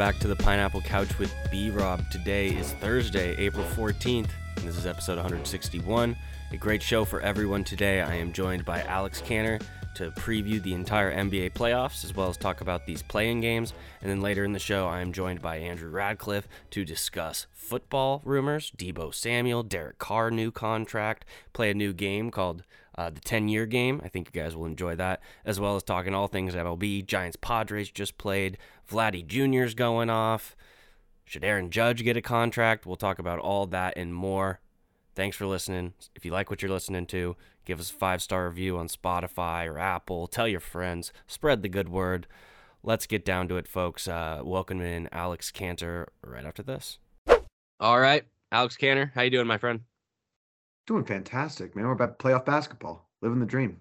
back to the Pineapple Couch with B Rob. Today is Thursday, April 14th, and this is episode 161. A great show for everyone today. I am joined by Alex Kanter to preview the entire NBA playoffs as well as talk about these play-in games. And then later in the show, I am joined by Andrew Radcliffe to discuss football rumors, Deebo Samuel, Derek Carr new contract, play a new game called uh, the 10 year game. I think you guys will enjoy that, as well as talking all things MLB. Giants Padres just played. Vladdy Jr.'s going off. Should Aaron Judge get a contract? We'll talk about all that and more. Thanks for listening. If you like what you're listening to, give us a five star review on Spotify or Apple. Tell your friends. Spread the good word. Let's get down to it, folks. Uh, welcome in Alex Kanter right after this. All right, Alex Kanter, how you doing, my friend? Doing fantastic, man. We're about to playoff basketball, living the dream.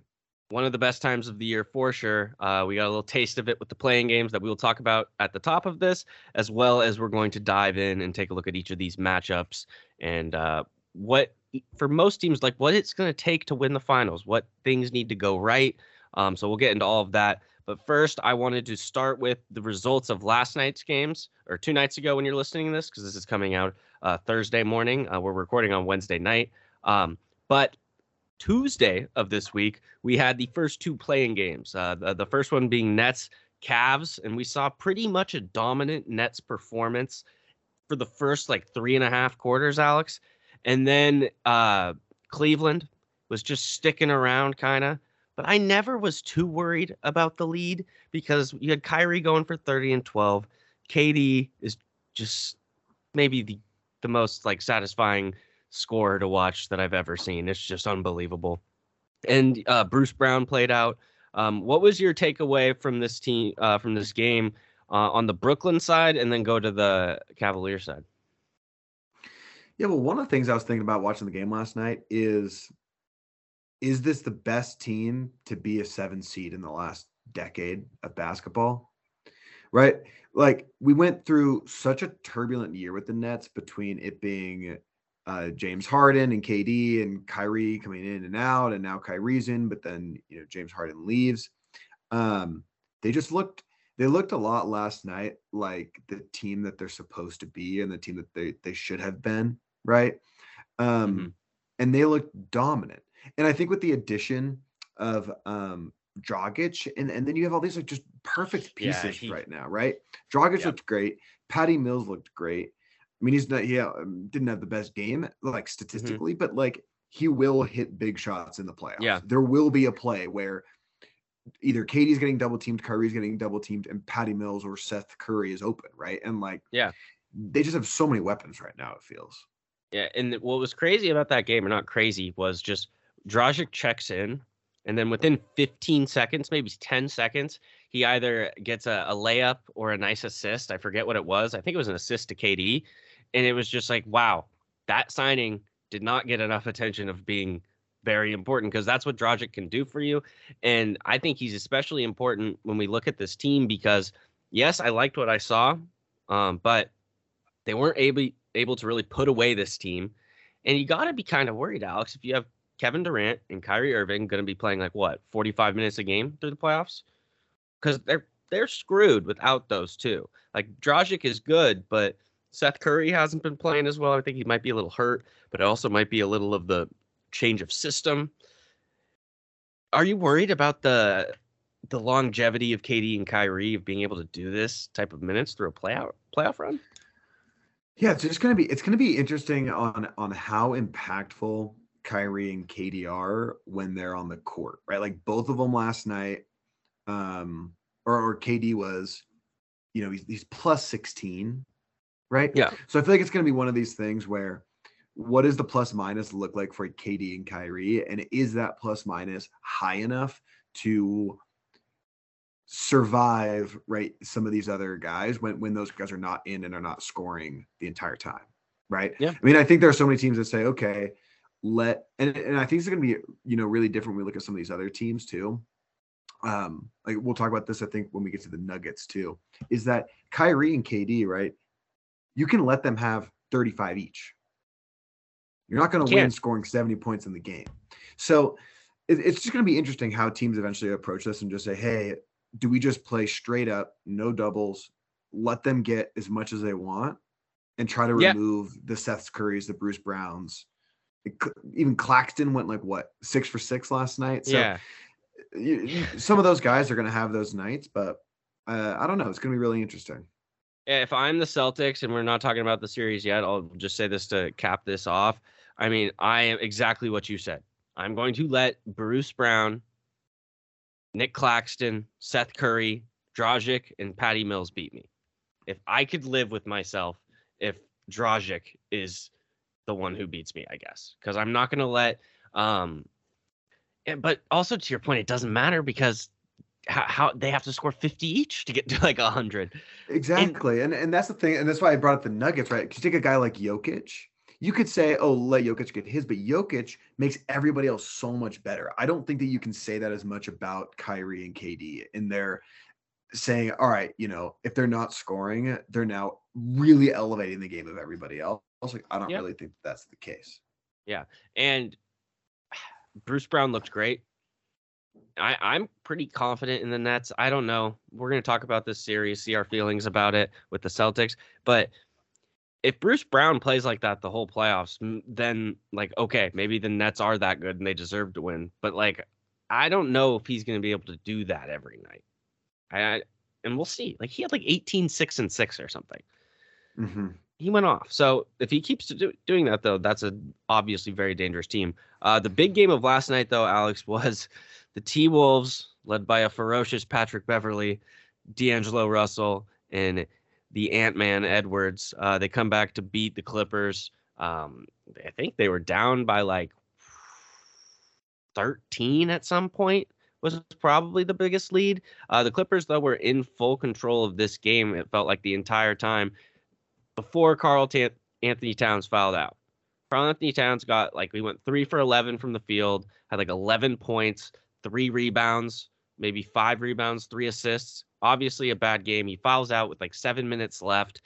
One of the best times of the year for sure. Uh, we got a little taste of it with the play-in games that we will talk about at the top of this, as well as we're going to dive in and take a look at each of these matchups and uh, what, for most teams, like what it's going to take to win the finals, what things need to go right. Um, so we'll get into all of that. But first, I wanted to start with the results of last night's games, or two nights ago when you're listening to this, because this is coming out uh, Thursday morning. Uh, we're recording on Wednesday night. Um, but Tuesday of this week, we had the first two play-in games. Uh, the, the first one being Nets Cavs, and we saw pretty much a dominant Nets performance for the first like three and a half quarters, Alex. And then uh, Cleveland was just sticking around, kind of. But I never was too worried about the lead because you had Kyrie going for 30 and 12. KD is just maybe the the most like satisfying score to watch that I've ever seen. It's just unbelievable. And uh, Bruce Brown played out. Um, what was your takeaway from this team uh, from this game uh, on the Brooklyn side, and then go to the Cavalier side? Yeah, well, one of the things I was thinking about watching the game last night is is this the best team to be a seven seed in the last decade of basketball? Right? Like we went through such a turbulent year with the Nets between it being uh, James Harden and KD and Kyrie coming in and out, and now Kyrie's in, but then you know James Harden leaves. Um, they just looked they looked a lot last night like the team that they're supposed to be and the team that they they should have been, right? Um, mm-hmm. and they looked dominant. And I think with the addition of um Dragic, and, and then you have all these like just perfect pieces yeah, he, right now, right? Dragic looked great. Patty Mills looked great. I mean, he's not, he um, didn't have the best game, like mm-hmm. statistically, mm-hmm. but like he will hit big shots in the playoffs. Yeah. There will be a play where either KD's getting double teamed, Kyrie's getting double teamed, and Patty Mills or Seth Curry is open, right? And like, yeah, they just have so many weapons right now, it feels. Yeah. And what was crazy about that game, or not crazy, was just Dragic checks in, and then within 15 seconds, maybe 10 seconds, he either gets a, a layup or a nice assist. I forget what it was. I think it was an assist to KD and it was just like, wow, that signing did not get enough attention of being very important because that's what Dragic can do for you. And I think he's especially important when we look at this team because yes, I liked what I saw, um, but they weren't able able to really put away this team. And you got to be kind of worried, Alex, if you have Kevin Durant and Kyrie Irving going to be playing like what 45 minutes a game through the playoffs because they're they're screwed without those two. Like Dragic is good, but Seth Curry hasn't been playing as well. I think he might be a little hurt, but it also might be a little of the change of system. Are you worried about the the longevity of KD and Kyrie of being able to do this type of minutes through a playoff playoff run? Yeah, it's just gonna be it's gonna be interesting on on how impactful Kyrie and KD are when they're on the court, right? Like both of them last night, um, or, or KD was, you know, he's, he's plus 16 right? Yeah. So I feel like it's going to be one of these things where what does the plus minus look like for KD and Kyrie? And is that plus minus high enough to survive, right? Some of these other guys when, when those guys are not in and are not scoring the entire time, right? Yeah. I mean, I think there are so many teams that say, okay, let, and, and I think it's going to be, you know, really different when we look at some of these other teams too. Um, like we'll talk about this, I think, when we get to the Nuggets too, is that Kyrie and KD, right? You can let them have 35 each. You're not going to win scoring 70 points in the game. So it, it's just going to be interesting how teams eventually approach this and just say, hey, do we just play straight up, no doubles, let them get as much as they want and try to Yeah. remove the Seth Currys, the Bruce Browns. It Even Claxton went like what six for six last night. So yeah. you, some of those guys are going to have those nights, but uh, I don't know. It's going to be really interesting. If I'm the Celtics and we're not talking about the series yet, I'll just say this to cap this off. I mean, I am exactly what you said. I'm going to let Bruce Brown, Nick Claxton, Seth Curry, Dragic, and Patty Mills beat me. If I could live with myself, if Dragic is the one who beats me, I guess, because I'm not going to let. Um, but also to your point, it doesn't matter because how, how they have to score 50 each to get to like 100. Exactly. And, and that's the thing. And that's why I brought up the Nuggets, right? Because you take a guy like Jokic, you could say, oh, let Jokic get his, but Jokic makes everybody else so much better. I don't think that you can say that as much about Kyrie and KD in their saying, all right, you know, if they're not scoring, they're now really elevating the game of everybody else. Like, I don't Yep. really think that's the case. Yeah. And Bruce Brown looked great. I, I'm pretty confident in the Nets. I don't know. We're going to talk about this series, see our feelings about it with the Celtics. But if Bruce Brown plays like that the whole playoffs, then like okay, maybe the Nets are that good and they deserve to win. But like, I don't know if he's going to be able to do that every night. I, I and we'll see. Like he had like 18, 6 and 6 or something Mhm. he went off. So if he keeps do, doing that, though, that's a obviously very dangerous team. Uh, the big game of last night, though, Alex, was the T Wolves, led by a ferocious Patrick Beverley, D'Angelo Russell, and the Ant Man Edwards. Uh, they come back to beat the Clippers. Um, I think they were down by like 13 at some point was probably the biggest lead. Uh, the Clippers, though, were in full control of this game. It felt like the entire time before Karl Ta- Anthony Towns fouled out. Karl-Anthony Towns got like we went three for 11 from the field, had like 11 points, three rebounds, maybe five rebounds, three assists. Obviously, a bad game. He fouls out with like seven minutes left.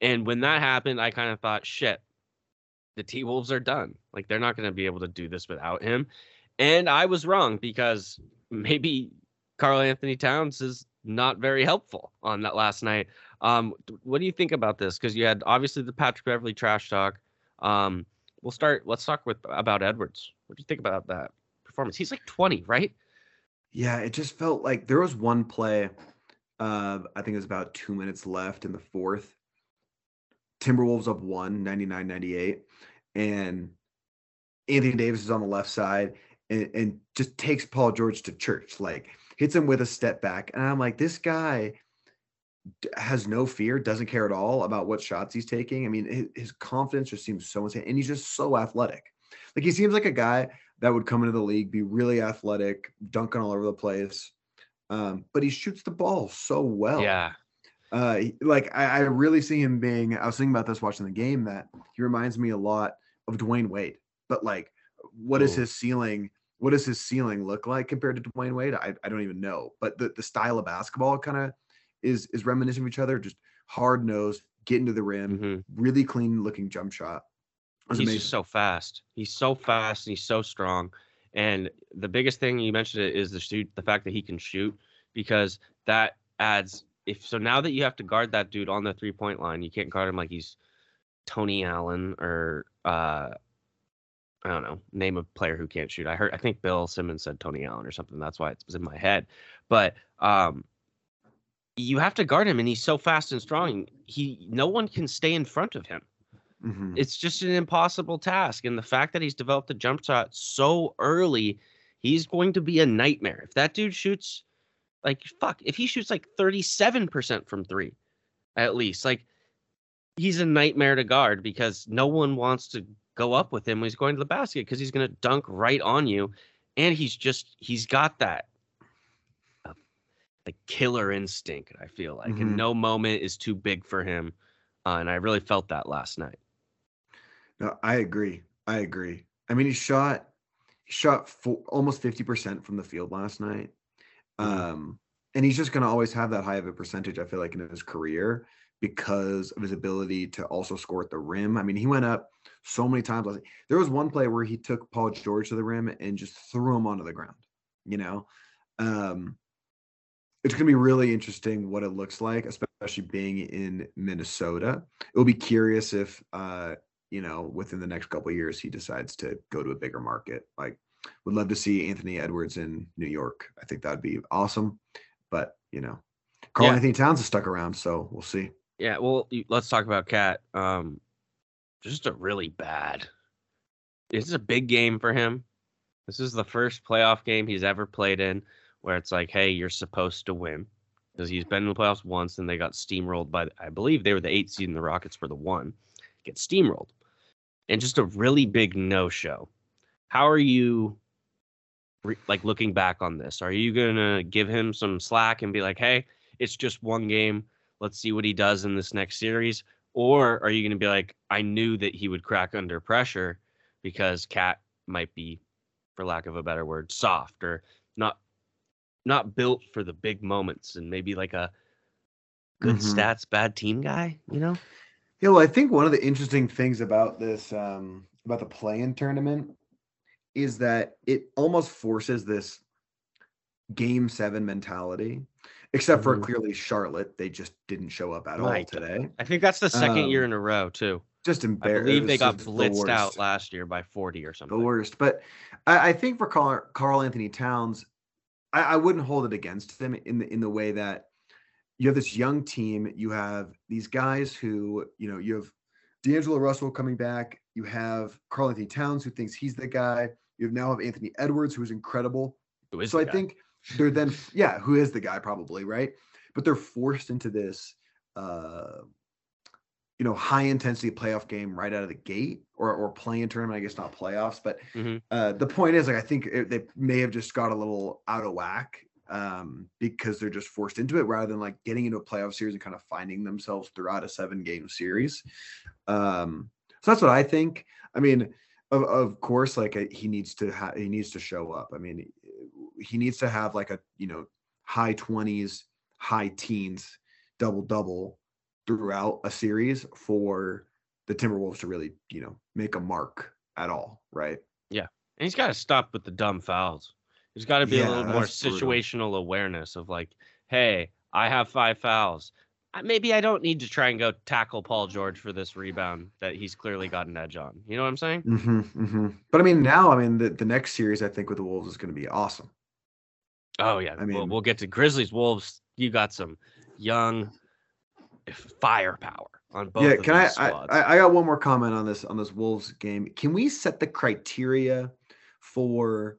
And when that happened, I kind of thought, shit, the T Wolves are done. Like they're not going to be able to do this without him. And I was wrong because maybe Karl-Anthony Towns is not very helpful on that last night. Um, what do you think about this? Because you had obviously the Patrick Beverley trash talk. Um, we'll start. Let's talk with about Edwards. What do you think about that performance? He's like 20, right? Yeah, it just felt like there was one play. Uh, I think it was about two minutes left in the fourth. Timberwolves up one, 99 98. And Anthony Davis is on the left side and, and just takes Paul George to church, like hits him with a step back. And I'm like, this guy has no fear, doesn't care at all about what shots he's taking. I mean, his, his confidence just seems so insane. And he's just so athletic. Like he seems like a guy that would come into the league, be really athletic, dunking all over the place. Um, but he shoots the ball so well. Yeah. Uh, like I, I really see him being. I was thinking about this watching the game that he reminds me a lot of Dwyane Wade. But like, what is Ooh. his ceiling? What does his ceiling look like compared to Dwyane Wade? I, I don't even know. But the, the style of basketball kind of is is reminiscent of each other. Just hard nosed, get into the rim, Mhm. really clean looking jump shot. He's amazing. just so fast. He's so fast and he's so strong. And the biggest thing you mentioned it is the shoot, the fact that he can shoot, because that adds. If so, now that you have to guard that dude on the three point line, you can't guard him like he's Tony Allen or uh, I don't know, name a player who can't shoot. I heard, I think Bill Simmons said Tony Allen or something. That's why it was in my head. But um, you have to guard him, and he's so fast and strong. He, no one can stay in front of him Mhm. it's just an impossible task. And the fact that he's developed a jump shot so early, he's going to be a nightmare. If that dude shoots like fuck, if he shoots like 37% from three, at least, like he's a nightmare to guard because no one wants to go up with him when he's going to the basket because he's going to dunk right on you. And he's just, he's got that uh, like killer instinct, I feel like. Mhm. And no moment is too big for him. Uh, and I really felt that last night. No, I agree. I agree. I mean, he shot he shot fo- almost fifty percent from the field last night, Mhm. um, and he's just going to always have that high of a percentage. I feel like in his career because of his ability to also score at the rim. I mean, he went up so many times. There was one play where he took Paul George to the rim and just threw him onto the ground. You know, um, it's going to be really interesting what it looks like, especially being in Minnesota. It will be curious if, uh, you know, within the next couple years, he decides to go to a bigger market. Like, would love to see Anthony Edwards in New York. I think that'd be awesome. But you know, Karl Yeah. Anthony Towns is stuck around, so we'll see. Yeah, well, let's talk about KAT. Um, just a really bad. This is a big game for him. This is the first playoff game he's ever played in where it's like, hey, you're supposed to win because he's been in the playoffs once and they got steamrolled by, I believe they were the eight seed and the Rockets were the one. Get steamrolled, and just a really big no show. How are you? Re- like looking back on this, are you gonna give him some slack and be like, "Hey, it's just one game let's see what he does in this next series or are you going to be like i knew that he would crack under pressure because KAT might be for lack of a better word soft or not not built for the big moments and maybe like a good Mhm. stats bad team guy you know Yeah, well, I think one of the interesting things about this, um, about the play-in tournament, is that it almost forces this game seven mentality. Except for Mhm. clearly Charlotte, they just didn't show up at all today. i think that's the second year Um, in a row too Just i embarrassing. believe they got blitzed out last year by 40 or something. the worst. But I, I think for Karl, Carl Anthony Towns, I, I wouldn't hold it against them in the in the way that you have this young team. You have these guys who you know you have D'Angelo Russell coming back. You have Karl-Anthony Towns who thinks he's the guy. You have now have Anthony Edwards who is incredible. Who is so I guy? think they're then yeah who is the guy probably right, but they're forced into this. uh you know, high intensity playoff game right out of the gate, or or play-in tournament. I guess not playoffs, but Mhm. uh, the point is, like, I think it, they may have just got a little out of whack um, because they're just forced into it rather than like getting into a playoff series and kind of finding themselves throughout a seven game series. Um, so that's what I think. I mean, of, of course, like uh, he needs to have he needs to show up. I mean, he needs to have like a you know high twenties, high teens, double double throughout a series for the Timberwolves to really you know make a mark at all, right? Yeah, and he's got to stop with the dumb fouls. He's got to be Yeah, a little more that's brutal. situational awareness of like, hey, I have five fouls. Maybe I don't need to try and go tackle Paul George for this rebound that he's clearly got an edge on. You know what I'm saying? hmm hmm But I mean, now I mean the, the next series I think with the Wolves is going to be awesome. Oh yeah. I we'll, mean- we'll get to Grizzlies, Wolves. You got some young firepower on both. yeah, can I, these I squads. I I got one more comment on this on this Wolves game. Can we set the criteria for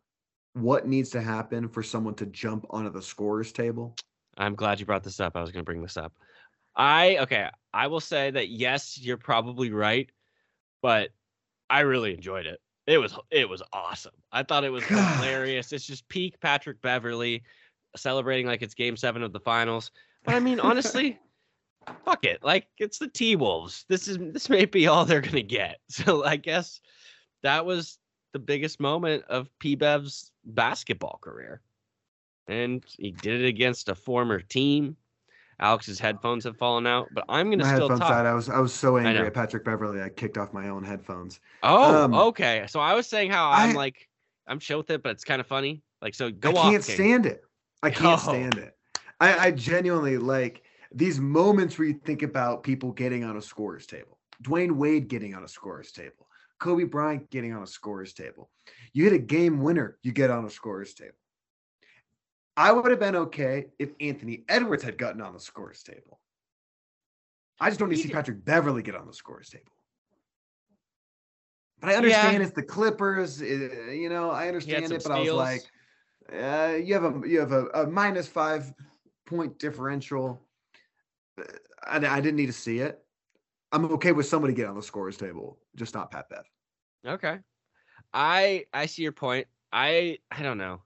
what needs to happen for someone to jump onto the scorers table? I'm glad you brought this up. I was going to bring this up. I okay, I will say that yes, you're probably right, but I really enjoyed it. It was it was awesome. I thought it was God. hilarious. It's just peak Patrick Beverley celebrating like it's game 7 of the finals. But I mean, honestly, fuck it. Like it's the T-Wolves. This is this may be all they're going to get. So I guess that was the biggest moment of P Bev's basketball career. And he did it against a former team. Alex's headphones have fallen out, but I'm gonna My still headphones talk. died. I was I was so angry at Patrick Beverley. I kicked off my own headphones. Oh, Um, okay. So I was saying how I'm I- like I'm chill with it, but it's kind of funny. Like so, go I off. can't King. stand it. I can't No. stand it. I, I genuinely like these moments where you think about people getting on a scorer's table. Dwyane Wade getting on a scorer's table. Kobe Bryant getting on a scorer's table. You hit a game winner, you get on a scorer's table. I would have been okay if Anthony Edwards had gotten on the scorer's table. I just don't need to see Patrick Beverley get on the scorer's table. But I understand Yeah. it's the Clippers. uh, You know, I understand it, but I was like, uh, you have a you have a, a minus five point differential. Uh, I, I didn't need to see it. I'm okay with somebody getting on the scores table, just not Pat Bev. Okay. I I see your point. I I don't know.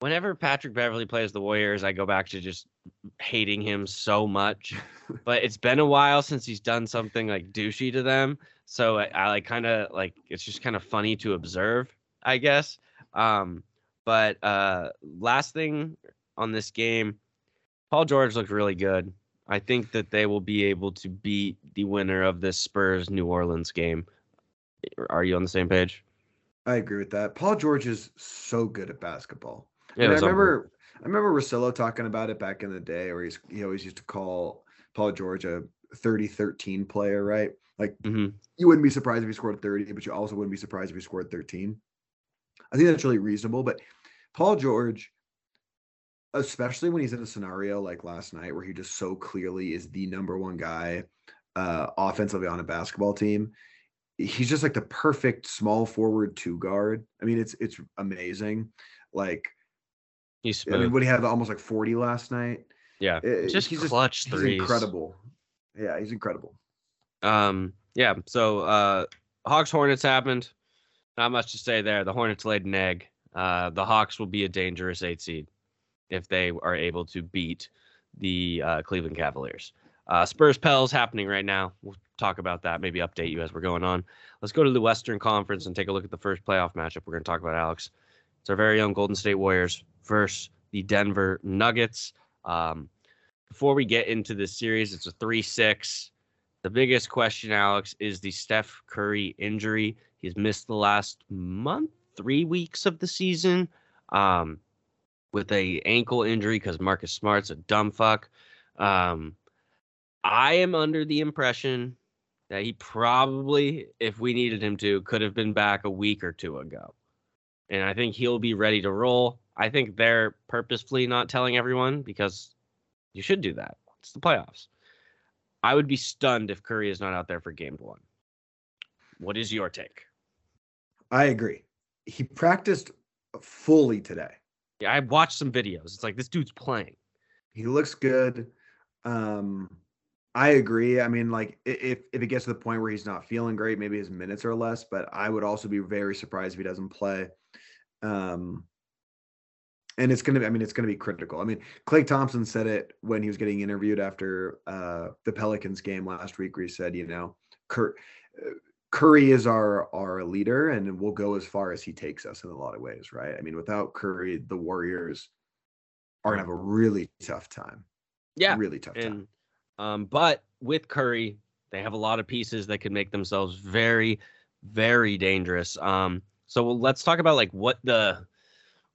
Whenever Patrick Beverley plays the Warriors, I go back to just hating him so much. but it's been a while since he's done something like douchey to them. So I, I like kind of like it's just kind of funny to observe, I guess. Um, but uh last thing on this game, Paul George looked really good. I think that they will be able to beat the winner of this Spurs New Orleans game. Are you on the same page? I agree with that. Paul George is so good at basketball. Yeah, I remember I remember Russillo talking about it back in the day, where he's he always used to call Paul George a 30-13 player, right? Like Mhm. you wouldn't be surprised if he scored 30, but you also wouldn't be surprised if he scored 13. I think that's really reasonable. But Paul George, especially when he's in a scenario like last night where he just so clearly is the number one guy uh, offensively on a basketball team, he's just like the perfect small forward two guard. I mean, it's it's amazing. Like, He's I mean, what he had almost like 40 last night. yeah. Uh, Just he's clutch he's threes. incredible. Yeah, he's incredible. Um, yeah. So uh Hawks Hornets happened. Not much to say there. The Hornets laid an egg. Uh the Hawks will be a dangerous eight seed if they are able to beat the uh, Cleveland Cavaliers. Uh, Spurs Pels happening right now. We'll talk about that, maybe update you as we're going on. Let's go to the Western Conference and take a look at the first playoff matchup we're going to talk about, Alex. It's our very own Golden State Warriors versus the Denver Nuggets. Um, before we get into this series, it's a 3 6. The biggest question, Alex, is the Steph Curry injury. He's missed the last month, three weeks of the season um, with a ankle injury because Marcus Smart's a dumb fuck. Um, I am under the impression that he probably, if we needed him to, could have been back a week or two ago. And I think he'll be ready to roll. I think they're purposefully not telling everyone because you should do that. It's the playoffs. I would be stunned if Curry is not out there for game one. What is your take? I agree. He practiced fully today. Yeah, I watched some videos. It's like this dude's playing. He looks good. Um, I agree. I mean, like if if it gets to the point where he's not feeling great, maybe his minutes are less. But I would also be very surprised if he doesn't play. Um, and it's gonna. be I mean, it's gonna be critical. I mean, Klay Thompson said it when he was getting interviewed after uh, the Pelicans game last week, where he said, you know, uh, Curry is our our leader, and we'll go as far as he takes us in a lot of ways, right? I mean, without Curry, the Warriors are gonna have a really tough time. Yeah, really tough time. um, but with Curry, they have a lot of pieces that could make themselves very, very dangerous. Um, so well, let's talk about like what the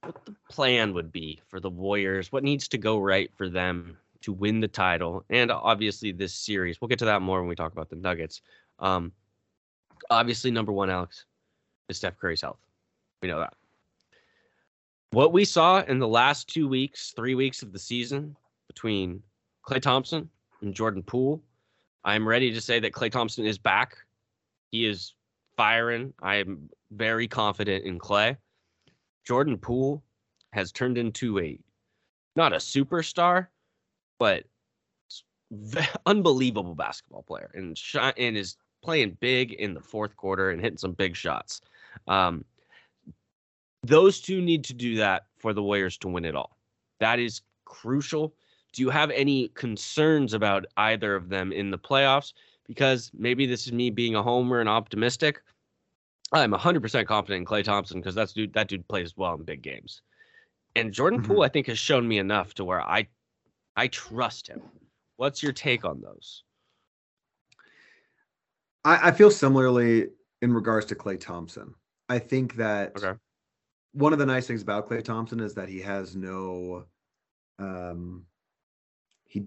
what the plan would be for the Warriors. What needs to go right for them to win the title, and obviously this series. We'll get to that more when we talk about the Nuggets. Um, obviously, number one, Alex, is Steph Curry's health. We know that. What we saw in the last two weeks, three weeks of the season between Klay Thompson and Jordan Poole, I'm ready to say that Klay Thompson is back. He is firing. I am very confident in Klay. Jordan Poole has turned into a not a superstar, but unbelievable basketball player and shi- and is playing big in the fourth quarter and hitting some big shots. Um, those two need to do that for the Warriors to win it all. That is crucial. Do you have any concerns about either of them in the playoffs? Because maybe this is me being a homer and optimistic. I'm 100% confident in Klay Thompson because that's dude that dude plays well in big games. And Jordan Mhm. Poole, I think, has shown me enough to where I I trust him. What's your take on those? I, I feel similarly in regards to Klay Thompson. I think that Okay. one of the nice things about Klay Thompson is that he has no um he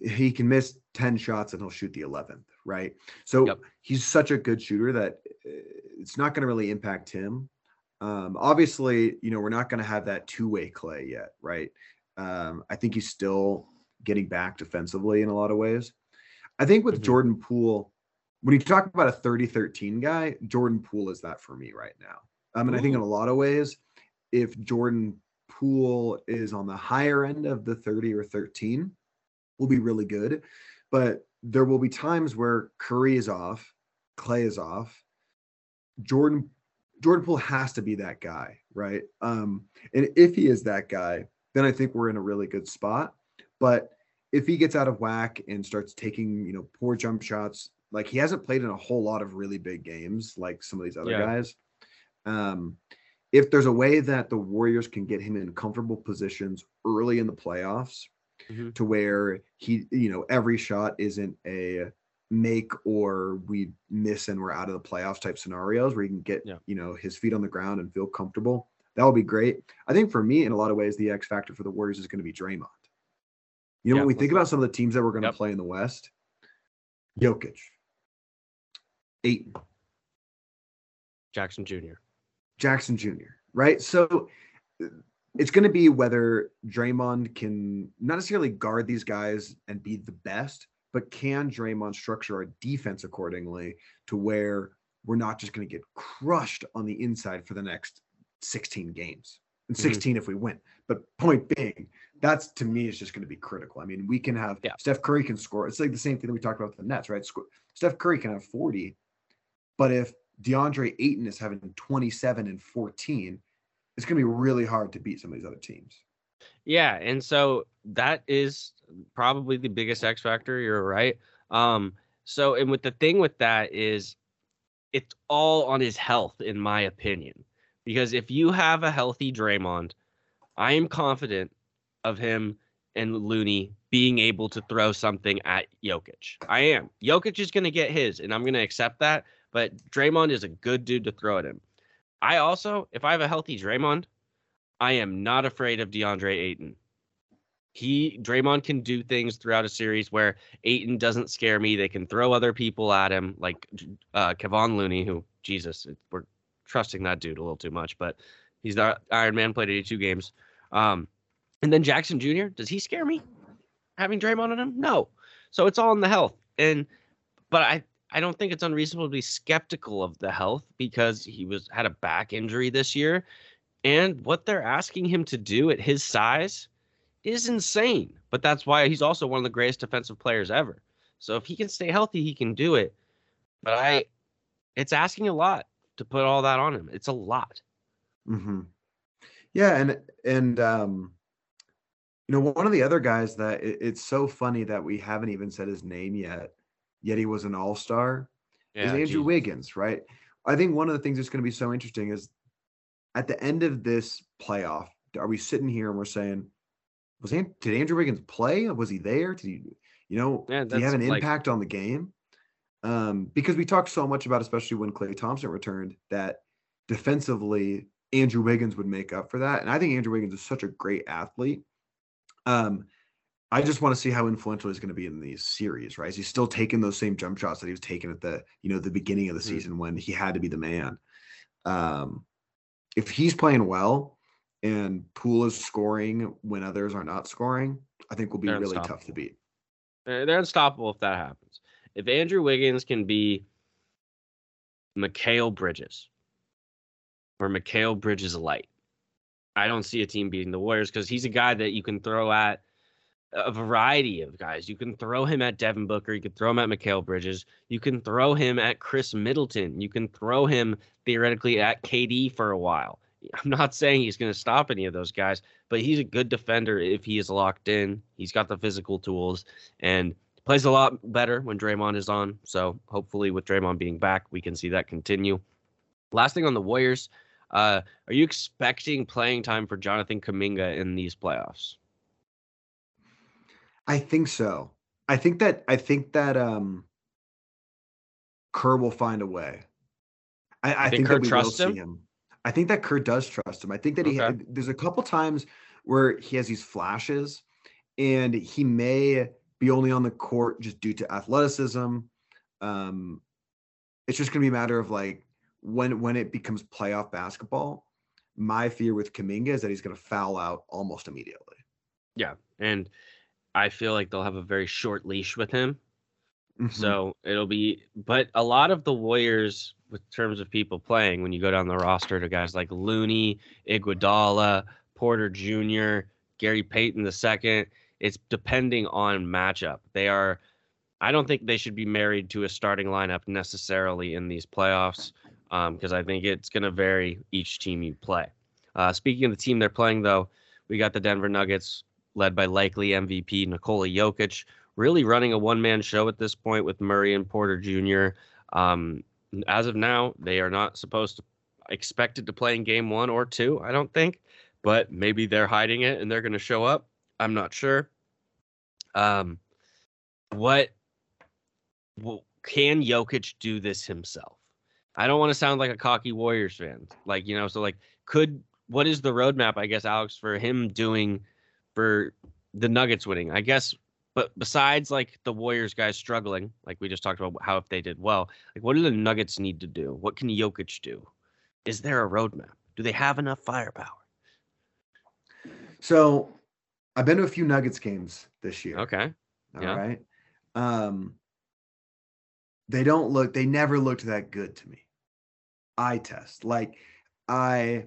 he can miss 10 shots and he'll shoot the 11th, right? So Yep. he's such a good shooter that uh, it's not going to really impact him. Um obviously, you know, we're not going to have that two-way Klay yet, right? Um I think he's still getting back defensively in a lot of ways. I think with Mhm. Jordan Poole when you talk about a 30-13 guy, Jordan Poole is that for me right now. Um, and I think in a lot of ways, if Jordan Poole is on the higher end of the 30 or 13, will be really good. But there will be times where Curry is off, Klay is off. Jordan Jordan Poole has to be that guy, right? Um, and if he is that guy, then I think we're in a really good spot. But if he gets out of whack and starts taking, you know, poor jump shots, like he hasn't played in a whole lot of really big games like some of these other Yeah. guys. Um, if there's a way that the Warriors can get him in comfortable positions early in the playoffs Mhm. to where he, you know, every shot isn't a make or we miss and we're out of the playoffs type scenarios where he can get, Yeah. you know, his feet on the ground and feel comfortable. that would be great. I think for me, in a lot of ways, the X factor for the Warriors is going to be Draymond. You know, Yeah, when we think about some of the teams that we're going to Yep. play in the West, Jokic, Ayton, Jackson Jr. Jackson Jr., right? So it's going to be whether Draymond can not necessarily guard these guys and be the best, but can Draymond structure our defense accordingly to where we're not just going to get crushed on the inside for the next 16 games and Mhm. 16 if we win. But point being, that's to me is just going to be critical. I mean, we can have Yeah. Steph Curry can score. It's like the same thing that we talked about with the Nets, right? Steph Curry can have 40, but if DeAndre Ayton is having 27 and 14, it's going to be really hard to beat some of these other teams. Yeah, and so that is probably the biggest X factor. You're right. Um, so and with the thing with that is it's all on his health, in my opinion. Because if you have a healthy Draymond, I am confident of him and Looney being able to throw something at Jokic. I am. Jokic is going to get his, and I'm going to accept that. But Draymond is a good dude to throw at him. I also, if I have a healthy Draymond, I am not afraid of DeAndre Ayton. He Draymond can do things throughout a series where Ayton doesn't scare me. They can throw other people at him, like uh, Kevon Looney, who Jesus, we're trusting that dude a little too much, but he's not Iron Man. Played 82 games, um, and then Jackson Jr. Does he scare me? Having Draymond on him, no. So it's all in the health, and but I I don't think it's unreasonable to be skeptical of the health because he was had a back injury this year, and what they're asking him to do at his size is insane. But that's why he's also one of the greatest defensive players ever. So if he can stay healthy, he can do it. But I, it's asking a lot to put all that on him. It's a lot. Mm-hmm. Yeah, and and um, you know, one of the other guys that it, it's so funny that we haven't even said his name yet, yet he was an all star. is Andrew Jesus. Wiggins, right? I think one of the things that's going to be so interesting is at the end of this playoff, are we sitting here and we're saying, was did Andrew Wiggins play? Was he there? Did he, you know, Yeah, did he have an like- impact on the game? Um, because we talked so much about, especially when Klay Thompson returned, that defensively Andrew Wiggins would make up for that. And I think Andrew Wiggins is such a great athlete. Um, I just want to see how influential he's going to be in these series, right? He's still taking those same jump shots that he was taking at the, you know, the beginning of the Mhm. season when he had to be the man? Um, if he's playing well and Poole is scoring when others are not scoring, I think will be They're really tough to beat. They're they're unstoppable if that happens. If Andrew Wiggins can be Mikal Bridges or Mikal Bridges light, I don't see a team beating the Warriors because he's a guy that you can throw at a variety of guys. You can throw him at Devin Booker. You can throw him at Mikal Bridges. You can throw him at Khris Middleton. You can throw him theoretically at KD for a while. I'm not saying he's going to stop any of those guys, but he's a good defender if he is locked in. He's got the physical tools and plays a lot better when Draymond is on. So hopefully, with Draymond being back, we can see that continue. Last thing on the Warriors, uh, are you expecting playing time for Jonathan Kuminga in these playoffs? I think so. I think that I think that um Kerr will find a way. I, I think think, Kerr that we trusts will him? see him. I think that Kerr does trust him. I think that he Okay. there's a couple times where he has these flashes and he may be only on the court just due to athleticism. Um it's just going to be a matter of like when when it becomes playoff basketball. My fear with Kuminga is that he's going to foul out almost immediately. Yeah, and I feel like they'll have a very short leash with him. Mhm. So it'll be, but a lot of the Warriors, with terms of people playing, when you go down the roster to guys like Looney, Iguodala, Porter Jr., Gary Payton II, it's depending on matchup. They are, I don't think they should be married to a starting lineup necessarily in these playoffs because I think it's going to vary each team you play. Uh, speaking of the team they're playing, though, we got the Denver Nuggets led by likely MVP Nikola Jokic really running a one man show at this point with Murray and Porter Jr. Um, as of now, they are not supposed to expected to play in game one or two, I don't think, but maybe they're hiding it and they're going to show up. I'm not sure. Um, what well, can Jokic do this himself? I don't want to sound like a cocky Warriors fan. Like, you know, so like, could what is the roadmap? I guess Alex for him doing for the Nuggets winning. I guess, but besides like the Warriors guys struggling, like we just talked about how if they did well, like what do the Nuggets need to do? What can Jokic do? Is there a roadmap? Do they have enough firepower? So I've been to a few Nuggets games this year. Okay. All yeah. right. Um, they don't look, they never looked that good to me. Eye test. Like, I,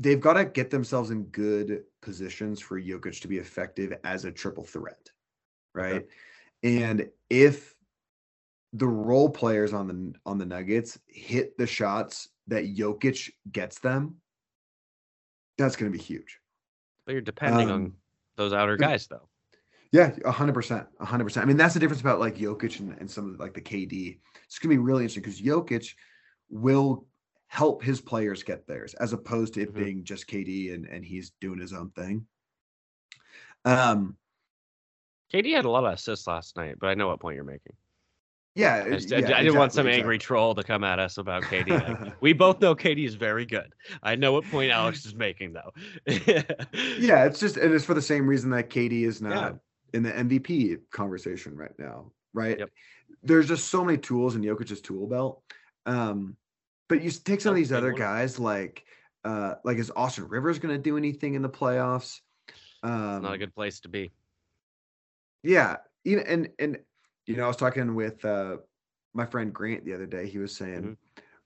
they've got to get themselves in good positions for Jokic to be effective as a triple threat. Right. Okay. And if the role players on the on the Nuggets hit the shots that Jokic gets them, that's going to be huge. But you're depending um, on those outer guys, though. Yeah, hundred percent, hundred percent. I mean, that's the difference about like Jokic and, and some of like the KD. It's gonna be really interesting because Jokic will help his players get theirs, as opposed to it mm-hmm. being just KD and and he's doing his own thing. Um, KD had a lot of assists last night, but I know what point you're making. Yeah, I, just, yeah, I, didn't exactly, want some exactly. angry troll to come at us about KD. Like, we both know KD is very good. I know what point Alex is making, though. yeah, it's just and it's for the same reason that KD is not yeah. in the MVP conversation right now, right? Yep. There's just so many tools in Jokic's tool belt. Um, but you take some of these other guys, like uh, like is Austin Rivers going to do anything in the playoffs? Um, not a good place to be. Yeah, even and and you know, I was talking with uh, my friend Grant the other day. He was saying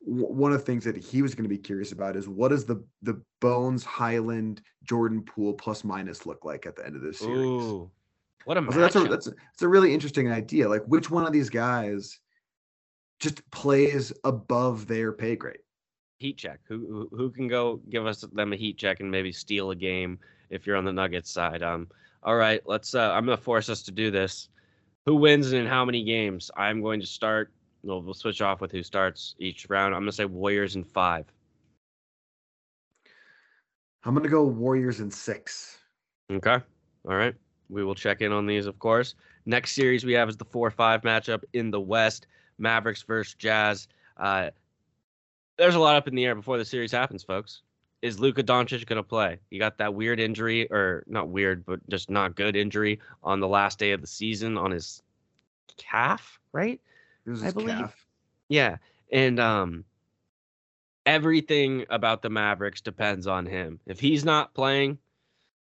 mm-hmm. w- one of the things that he was going to be curious about is what does the the Bones Hyland Jordan Poole plus minus look like at the end of this series? Ooh, what a so that's a that's a, that's a really interesting idea. Like which one of these guys just plays above their pay grade? Heat check. Who who can go give us them a heat check and maybe steal a game if you're on the Nuggets side? Um. All right, let's. Uh, I'm gonna force us to do this who wins and in how many games. I'm going to start. We'll, we'll switch off with who starts each round. I'm going to say Warriors in five. I'm going to go Warriors in six. Okay. All right. We will check in on these, of course. Next series we have is the 4 5 matchup in the West Mavericks versus Jazz. Uh, there's a lot up in the air before the series happens, folks. Is Luka Doncic going to play? He got that weird injury, or not weird, but just not good injury on the last day of the season on his calf, right? It was his I believe. calf. Yeah, and um, everything about the Mavericks depends on him. If he's not playing,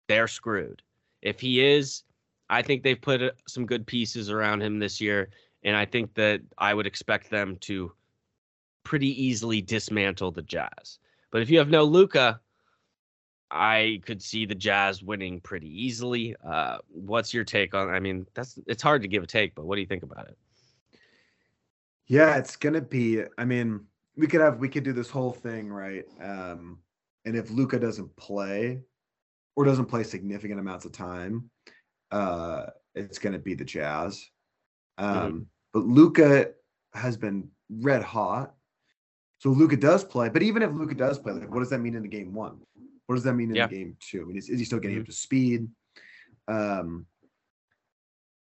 they're screwed. If he is, I think they've put uh, some good pieces around him this year, and I think that I would expect them to pretty easily dismantle the Jazz. But if you have no Luka, I could see the Jazz winning pretty easily. Uh, what's your take on? I mean, that's it's hard to give a take, but what do you think about it? Yeah, it's gonna be. I mean, we could have we could do this whole thing right, um, and if Luka doesn't play or doesn't play significant amounts of time, uh, it's gonna be the Jazz. Mm-hmm. Um, mm-hmm. But Luka has been red hot. So Luka does play, but even if Luka does play, like what does that mean in the game one? What does that mean in yeah. the game two? I mean, is, is he still getting mm-hmm. up to speed? Um,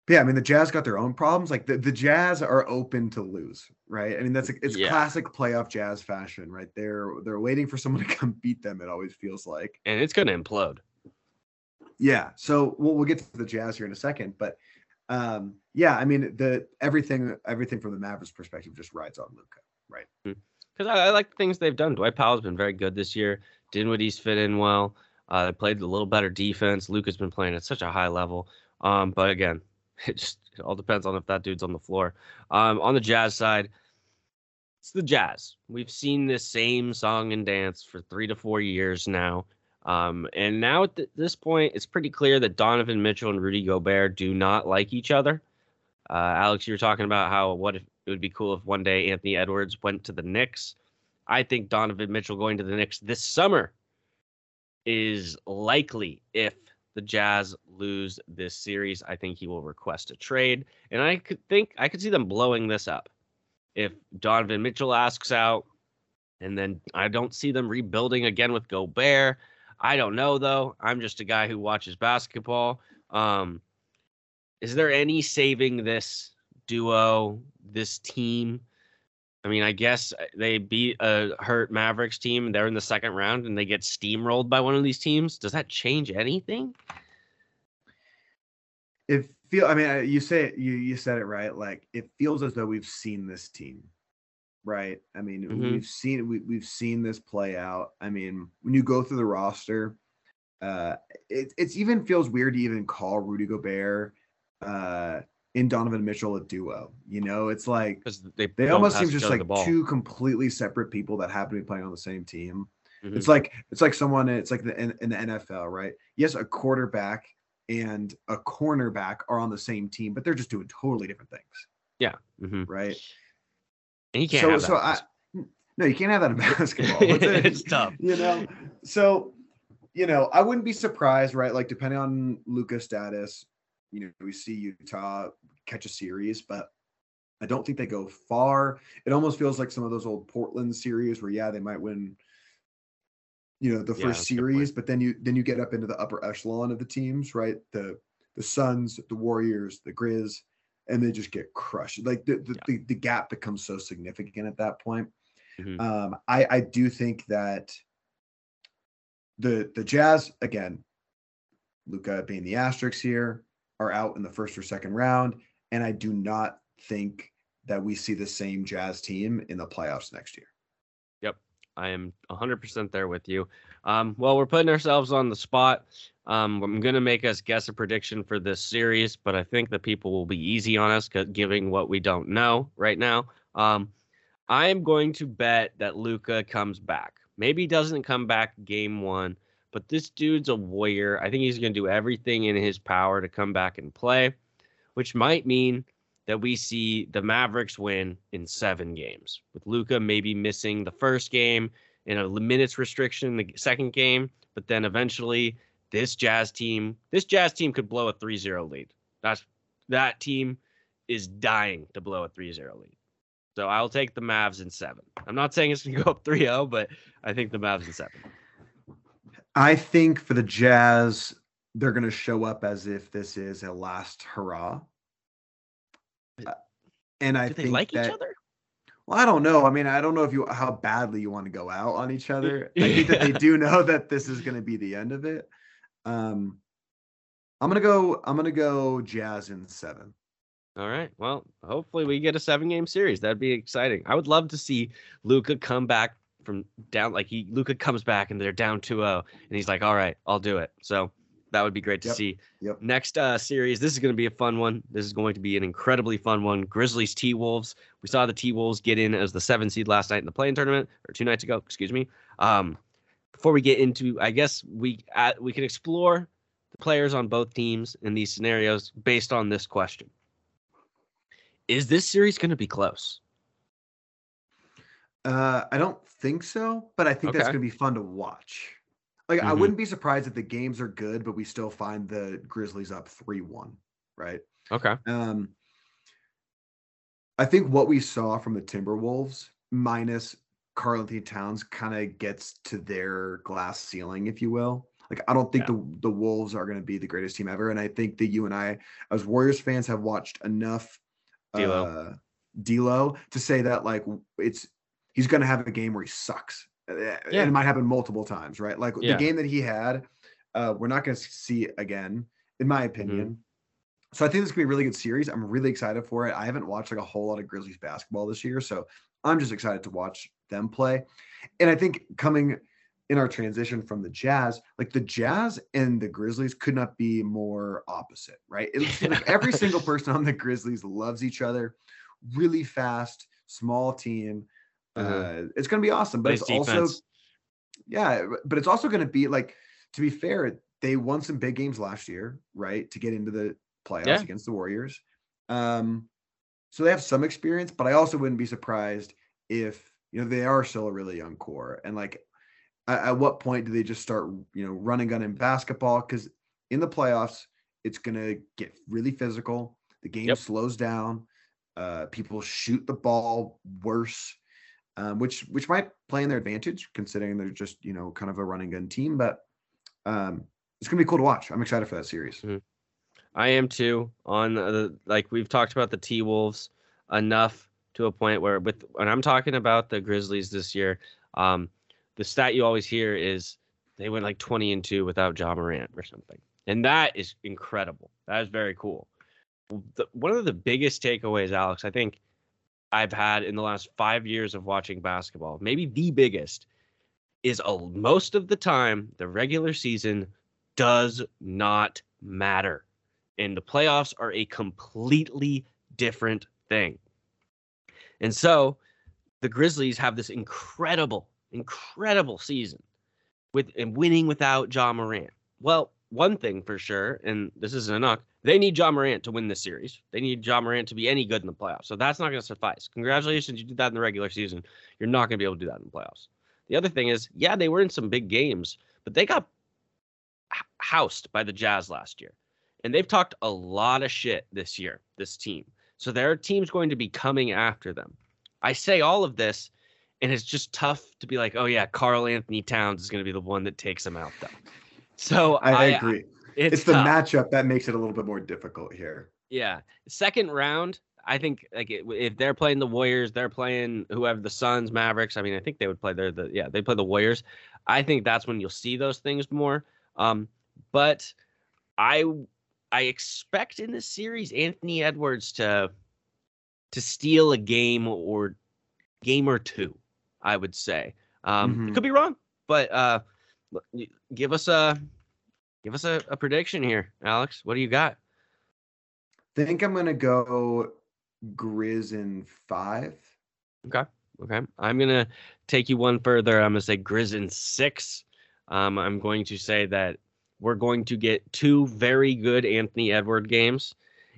yeah, I mean the Jazz got their own problems. Like the, the Jazz are open to lose, right? I mean that's a, it's yeah. classic playoff Jazz fashion, right? They're they're waiting for someone to come beat them. It always feels like, and it's going to implode. Yeah, so we'll we'll get to the Jazz here in a second, but um, yeah, I mean the everything everything from the Mavericks perspective just rides on Luka, right? Because I, I, like things they've done. Dwight Powell's been very good this year. Dinwiddie's fit in well. Uh, they played a little better defense. Luka's been playing at such a high level. Um, but again, it just it all depends on if that dude's on the floor. Um, on the Jazz side, it's the Jazz. We've seen this same song and dance for three to four years now. Um, and now at th- this point, it's pretty clear that Donovan Mitchell and Rudy Gobert do not like each other. Uh, Alex, you were talking about how what if it would be cool if one day Anthony Edwards went to the Knicks. I think Donovan Mitchell going to the Knicks this summer is likely if the Jazz lose this series. I think he will request a trade. And I could think I could see them blowing this up. If Donovan Mitchell asks out, and then I don't see them rebuilding again with Gobert. I don't know though. I'm just a guy who watches basketball. Um, is there any saving this duo, this team I mean, I guess uh, they beat a hurt Mavericks team. They're in the second round and they get steamrolled by one of these teams. Does that change anything? It feel. I mean, you say it, you you said it right. Like it feels as though we've seen this team, right? I mean, Mhm. we've seen we, we've seen this play out. I mean, when you go through the roster, uh, it it's even feels weird to even call Rudy Gobert, uh, and Donovan Mitchell a duo. You know, it's like they they almost seem just like two completely separate people that happen to be playing on the same team. Mhm. It's like it's like someone. It's like the in, in the NFL, right? Yes, a quarterback and a cornerback are on the same team, but they're just doing totally different things, Mhm. right? And you can't so have that. so I no, you can't have that in basketball. It's, tough. you know. So you know, I wouldn't be surprised, right? Like depending on Luka's status, you know, we see Utah catch a series, but I don't think they go far. It almost feels like some of those old Portland series where yeah, they might win you know the first that's a good point. series, but then you then you get up into the upper echelon of the teams, right? The the Suns, the Warriors, the Grizz, and they just get crushed. Like the the, Yeah. the, the gap becomes so significant at that point. Mhm. Um, I I do think that the the Jazz again, Luka being the asterisk here, are out in the first or second round, and I do not think that we see the same Jazz team in the playoffs next year. I am 100% there with you. Um, well, we're putting ourselves on the spot. Um, I'm going to make us guess a prediction for this series, but I think the people will be easy on us giving what we don't know right now. Um, I am going to bet that Luka comes back. Maybe he doesn't come back game one, but this dude's a warrior. I think he's going to do everything in his power to come back and play, which might mean that we see the Mavericks win in seven games, with Luka maybe missing the first game in a minutes restriction, the second game, but then eventually this Jazz team, this Jazz team could blow a 3-0 lead. That's that team is dying to blow a 3-0 lead. So I'll take the Mavs in seven. I'm not saying it's gonna go up 3-0, but I think the Mavs in seven. I think for the Jazz, they're going to show up as if this is a last hurrah. Uh, and I Do they think like that, each other? Well, I don't know. I mean, I don't know if you how badly you want to go out on each other. I think that they do know that this is going to be the end of it. Um, I'm gonna go. I'm gonna go Jazz in seven. All right. Well, hopefully we get a seven game series. That'd be exciting. I would love to see Luka come back from down like he Luka comes back and they're down 2-0 and he's like, "All right, I'll do it." So that would be great to Yep. see. Yep. Next uh series, this is going to be a fun one. This is going to be an incredibly fun one. Grizzlies T Wolves. We saw the T Wolves get in as the 7 seed last night in the play-in tournament or two nights ago, excuse me. Um before we get into I guess we uh, we can explore the players on both teams in these scenarios based on this question. Is this series going to be close? Uh, I don't think so, but I think that's gonna be fun to watch. Like, I Mhm. wouldn't be surprised if the games are good, but we still find the Grizzlies up three one, right? Okay. Um, I think what we saw from the Timberwolves, minus Karl-Anthony Towns, kind of gets to their glass ceiling, if you will. Like, I don't think Yeah. the the Wolves are going to be the greatest team ever, and I think that you and I, as Warriors fans, have watched enough D'Lo. uh, D'Lo to say that like it's he's going to have a game where he sucks, Yeah. and it might happen multiple times, right? Like Yeah. the game that he had, uh, we're not going to see again, in my opinion. So I think this could be a really good series. I'm really excited for it. I haven't watched like a whole lot of Grizzlies basketball this year, so I'm just excited to watch them play. And I think coming in our transition from the Jazz, like the Jazz and the Grizzlies could not be more opposite, right? It's like every single person on the Grizzlies loves each other. Really fast, small team. Uh Uh-huh. it's going to be awesome, but Plays it's also yeah, but it's also going to be like, to be fair, they won some big games last year, right, to get into the playoffs Yeah. against the Warriors. Um, so they have some experience, but I also wouldn't be surprised if you know they are still a really young core. And like, at, at what point do they just start, you know, running gun in basketball? Because in the playoffs, it's going to get really physical. The game Yep. slows down. Uh, people shoot the ball worse um, which which might play in their advantage considering they're just you know kind of a running gun team. But um, it's gonna be cool to watch. I'm excited for that series. I am too. On the like we've talked about the T Wolves enough to a point where with when I'm talking about the Grizzlies this year, um, the stat you always hear is they went like 20 and 2 without Ja Morant or something. And that is incredible. That is very cool. The, one of the biggest takeaways, Alex, I think I've had in the last five years of watching basketball, maybe the biggest, is a, most of the time the regular season does not matter. And the playoffs are a completely different thing. And so the Grizzlies have this incredible, incredible season with and winning without Ja Morant. Well, one thing for sure, and this isn't enough, they need Ja Morant to win this series. They need Ja Morant to be any good in the playoffs. So that's not going to suffice. Congratulations, you did that in the regular season. You're not going to be able to do that in the playoffs. The other thing is, yeah, they were in some big games, but they got housed by the Jazz last year. And they've talked a lot of shit this year, this team. So their team's going to be coming after them. I say all of this, and it's just tough to be like, oh yeah, Karl-Anthony Towns is going to be the one that takes them out, though. So I, I agree. It's, it's the matchup that makes it a little bit more difficult here. Yeah, second round. I think like if they're playing the Warriors, they're playing whoever the Suns, Mavericks. I mean, I think they would play their the yeah they play the Warriors. I think that's when you'll see those things more. Um, but I I expect in this series Anthony Edwards to to steal a game or game or two. I would say. Um, mm-hmm. Could be wrong, but uh, give us a give us a, a prediction here, Alex. What do you got? I think I'm gonna go Grizz in five. Okay. Okay. I'm gonna take you one further. I'm gonna say Grizz in six. Um, I'm going to say that we're going to get two very good Anthony Edward games,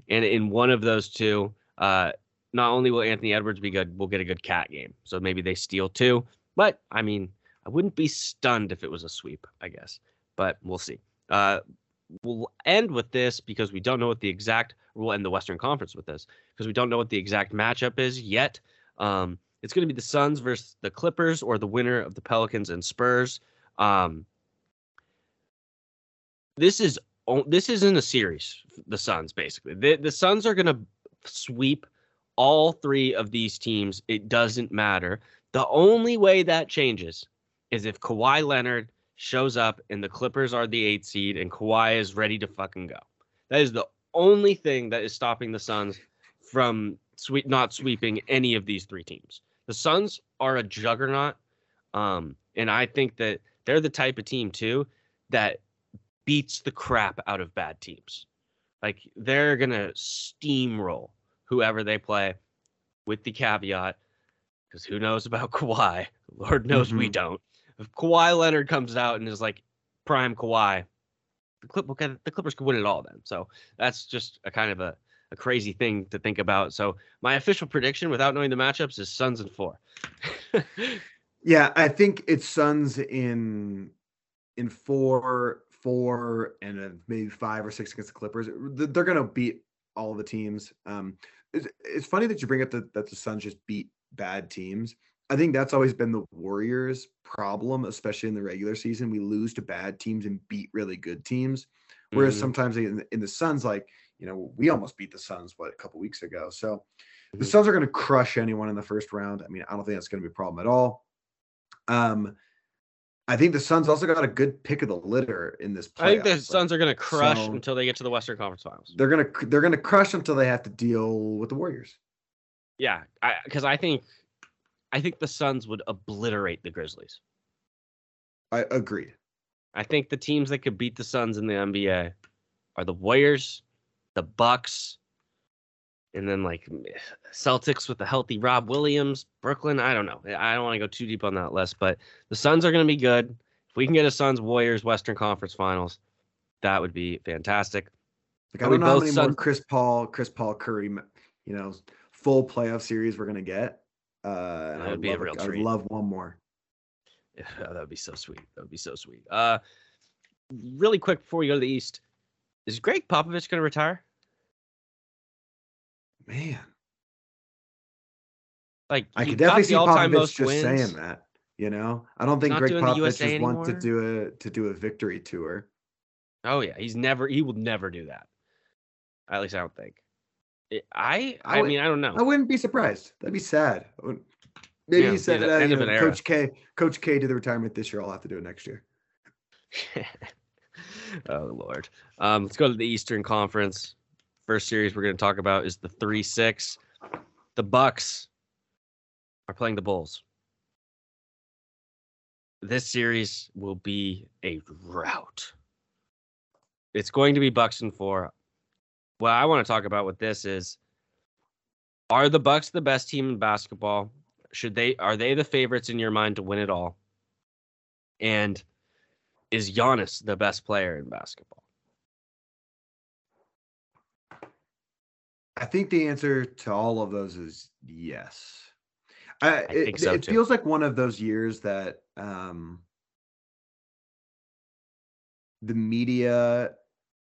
and in one of those two, uh, not only will Anthony Edwards be good, we'll get a good KAT game. So maybe they steal two. But I mean, I wouldn't be stunned if it was a sweep, I guess. But we'll see. Uh, we'll end with this because we don't know what the exact. We'll end the Western Conference with this because we don't know what the exact matchup is yet. Um, it's going to be the Suns versus the Clippers or the winner of the Pelicans and Spurs. Um, this is this isn't a series. The Suns basically. The the Suns are going to sweep all three of these teams. It doesn't matter. The only way that changes is if Kawhi Leonard shows up and the Clippers are the eight seed and Kawhi is ready to fucking go. That is the only thing that is stopping the Suns from sweep not sweeping any of these three teams. The Suns are a juggernaut. Um, and I think that they're the type of team too that beats the crap out of bad teams. Like they're gonna steamroll whoever they play, with the caveat, because who knows about Kawhi? Lord knows mm-hmm. we don't. If Kawhi Leonard comes out and is like prime Kawhi, the Clip the Clippers could win it all then. So that's just a kind of a, a crazy thing to think about. So my official prediction, without knowing the matchups, is Suns and four. yeah, I think it's Suns in in four, four, and maybe five or six against the Clippers. They're gonna beat all the teams. Um, it's, it's funny that you bring up that, that the Suns just beat bad teams. I think that's always been the Warriors' problem, especially in the regular season. We lose to bad teams and beat really good teams. Whereas mm-hmm. sometimes in, in, the Suns, like, you know, we almost beat the Suns, what, a couple weeks ago. So mm-hmm. the Suns are going to crush anyone in the first round. I mean, I don't think that's going to be a problem at all. Um, I think the Suns also got a good pick of the litter in this. I think the Suns are going to crush so until they get to the Western Conference Finals. They're gonna they're gonna crush until they have to deal with the Warriors. Yeah, because I, I, think I think the Suns would obliterate the Grizzlies. I agree. I think the teams that could beat the Suns in the NBA are the Warriors, the Bucks, and then like Celtics with the healthy Rob Williams, Brooklyn. I don't know. I don't want to go too deep on that list, but the Suns are going to be good. If we can get a Suns Warriors Western Conference Finals, that would be fantastic. Like, I don't know how many Suns... more Chris Paul, Chris Paul, Curry, you know, full playoff series we're going to get. Uh, that would be a real treat. I'd love one more. Yeah, that would be so sweet. That would be so sweet. Uh, really quick before we go to the East, is Gregg Popovich going to retire? man. Like I could definitely see Popovich just wins. saying that. You know, I don't think Gregg Popovich just wants to do a to do a victory tour. Oh yeah, he's never he will never do that. At least I don't think. I I I mean I don't know. I wouldn't be surprised. That'd be sad. Maybe Yeah, he said, uh, you know. Coach K, Coach K did the retirement this year. I'll have to do it next year. oh lord. Um, let's go to the Eastern Conference. First series we're going to talk about is the three six. The Bucks are playing the Bulls. This series will be a rout. It's going to be Bucks and four. What I want to talk about with this is are the Bucks the best team in basketball? Should they are they the favorites in your mind to win it all? And is Giannis the best player in basketball? I think the answer to all of those is yes. I, it, think so, it too. feels like one of those years that um, the media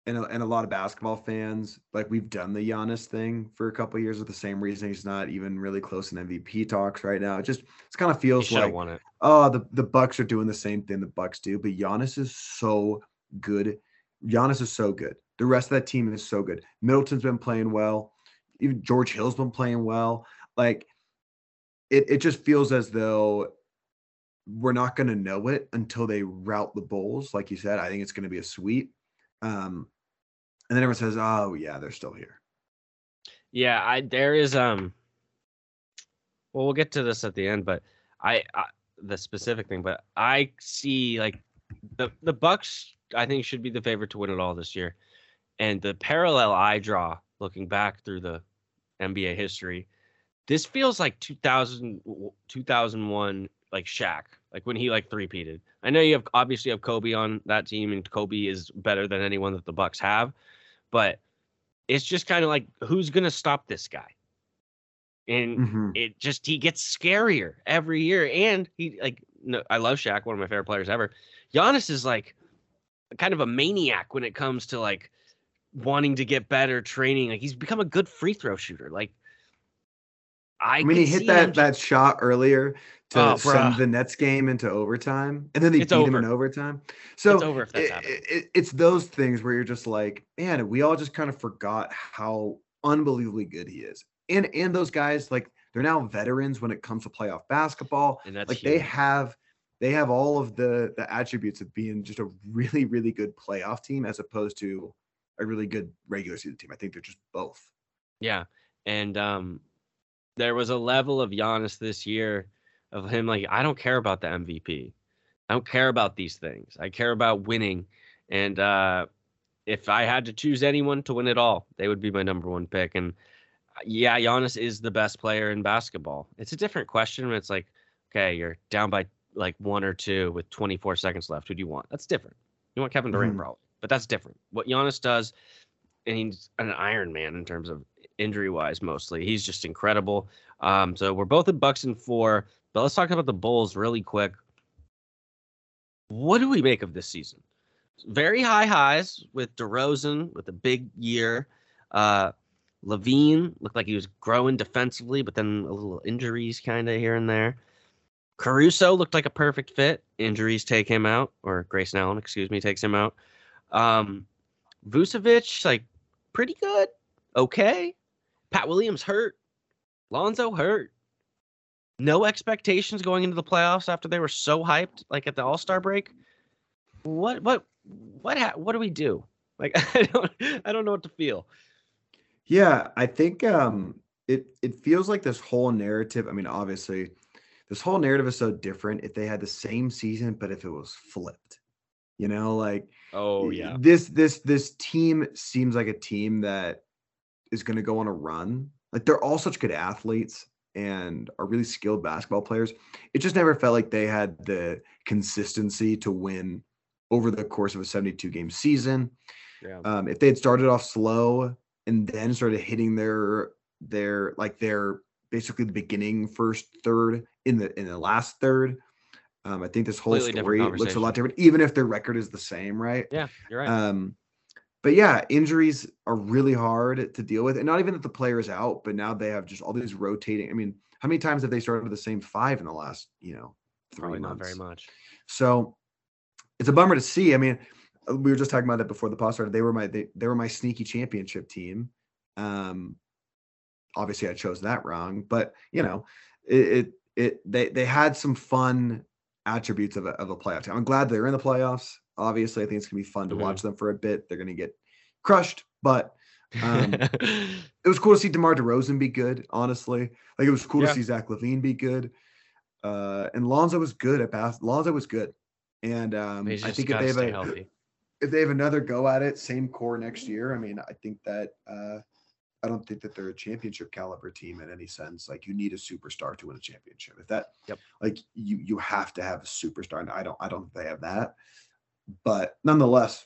and a, and a lot of basketball fans like we've done the Giannis thing for a couple of years with the same reason he's not even really close in MVP talks right now. It just it kind of feels like oh the the Bucks are doing the same thing the Bucks do, but Giannis is so good. Giannis is so good. The rest of that team is so good. Middleton's been playing well. Even George Hill's been playing well. Like it, it just feels as though we're not going to know it until they route the Bulls. Like you said, I think it's going to be a sweep. Um, and then everyone says, "Oh yeah, they're still here." Yeah, I there is um. Well, we'll get to this at the end, but I, I the specific thing, but I see like the the Bucks. I think should be the favorite to win it all this year, and the parallel I draw looking back through the NBA history, this feels like 2000, 2001 like Shaq, like when he like three-peated. I know you have obviously have Kobe on that team, and Kobe is better than anyone that the Bucks have, but it's just kind of like who's gonna stop this guy? And Mhm. it just he gets scarier every year. And he like no, I love Shaq, one of my favorite players ever. Giannis is like kind of a maniac when it comes to like wanting to get better, training. Like he's become a good free throw shooter. Like I, I mean, he hit that that shot earlier to Oh, send the Nets game into overtime, and then they It's beat him in overtime. So it's over if that's it- it- it's those things where you're just like, man, we all just kind of forgot how unbelievably good he is. And and those guys, like they're now veterans when it comes to playoff basketball. And that's like they have they have all of the the attributes of being just a really, really good playoff team as opposed to a really good regular season team. I think they're just both. Yeah. And um there was a level of Giannis this year of him like, I don't care about the MVP. I don't care about these things. I care about winning. And uh if I had to choose anyone to win it all, they would be my number one pick. And uh, yeah, Giannis is the best player in basketball. It's a different question when it's like, okay, you're down by like one or two with 24 seconds left. Who do you want? That's different. You want Kevin Durant, Mhm. probably, but that's different. What Giannis does, and he's an Iron Man in terms of injury wise, mostly. He's just incredible. Um, so we're both at Bucks and four, but let's talk about the Bulls really quick. What do we make of this season? Very high highs with DeRozan with a big year. Uh, LaVine looked like he was growing defensively, but then a little injuries kind of here and there. Caruso looked like a perfect fit. Injuries take him out, or Grayson Allen, excuse me, takes him out. Um, Vucevic, like pretty good, okay. Pat Williams hurt. Lonzo hurt. No expectations going into the playoffs after they were so hyped, like at the All Star break. What what what ha- what do we do? Like I don't I don't know what to feel. Yeah, I think um it it feels like this whole narrative. I mean, obviously, this whole narrative is so different if they had the same season, but if it was flipped. You know, like Oh yeah, this this this team seems like a team that is going to go on a run. Like they're all such good athletes and are really skilled basketball players. It just never felt like they had the consistency to win over the course of a 72 game season. Yeah. Um, if they had started off slow and then started hitting their their like their basically the beginning first third in the in the last third, um, I think this whole Completely story looks a lot different, even if their record is the same, right? Yeah, you're right. Um, but yeah, injuries are really hard to deal with, and not even that the player is out, but now they have just all these rotating. I mean, how many times have they started with the same five in the last, you know, three Probably not very much. So it's a bummer to see. I mean, uh, we were just talking about that before the pod started. They were my they, they were my sneaky championship team. Um, obviously I chose that wrong, but you know, it, it, it they they had some fun attributes of a, of a playoff team. I'm glad they're in the playoffs. Obviously, I think it's gonna be fun to mm-hmm. watch them for a bit. They're gonna get crushed, but um, it was cool to see DeMar DeRozan be good. Honestly, like it was cool yeah. to see Zach LaVine be good. Uh, and Lonzo was good at bas- Lonzo was good, and um, I think if they have a healthy. if they have another go at it, same core next year. I mean, I think that uh, I don't think that they're a championship caliber team in any sense. Like you need a superstar to win a championship. If that, yep. like you you have to have a superstar. And I don't I don't think they have that. But nonetheless,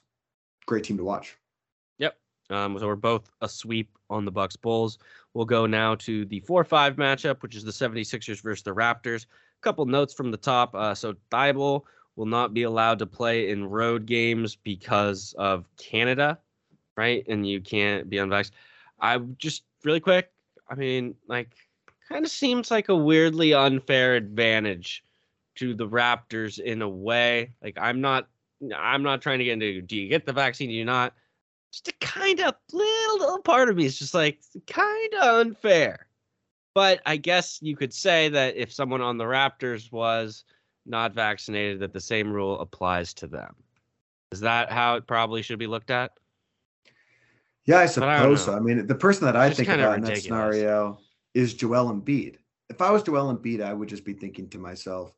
great team to watch. Yep. Um, so we're both a sweep on the Bucks Bulls. We'll go now to the 4-5 matchup, which is the 76ers versus the Raptors. A couple notes from the top. Uh, so Thybulle will not be allowed to play in road games because of Canada, right? And you can't be unvaccinated. I just really quick. I mean, like, kind of seems like a weirdly unfair advantage to the Raptors in a way. Like, I'm not, I'm not trying to get into. Do you get the vaccine? Do you not? Just a kind of little, little part of me is just like kind of unfair. But I guess you could say that if someone on the Raptors was not vaccinated, that the same rule applies to them. Is that how it probably should be looked at? Yeah, I suppose I so. I mean, the person that I think about in that scenario is Joel Embiid. If I was Joel Embiid, I would just be thinking to myself,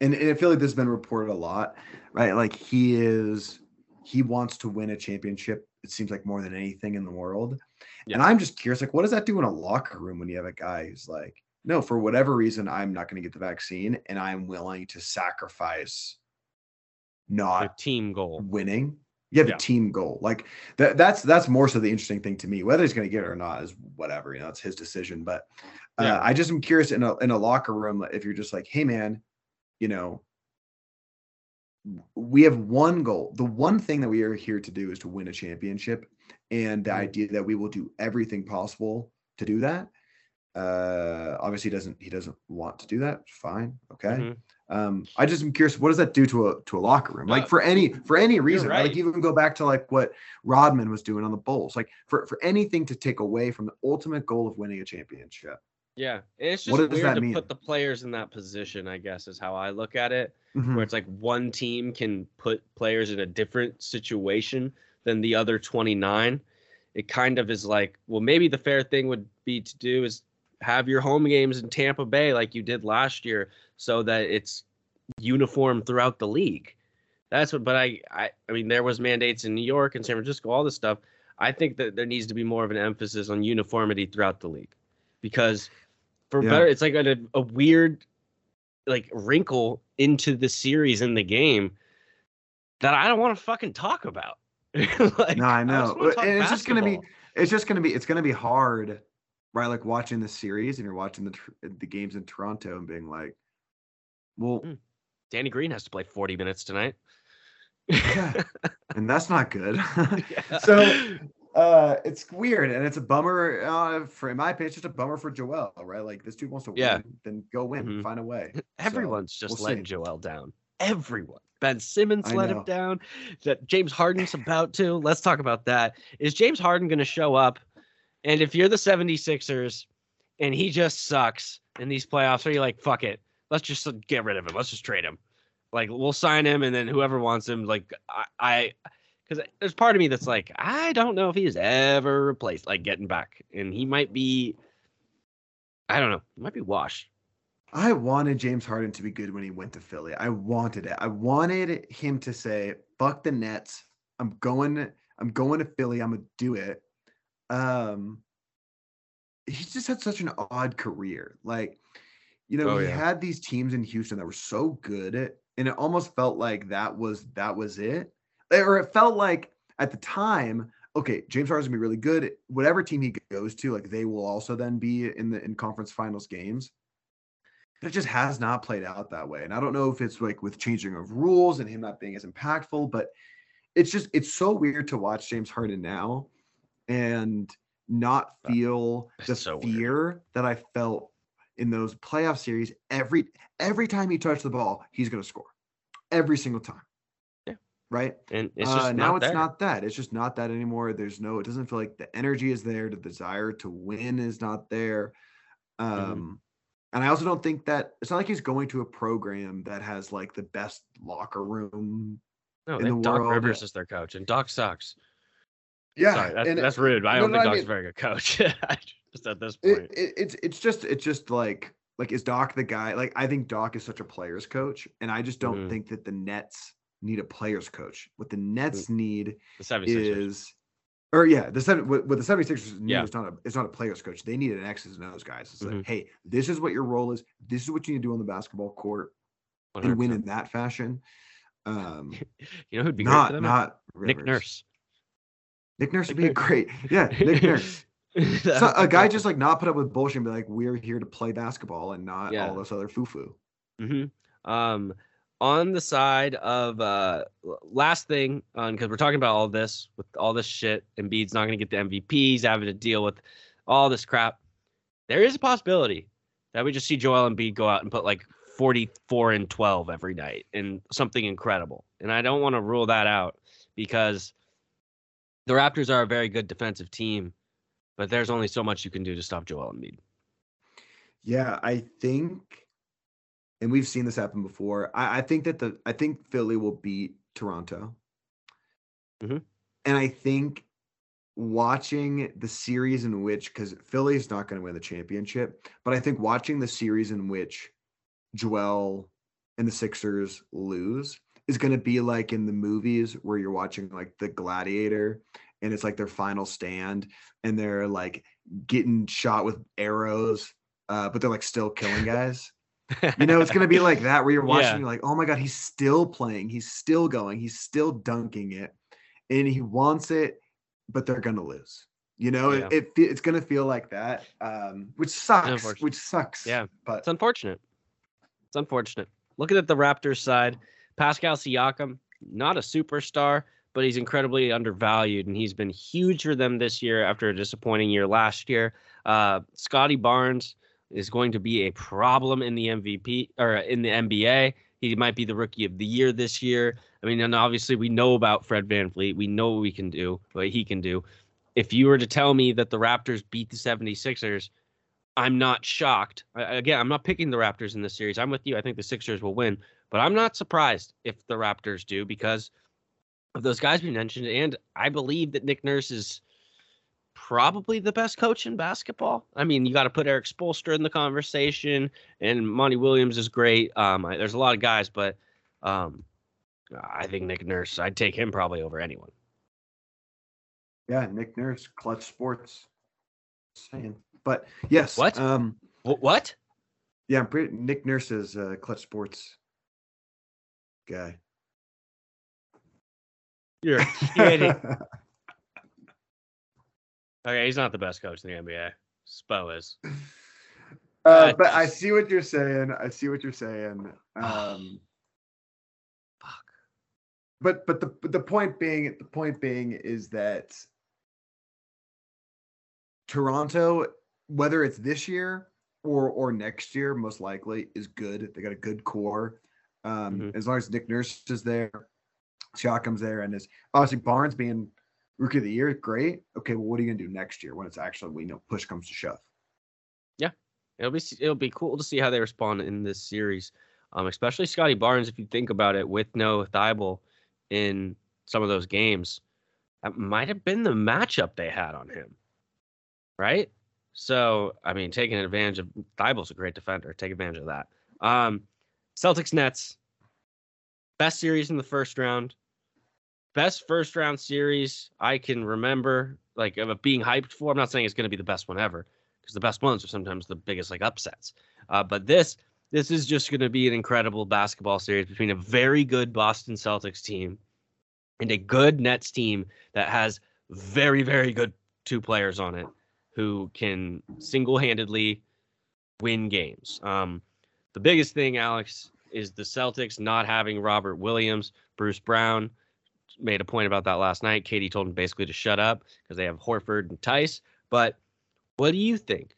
and, and I feel like this has been reported a lot, right? Like he is, he wants to win a championship. It seems like more than anything in the world. Yeah. And I'm just curious, like, what does that do in a locker room when you have a guy who's like, no, for whatever reason, I'm not going to get the vaccine, and I'm willing to sacrifice not the team goal winning you have yeah. a team goal. Like that that's that's more so the interesting thing to me. Whether he's going to get it or not is whatever, you know, it's his decision. But uh, yeah. I just am curious in a in a locker room if you're just like, hey man, you know, we have one goal. The one thing that we are here to do is to win a championship. And the mm-hmm. idea that we will do everything possible to do that. Uh obviously he doesn't he doesn't want to do that. Fine. Okay. Mm-hmm. Um, I just am curious, what does that do to a to a locker room? Like uh, for any for any reason, right. like even go back to like what Rodman was doing on the Bulls, like for for anything to take away from the ultimate goal of winning a championship. Yeah, it's just weird to mean? put the players in that position. I guess is how I look at it, mm-hmm. where it's like one team can put players in a different situation than the other twenty nine. It kind of is like, well, maybe the fair thing would be to do is have your home games in Tampa Bay like you did last year so that it's uniform throughout the league. That's what but I I I mean there was mandates in New York and San Francisco all this stuff. I think that there needs to be more of an emphasis on uniformity throughout the league because for yeah. better it's like a, a weird like wrinkle into the series in the game that I don't want to fucking talk about. like, no, I know. I and it's just gonna be it's just gonna be it's gonna be hard right? Like watching the series and you're watching the the games in Toronto and being like, well, mm. Danny Green has to play 40 minutes tonight. yeah, and that's not good. so uh it's weird and it's a bummer uh for in my opinion it's just a bummer for joel right like this dude wants to yeah. win then go win mm-hmm. find a way everyone's so, just we'll letting see. joel down everyone ben simmons I let know. him down that james harden's about to let's talk about that is james harden going to show up and if you're the 76ers and he just sucks in these playoffs, are you like, fuck it, let's just get rid of him. Let's just trade him. Like we'll sign him, and then whoever wants him, like I, because there's part of me that's like, I don't know if he's ever replaced, like getting back, and he might be, I don't know, he might be washed. I wanted James Harden to be good when he went to Philly. I wanted it. I wanted him to say, "Fuck the Nets. I'm going. I'm going to Philly. I'm gonna do it." um he's just had such an odd career. Like, you know, oh, he yeah. had these teams in Houston that were so good, and it almost felt like that was that was it, or it felt like at the time, okay, James Harden's gonna be really good. Whatever team he goes to, like they will also then be in the in conference finals games. But it just has not played out that way, and I don't know if it's like with changing of rules and him not being as impactful, but it's just it's so weird to watch James Harden now and not feel the so fear weird. that I felt in those playoff series. Every every time he touched the ball, he's going to score. Every single time. Right? And it's just uh, now it's there. not that. It's just not that anymore. There's no. It doesn't feel like the energy is there. The desire to win is not there. Mm-hmm. Um, and I also don't think that it's not like he's going to a program that has like the best locker room. no, in the Doc world. Rivers is their coach, and Doc sucks. Yeah, Sorry, that's, that's rude. I don't no, think I Doc's mean- a very good coach. just at this point. it, it's it's just it's just like like is Doc the guy? Like I think Doc is such a players coach, and I just don't Mhm. think that the Nets need a players coach. What the Nets need the 76ers. is or yeah, the seven what, what the 76ers need Yeah. is not a it's not a players coach. They need an X's and O's guys. It's Mhm. like, hey, this is what your role is. This is what you need to do on the basketball court and win in that fashion. Um You know who'd be great for not them? not Nick Nurse. Nick Nurse would be a great. Yeah, Nick Nurse. So a guy just like not put up with bullshit and be like, we're here to play basketball and not Yeah. all this other foo foo. hmm Um, on the side of uh, last thing, because we're talking about all this with all this shit, Embiid's not going to get the MVPs, having to deal with all this crap. There is a possibility that we just see Joel Embiid go out and put like 44 and 12 every night and something incredible. And I don't want to rule that out because the Raptors are a very good defensive team, but there's only so much you can do to stop Joel Embiid. Yeah, I think, and we've seen this happen before. I, I think that the I think Philly will beat Toronto, Mhm. and I think watching the series in which because Philly's not going to win the championship, but I think watching the series in which Joel and the Sixers lose is going to be like in the movies where you're watching like the Gladiator and it's like their final stand and they're like getting shot with arrows uh, but they're like still killing guys. You know, it's gonna be like that where you're watching, Yeah. you're like, oh my god, he's still playing, he's still going, he's still dunking it, and he wants it, but they're gonna lose. You know, Yeah. it, it it's gonna feel like that, um, which sucks, which sucks. Yeah. but It's unfortunate. It's unfortunate. Looking at the Raptors side, Pascal Siakam, not a superstar, but he's incredibly undervalued, and he's been huge for them this year after a disappointing year last year. Uh, Scotty Barnes is going to be a problem in the MVP or in the NBA. He might be the rookie of the year this year. I mean, and obviously we know about Fred VanVleet. We know what we can do, what he can do. If you were to tell me that the Raptors beat the 76ers, I'm not shocked. Again, I'm not picking the Raptors in this series. I'm with you. I think the Sixers will win, but I'm not surprised if the Raptors do because of those guys we mentioned. And I believe that Nick Nurse is probably the best coach in basketball. I mean, you got to put Erik Spoelstra in the conversation, and Monty Williams is great. Um, I, there's a lot of guys, but um, I think Nick Nurse. I'd take him probably over anyone. yeah, Nick Nurse, Clutch Sports, saying, but yes, What? Um, What? yeah, I'm pretty. Nick Nurse is uh, Clutch Sports guy. You're kidding. Okay, he's not the best coach in the NBA. Spo is. Uh, but I see what you're saying. I see what you're saying. Um, Fuck. but but the the point being the point being is that Toronto, whether it's this year or or next year, most likely is good. They got a good core. Um, Mhm. As long as Nick Nurse is there, Siakam's there, and is obviously Barnes being rookie of the year, great. Okay, well, what are you gonna do next year when it's actually we know push comes to shove? Yeah, it'll be it'll be cool to see how they respond in this series, um, especially Scottie Barnes. If you think about it, with no Thybulle in some of those games, that might have been the matchup they had on him, right? So I mean, taking advantage of Thybulle's a great defender. Take advantage of that. Um, Celtics Nets, best series in the first round, best first round series I can remember, like of being hyped for. I'm not saying it's going to be the best one ever because the best ones are sometimes the biggest like upsets. Uh, but this this is just going to be an incredible basketball series between a very good Boston Celtics team and a good Nets team that has very very good two players on it who can single-handedly win games. Um, the biggest thing, Alex, is the Celtics not having Robert Williams, Bruce Brown made a point about that last night. KD told him basically to shut up because they have Horford and Theis. But what do you think?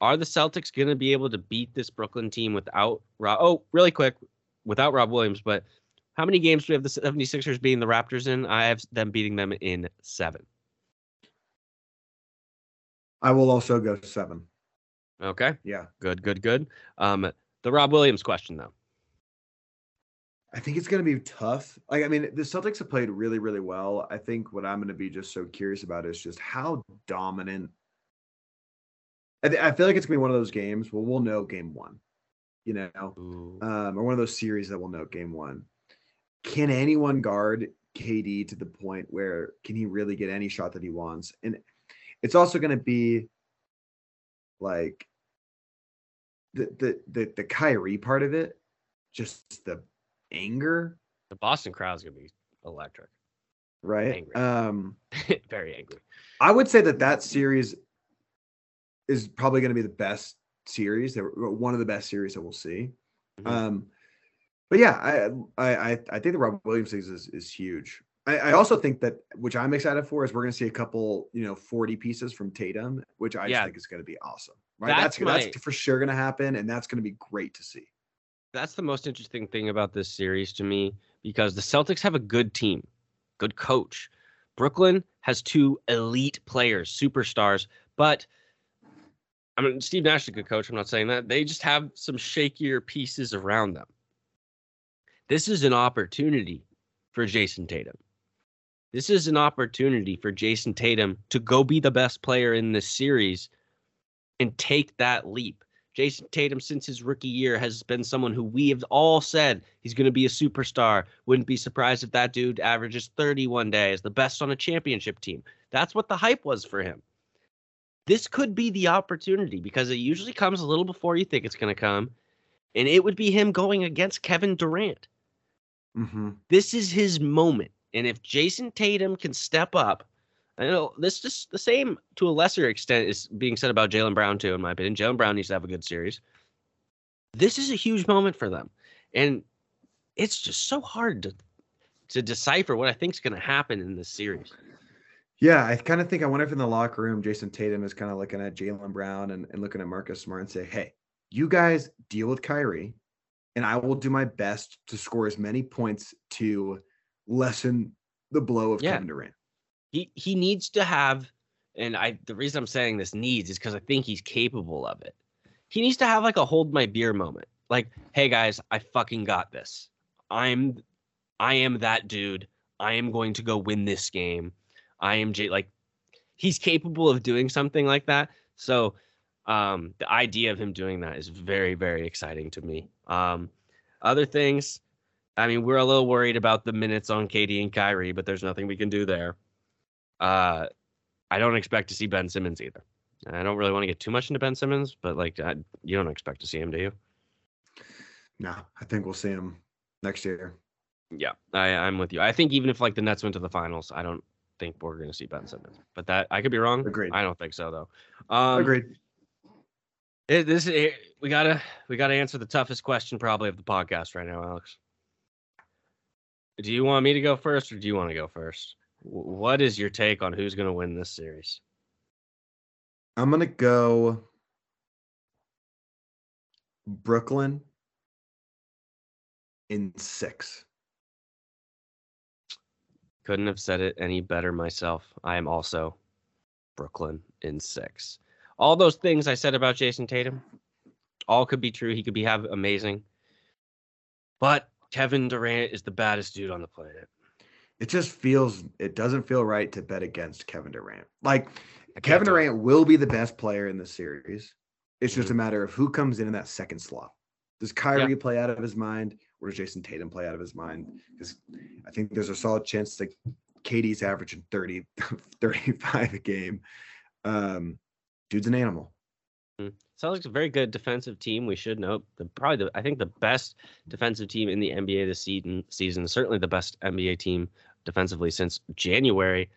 Are the Celtics going to be able to beat this Brooklyn team without Rob? Oh, really quick, without Rob Williams, but How many games do we have the 76ers beating the Raptors in? I have them beating them in seven. I will also go seven. Okay. Yeah. Good, good, good. Um, the Rob Williams question though. I think it's going to be tough. Like, I mean, the Celtics have played really, really well. I think what I'm going to be just so curious about is just how dominant. I, th- I feel like it's going to be one of those games. Well, we'll know game one, you know, um, or one of those series that we'll know game one. Can anyone guard KD to the point where can he really get any shot that he wants? And it's also going to be like the the the the Kyrie part of it, just the anger. The Boston crowd's gonna be electric. Right. Angry. Um, Very angry. I would say that that series is probably going to be the best series that one of the best series that we'll see. Mhm. Um, but yeah, I I I think the Rob Williams thing is is huge. I, I also think that which I'm excited for is we're going to see a couple you know 40 pieces from Tatum, which I just Yeah. think is going to be awesome. Right, That's that's that's, for sure going to happen, and that's going to be great to see. That's the most interesting thing about this series to me because the Celtics have a good team, good coach. Brooklyn has two elite players, superstars, but I mean Steve Nash is a good coach. I'm not saying that. They just have some shakier pieces around them. This is an opportunity for Jayson Tatum. This is an opportunity for Jayson Tatum to go be the best player in this series and take that leap. Jayson Tatum, since his rookie year, has been someone who we have all said he's going to be a superstar. Wouldn't be surprised if that dude averages 31 days, the best on a championship team. That's what the hype was for him. This could be the opportunity because it usually comes a little before you think it's going to come. And it would be him going against Kevin Durant. Mm-hmm. This is his moment. And if Jayson Tatum can step up, I know this is the same to a lesser extent is being said about Jaylen Brown too, in my opinion. Jaylen Brown needs to have a good series. This is a huge moment for them, and it's just so hard to to decipher what I think is going to happen in this series. Yeah, I kind of think I wonder if in the locker room, Jayson Tatum is kind of looking at Jalen Brown and, and looking at Marcus Smart and say, hey, you guys deal with Kyrie, and I will do my best to score as many points to lessen the blow of Yeah. Kevin Durant. He he needs to have, and I the reason I'm saying this needs is because I think he's capable of it. He needs to have like a hold my beer moment. Like, hey guys, I fucking got this. I'm I am that dude. I am going to go win this game. I am J like he's capable of doing something like that. So um the idea of him doing that is very, very exciting to me. Um other things, I mean, we're a little worried about the minutes on KD and Kyrie, but there's nothing we can do there. Uh, I don't expect to see Ben Simmons either. I don't really want to get too much into Ben Simmons, but like, I, you don't expect to see him, do you? No, I think we'll see him next year. Yeah, I, I'm with you. I think even if like the Nets went to the finals, I don't think we're going to see Ben Simmons. But that I could be wrong. Agreed. I don't think so though. Um, Agreed. It, this it, we gotta we gotta answer the toughest question probably of the podcast right now, Alex. Do you want me to go first, or do you want to go first? Wh- What is your take on who's going to win this series? I'm gonna go Brooklyn in six. Couldn't have said it any better myself. I am also Brooklyn in six. All those things I said about Jayson Tatum, all could be true. He could be have amazing, but Kevin Durant is the baddest dude on the planet. It just feels it doesn't feel right to bet against Kevin Durant. Like Kevin. Durant will be the best player in the series. It's just a matter of who comes in in that second slot. Does Kyrie play out of his mind, or does Jayson Tatum play out of his mind? Because I think there's a solid chance that KD's averaging 30, 35 a game. Um, dude's an animal. Sounds like a very good defensive team. We should note the probably the I think the best defensive team in the NBA this season. Season certainly the best NBA team defensively since January.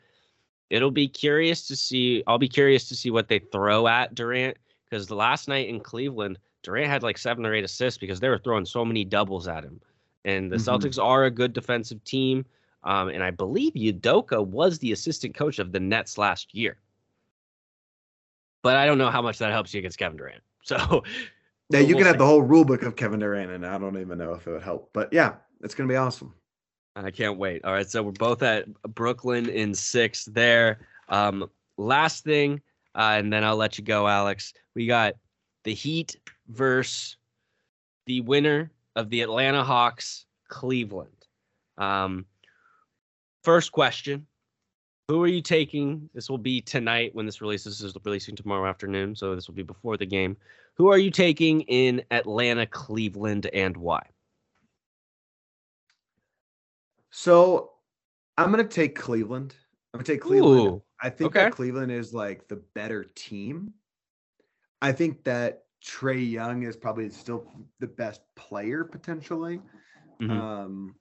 It'll be curious to see. I'll be curious to see what they throw at Durant because the last night in Cleveland, Durant had like seven or eight assists because they were throwing so many doubles at him. And the Mhm. Celtics are a good defensive team. Um, and I believe Udoka was the assistant coach of the Nets last year. But I don't know how much that helps you against Kevin Durant. So Yeah, you we'll can have the whole rule book of Kevin Durant, and I don't even know if it would help. But yeah, it's gonna be awesome. I can't wait. All right, so we're both at Brooklyn in six there. Um, last thing, uh, and then I'll let you go, Alex. We got the Heat versus the winner of the Atlanta Hawks, Cleveland. Um, first question Who are you taking? This will be tonight when this releases. This is releasing tomorrow afternoon, so this will be before the game. Who are you taking in Atlanta, Cleveland, and why? So I'm gonna take Cleveland. I'm gonna take Cleveland. Ooh, I think okay. that Cleveland is like the better team. I think that Trae Young is probably still the best player potentially. Mhm. Um,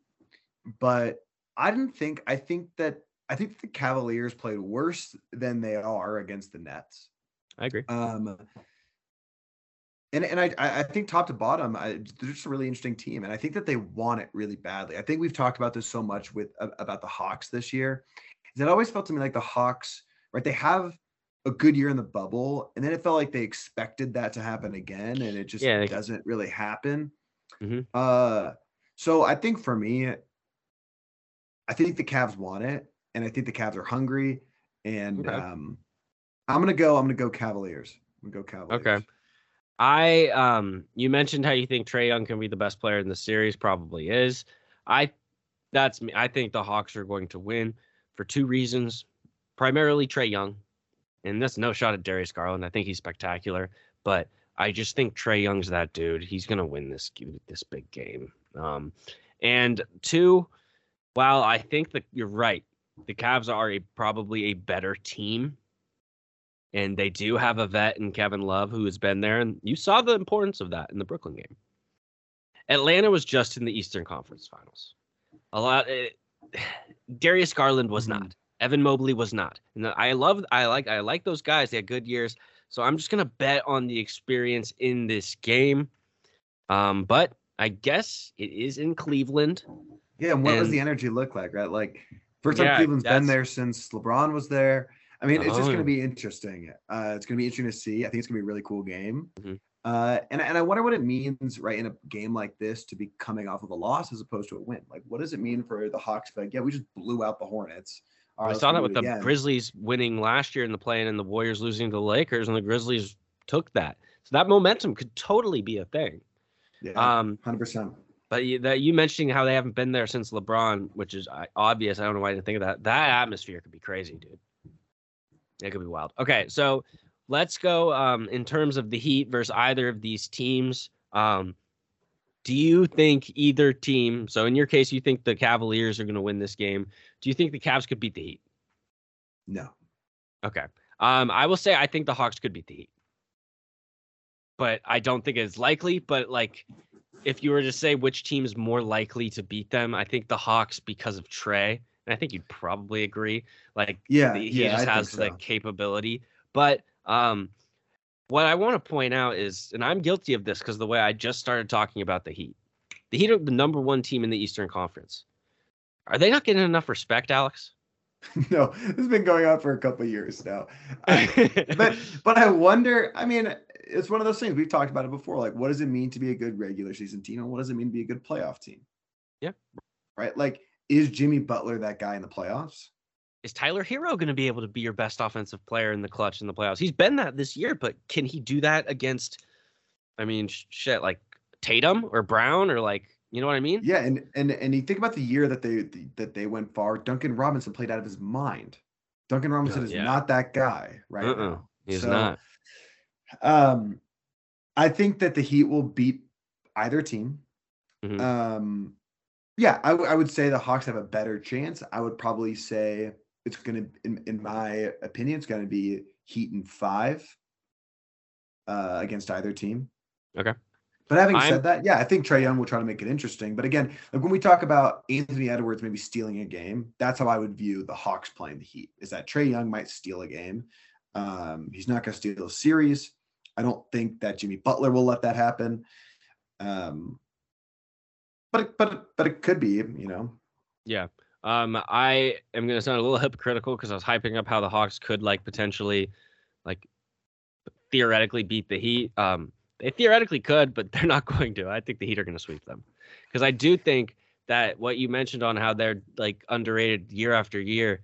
but I didn't think. I think that I think the Cavaliers played worse than they are against the Nets. I agree. Um, and and I I think top to bottom, I, they're just a really interesting team, and I think that they want it really badly. I think we've talked about this so much with about the Hawks this year. is It always felt to me like the Hawks, right? They have a good year in the bubble, and then it felt like they expected that to happen again, and it just Yeah, doesn't really happen. Mhm. Uh, so I think for me, I think the Cavs want it, and I think the Cavs are hungry, and Okay. um, I'm gonna go. I'm gonna go Cavaliers. I'm gonna go Cavaliers. Okay. I um you mentioned how you think Trae Young can be the best player in the series, probably is. I that's me. I think the Hawks are going to win for two reasons. Primarily Trae Young. And that's no shot at Darius Garland. I think he's spectacular, but I just think Trae Young's that dude. He's gonna win this this big game. Um and two, while I think that you're right, the Cavs are a probably a better team and they do have a vet in Kevin Love who has been there, and you saw the importance of that in the Brooklyn game. Atlanta was just in the Eastern Conference Finals. A lot. eh, Darius Garland was Mhm. not. Evan Mobley was not. And I love. I like. I like those guys. They had good years. So I'm just gonna bet on the experience in this game. Um, but I guess it is in Cleveland. Yeah, and what does the energy look like, right? Like first time Yeah, Cleveland's been there since LeBron was there. I mean, it's just Oh, going to be interesting. Uh, it's going to be interesting to see. I think it's going to be a really cool game. Mhm. Uh, and and I wonder what it means, right, in a game like this to be coming off of a loss as opposed to a win. Like, what does it mean for the Hawks? Like, yeah, we just blew out the Hornets. All I saw that with the again. Grizzlies winning last year in the play and the Warriors losing to the Lakers, and the Grizzlies took that. So that momentum could totally be a thing. Yeah, Um, hundred percent. but you, that you mentioning how they haven't been there since LeBron, which is obvious. I don't know why I didn't think of that. That atmosphere could be crazy, dude. It could be wild. Okay, so let's go um, in terms of the Heat versus either of these teams. Um, do you think either team? So in your case, you think the Cavaliers are going to win this game. Do you think the Cavs could beat the Heat? No, Okay. Um, I will say I think the Hawks could beat the Heat, but I don't think it's likely. But like, if you were to say which team is more likely to beat them, I think the Hawks because of Trae, and I think you'd probably agree. Like, yeah, he yeah, just I has the so. capability. But um, what I want to point out is, and I'm guilty of this because the way I just started talking about the Heat, the Heat are the number one team in the Eastern Conference. Are they not getting enough respect, Alex? no, this has been going on for a couple of years now. I- but but I wonder. I mean, it's one of those things we've talked about it before. Like, what does it mean to be a good regular season team, and what does it mean to be a good playoff team? Yeah. Right. Like, is Jimmy Butler that guy in the playoffs? is Tyler Herro going to be able to be your best offensive player in the clutch in the playoffs? He's been that this year, but can he do that against? I mean, shit, like Tatum or Brown or like, you know what I mean? Yeah, and and and you think about the year that they that they went far. Duncan Robinson played out of his mind. Duncan Robinson is yeah. not that guy right Uh-uh, now. He's So, not. Um, I think that the Heat will beat either team. Mhm. Um, yeah, I, w- I would say the Hawks have a better chance. I would probably say it's going to, in, in my opinion, it's going to be Heat and five uh, against either team. Okay. But having I'm- said that, yeah, I think Trae Young will try to make it interesting. But again, like when we talk about Anthony Edwards maybe stealing a game, that's how I would view the Hawks playing the Heat. Is that Trae Young might steal a game. Um, he's not going to steal a series. I don't think that Jimmy Butler will let that happen. Um, but but but it could be, you know. Yeah. Um, I am going to sound a little hypocritical because I was hyping up how the Hawks could like potentially, like, theoretically beat the Heat. Um, they theoretically could, but they're not going to. I think the Heat are going to sweep them because I do think that what you mentioned on how they're like underrated year after year.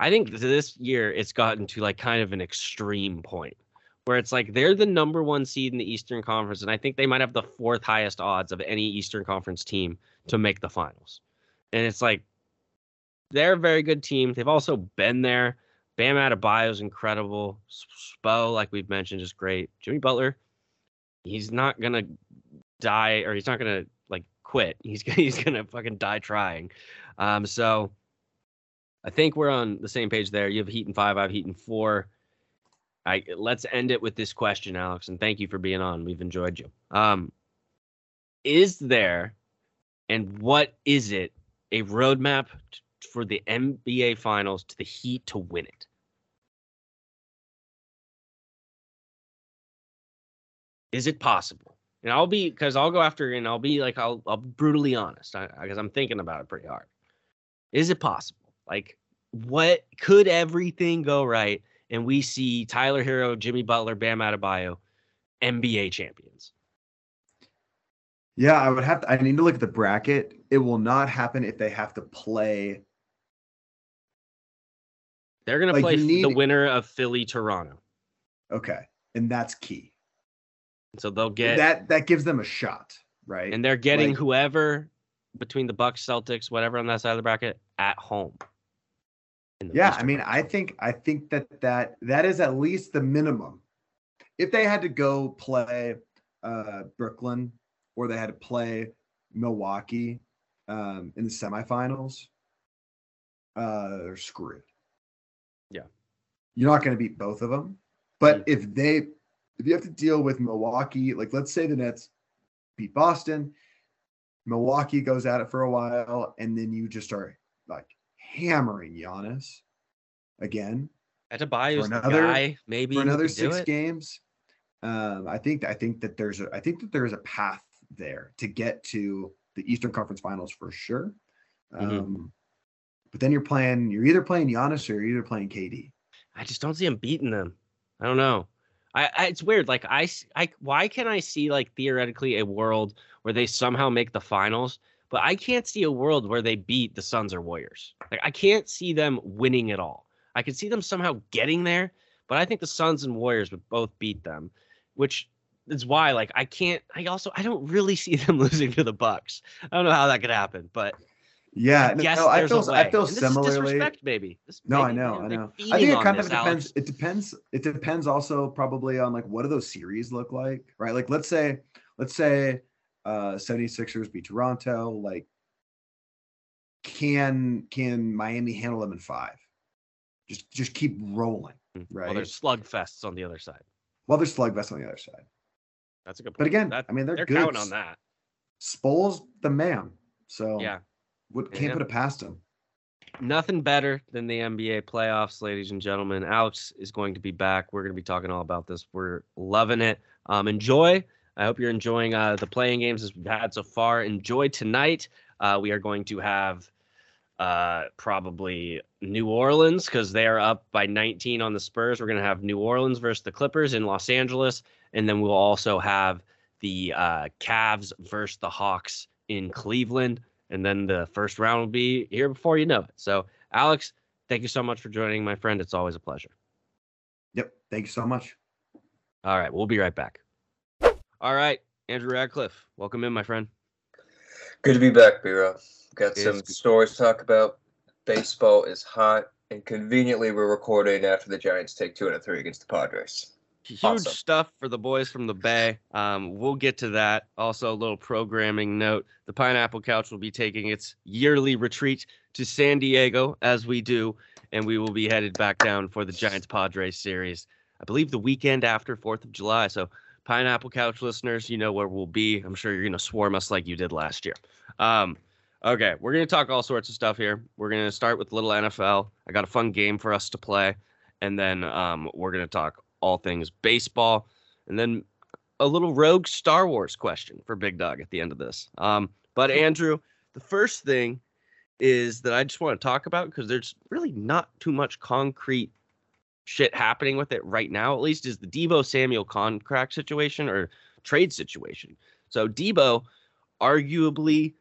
I think this year it's gotten to like kind of an extreme point where it's like they're the number one seed in the Eastern Conference, and I think they might have the fourth highest odds of any Eastern Conference team to make the finals. And it's like they're a very good team. They've also been there. Bam Adebayo is incredible. Spo, like we've mentioned, is great. Jimmy Butler, he's not gonna die or he's not gonna like quit. He's he's gonna fucking die trying. Um, so I think we're on the same page there. You have Heat in five, I have Heat in four. I let's end it with this question, Alex, and thank you for being on. We've enjoyed you. Um, is there, and what is it, a roadmap t- for the NBA Finals to the Heat to win it? Is it possible? And I'll be because I'll go after and I'll be like I'll I'll brutally honest I, because I'm thinking about it pretty hard. Is it possible? Like, what could everything go right and we see Tyler Herro, Jimmy Butler, Bam Adebayo, NBA champions? Yeah, I would have to. I need to look at the bracket. It will not happen if they have to play. They're gonna play need- the winner of Philly Toronto, Okay, and that's key. so they'll get that that gives them a shot, right? and they're getting like- whoever between the Bucks, Celtics, whatever on that side of the bracket at home. Yeah, I mean. I think I think that that that is at least the minimum. If they had to go play uh, Brooklyn or they had to play Milwaukee um, in the semifinals, uh, they're screwed. Yeah. you're not going to beat both of them. But Mm. if they if you have to deal with Milwaukee, like let's say the Nets beat Boston, Milwaukee goes at it for a while, and then you just start like hammering Giannis again Adebayo's the another- guy. Maybe for another six games. Um, I think I think that there's a I think that there's a path there to get to the Eastern Conference Finals for sure. Um, Mhm. But then you're playing you're either playing Giannis or you're either playing KD. I just don't see him beating them. I don't know. I, I it's weird. Like I, I, why can I see like theoretically a world where they somehow make the finals, but I can't see a world where they beat the Suns or Warriors. Like I can't see them winning at all. I could see them somehow getting there, but I think the Suns and Warriors would both beat them, which is why like I can't. I also I don't really see them losing to the Bucks. I don't know how that could happen, but Yeah, I no, I feel. I feel And this is similarly. disrespect, baby. This, No, I know, I know. I think it kind of this, depends. Alex. It depends. It depends also probably on like what do those series look like, right? Like let's say, let's say uh 76ers beat Toronto, like can can Miami handle them in five? Just just keep rolling, right? Well, there's slugfests on the other side. Well, there's slugfest on the other side. That's a good point. But again, That- I mean they're, they're good. counting on that. Spole's the man. So Yeah. what can't Yeah. put it past him. Nothing better than the NBA playoffs, ladies and gentlemen. Alex is going to be back. We're going to be talking all about this. We're loving it. Um, enjoy. I hope you're enjoying uh, the play-in games as we've had so far. Enjoy tonight. Uh, we are going to have uh, probably New Orleans because they are up by 19 on the Spurs. We're going to have New Orleans versus the Clippers in Los Angeles. And then we'll also have the uh, Cavs versus the Hawks in Cleveland. And then the first round will be here before you know it. So, Alex, thank you so much for joining, my friend. It's always a pleasure. Yep. Thank you so much. All right, we'll be right back. All right, Andrew Radcliffe, welcome in, my friend. Good to be back, B-Rob. Got It some stories to talk about. Baseball is hot, and conveniently, we're recording after the Giants take two out of three against the Padres. Huge Awesome. stuff for the boys from the Bay. Um, we'll get to that. Also, a little programming note: the Pineapple Couch will be taking its yearly retreat to San Diego, as we do, and we will be headed back down for the Giants Padres series. I believe the weekend after Fourth of July. So, Pineapple Couch listeners, you know where we'll be. I'm sure you're gonna swarm us like you did last year. Um, okay, we're gonna talk all sorts of stuff here. We're gonna start with little NFL. I got a fun game for us to play, and then um, we're gonna talk all things baseball, and then a little rogue Star Wars question for Big Dog at the end of this. Um, but Andrew, the first thing is that I just want to talk about because there's really not too much concrete shit happening with it right now. At least is the Deebo Samuel contract situation or trade situation. So Deebo, arguably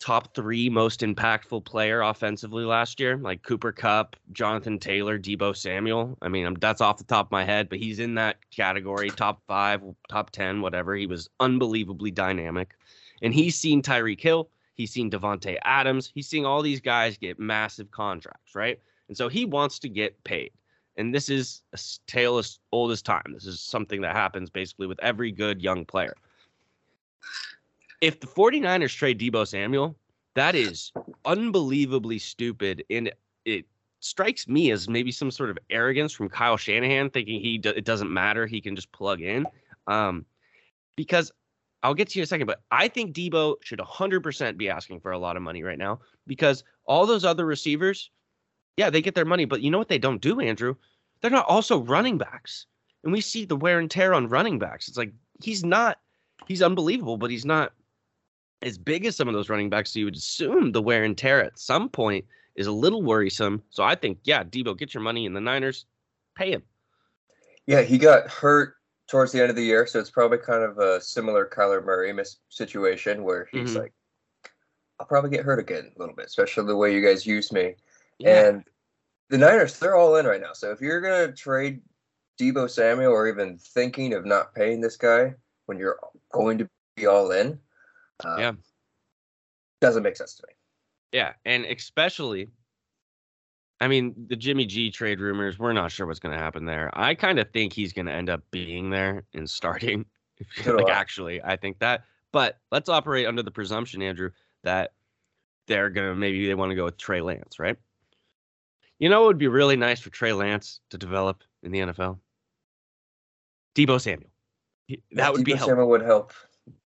top three most impactful player offensively last year, like Cooper Kupp, Jonathan Taylor, Deebo Samuel. I mean, that's off the top of my head, but he's in that category, top five, top 10, whatever. He was unbelievably dynamic. And he's seen Tyreek Hill, he's seen Davante Adams, he's seeing all these guys get massive contracts, right? And so he wants to get paid. And this is a tale as old as time. This is something that happens basically with every good young player if the 49ers trade Deebo Samuel, that is unbelievably stupid. And it strikes me as maybe some sort of arrogance from Kyle Shanahan, thinking he it doesn't matter, he can just plug in. Um, because I'll get to you in a second, but I think Deebo should 100% be asking for a lot of money right now because all those other receivers, yeah, they get their money, but you know what they don't do, Andrew? They're not also running backs. And we see the wear and tear on running backs. It's like he's not, he's unbelievable, but he's not as big as some of those running backs, so you would assume the wear and tear at some point is a little worrisome. So I think, yeah, Deebo, get your money in the Niners, pay him. Yeah, he got hurt towards the end of the year, so it's probably kind of a similar Kyler Murray situation where he's mm-hmm. like, I'll probably get hurt again a little bit, especially the way you guys use me. Yeah. And the Niners, they're all in right now. So if you're gonna trade Deebo Samuel or even thinking of not paying this guy when you're going to be all in, um, yeah. Doesn't make sense to me. Yeah. And especially, I mean, the Jimmy G trade rumors, we're not sure what's going to happen there. I kind of think he's going to end up being there and starting. like, actually, I think that. But let's operate under the presumption, Andrew, that they're going to maybe they want to go with Trey Lance, right? You know, it would be really nice for Trey Lance to develop in the NFL. Deebo Samuel. That would Deebo be helpful. Samuel would help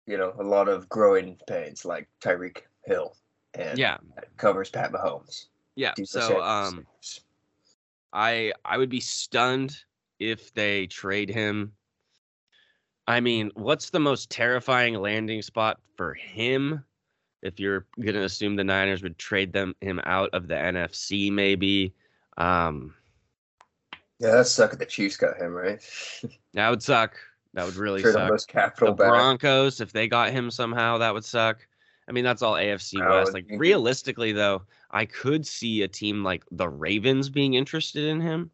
you know, a lot of growing pains like Tyreek Hill and yeah, covers Pat Mahomes. Yeah. So um I I would be stunned if they trade him. I mean, what's the most terrifying landing spot for him? If you're gonna assume the Niners would trade them him out of the NFC, maybe. Um Yeah, that suck if the Chiefs got him, right? that would suck. That would really Trade suck. Capital the back. Broncos, if they got him somehow, that would suck. I mean, that's all AFC oh, West. Like realistically, though, I could see a team like the Ravens being interested in him,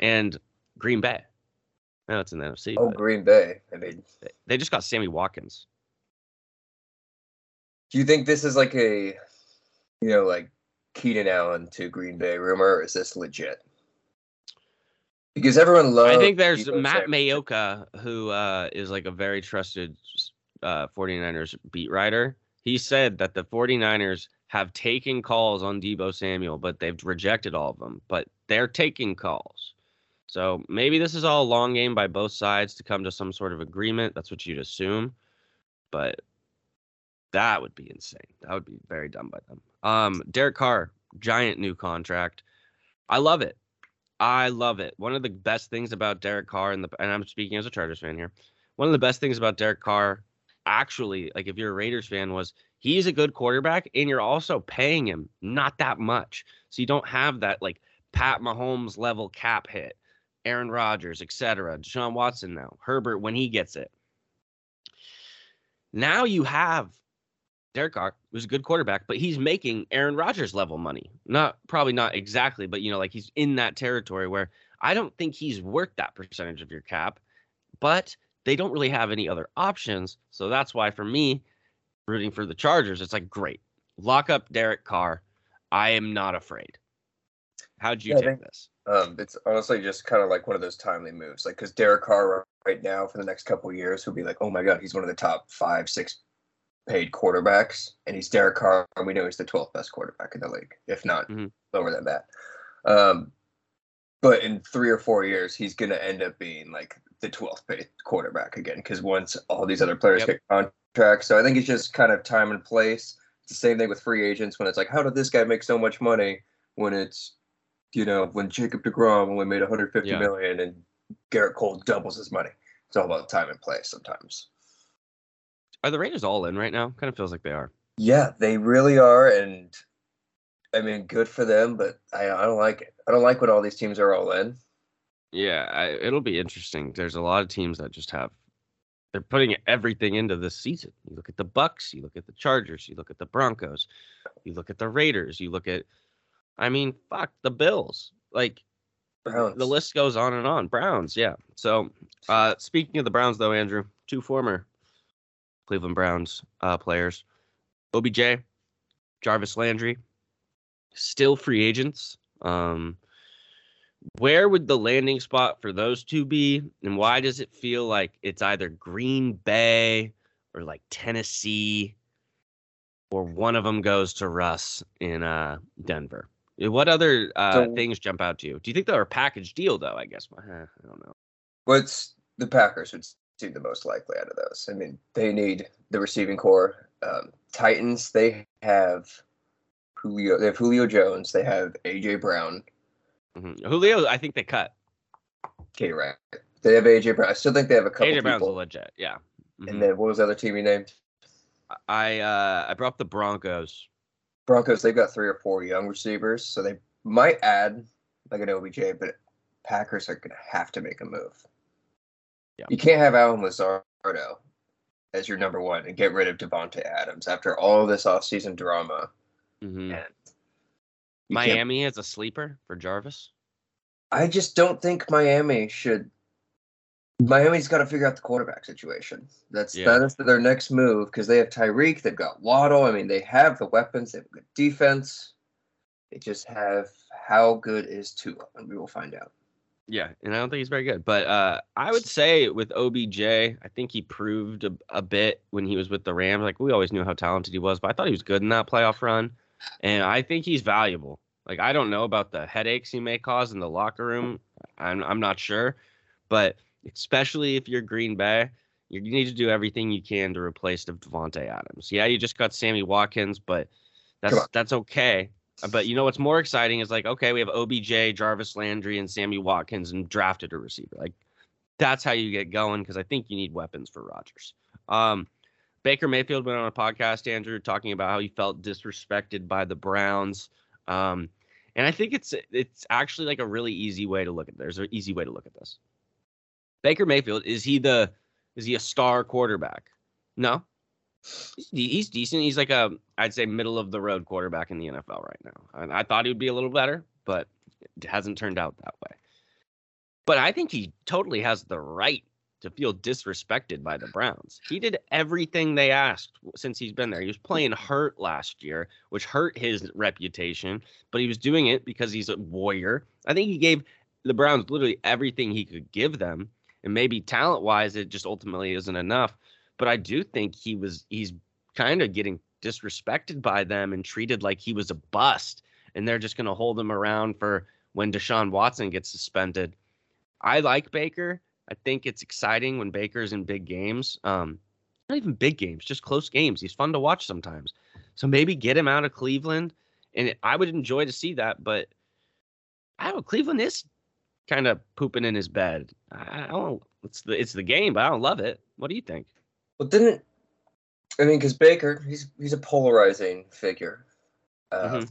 and Green Bay. No, it's in the NFC. Oh, Green Bay. I mean, they just got Sammy Watkins. Do you think this is like a, you know, like Keenan Allen to Green Bay rumor, or is this legit? because everyone loves. I think there's Matt Maiocco who uh, is like a very trusted uh, 49ers beat writer. He said that the 49ers have taken calls on Deebo Samuel, but they've rejected all of them. But they're taking calls. So maybe this is all a long game by both sides to come to some sort of agreement. That's what you'd assume. But that would be insane. That would be very dumb by them. Um, Derek Carr, giant new contract. I love it. I love it. One of the best things about Derek Carr, and, the, and I'm speaking as a Chargers fan here. One of the best things about Derek Carr, actually, like if you're a Raiders fan, was he's a good quarterback, and you're also paying him not that much, so you don't have that like Pat Mahomes level cap hit, Aaron Rodgers, etc. Deshaun Watson now, Herbert when he gets it. Now you have Derek Carr was a good quarterback, but he's making Aaron Rodgers level money. Not probably not exactly, but you know, like he's in that territory where I don't think he's worth that percentage of your cap, but they don't really have any other options. So that's why for me, rooting for the Chargers, it's like great. Lock up Derek Carr. I am not afraid. How'd you yeah, take this? Um, it's honestly just kind of like one of those timely moves, like because Derek Carr right now for the next couple years will be like, oh my god, he's one of the top five, six paid quarterbacks, and he's Derek Carr, and we know he's the 12th best quarterback in the league, if not mm-hmm. lower than that. Um, but in three or four years, he's going to end up being like the 12th paid quarterback again, because once all these other players yep. get contracts, so I think it's just kind of time and place. It's the same thing with free agents when it's like, how did this guy make so much money when it's, you know, when Jacob DeGrom only made 150 yeah. million and Gerrit Cole doubles his money. It's all about time and place sometimes. Are the Raiders all in right now? Kind of feels like they are. Yeah, they really are, and I mean, good for them. But I, I don't like it. I don't like when all these teams are all in. Yeah, I, it'll be interesting. There's a lot of teams that just have they're putting everything into this season. You look at the Bucks, you look at the Chargers, you look at the Broncos, you look at the Raiders, you look at I mean, fuck the Bills. Like Browns. the list goes on and on. Browns, yeah. So uh speaking of the Browns though, Andrew, two former Cleveland Browns uh players, OBJ, Jarvis Landry, still free agents. Um where would the landing spot for those two be and why does it feel like it's either green bay or like tennessee or one of them goes to russ in uh denver? What other uh So- things jump out to you? Do you think they're a package deal though i guess? I don't know. What's the Packers seem the most likely out of those? I mean, they need the receiving corps. Um, Titans, they have Julio. They have Julio Jones. They have AJ Brown. Mhm. julio i think they cut Okay, right. They have AJ Brown. I still think they have a couple aj brown's legit yeah Mhm. And then what was the other team you named? i uh i brought up the broncos Broncos. They've got three or four young receivers, so they might add like an OBJ, but Packers are going to have to make a move. Yeah. You can't have Alan Lazardo as your number one and get rid of Davante Adams after all this offseason drama. Mhm. And miami as a sleeper for jarvis I just don't think Miami should. Miami's got to figure out the quarterback situation. That's Yeah. that is their next move because they have Tyreek, they've got Waddle. I mean, they have the weapons, they have good defense. They just have how good is Tua, and we will find out. Yeah, and I don't think he's very good. But uh, I would say with OBJ, I think he proved a, a bit when he was with the Rams. Like we always knew how talented he was, but I thought he was good in that playoff run, and I think he's valuable. Like I don't know about the headaches he may cause in the locker room. I'm I'm not sure, but especially if you're Green Bay, you need to do everything you can to replace Davante Adams. Yeah, you just got Sammy Watkins, but that's that's okay. But you know what's more exciting is like, okay, we have OBJ, Jarvis Landry, and Sammy Watkins, and drafted a receiver. Like, that's how you get going because I think you need weapons for Rodgers. Um, Baker Mayfield went on a podcast, Andrew, talking about how he felt disrespected by the Browns. Um, and I think it's it's actually like a really easy way to look at. There's an easy way to look at this. Baker Mayfield is he the is he a star quarterback? No, he's, decent. He's like a I'd say middle of the road quarterback in the NFL right now. And I thought he would be a little better, but it hasn't turned out that way. But I think he totally has the right to feel disrespected by the Browns. He did everything they asked since he's been there. He was playing hurt last year, which hurt his reputation, but he was doing it because he's a warrior. I think he gave the Browns literally everything he could give them. And maybe talent wise, it just ultimately isn't enough. But I do think he was, he's kind of getting disrespected by them and treated like he was a bust. And they're just going to hold him around for when Deshaun Watson gets suspended. I like Baker. I think it's exciting when Baker's in big games. Um, not even big games, just close games. He's fun to watch sometimes. So maybe get him out of Cleveland, and I would enjoy to see that. But I don't. Cleveland is kind of pooping in his bed. I don't. It's the it's the game, but I don't love it. What do you think? Well, didn't I mean because Baker, he's he's a polarizing figure. Uh, Mhm.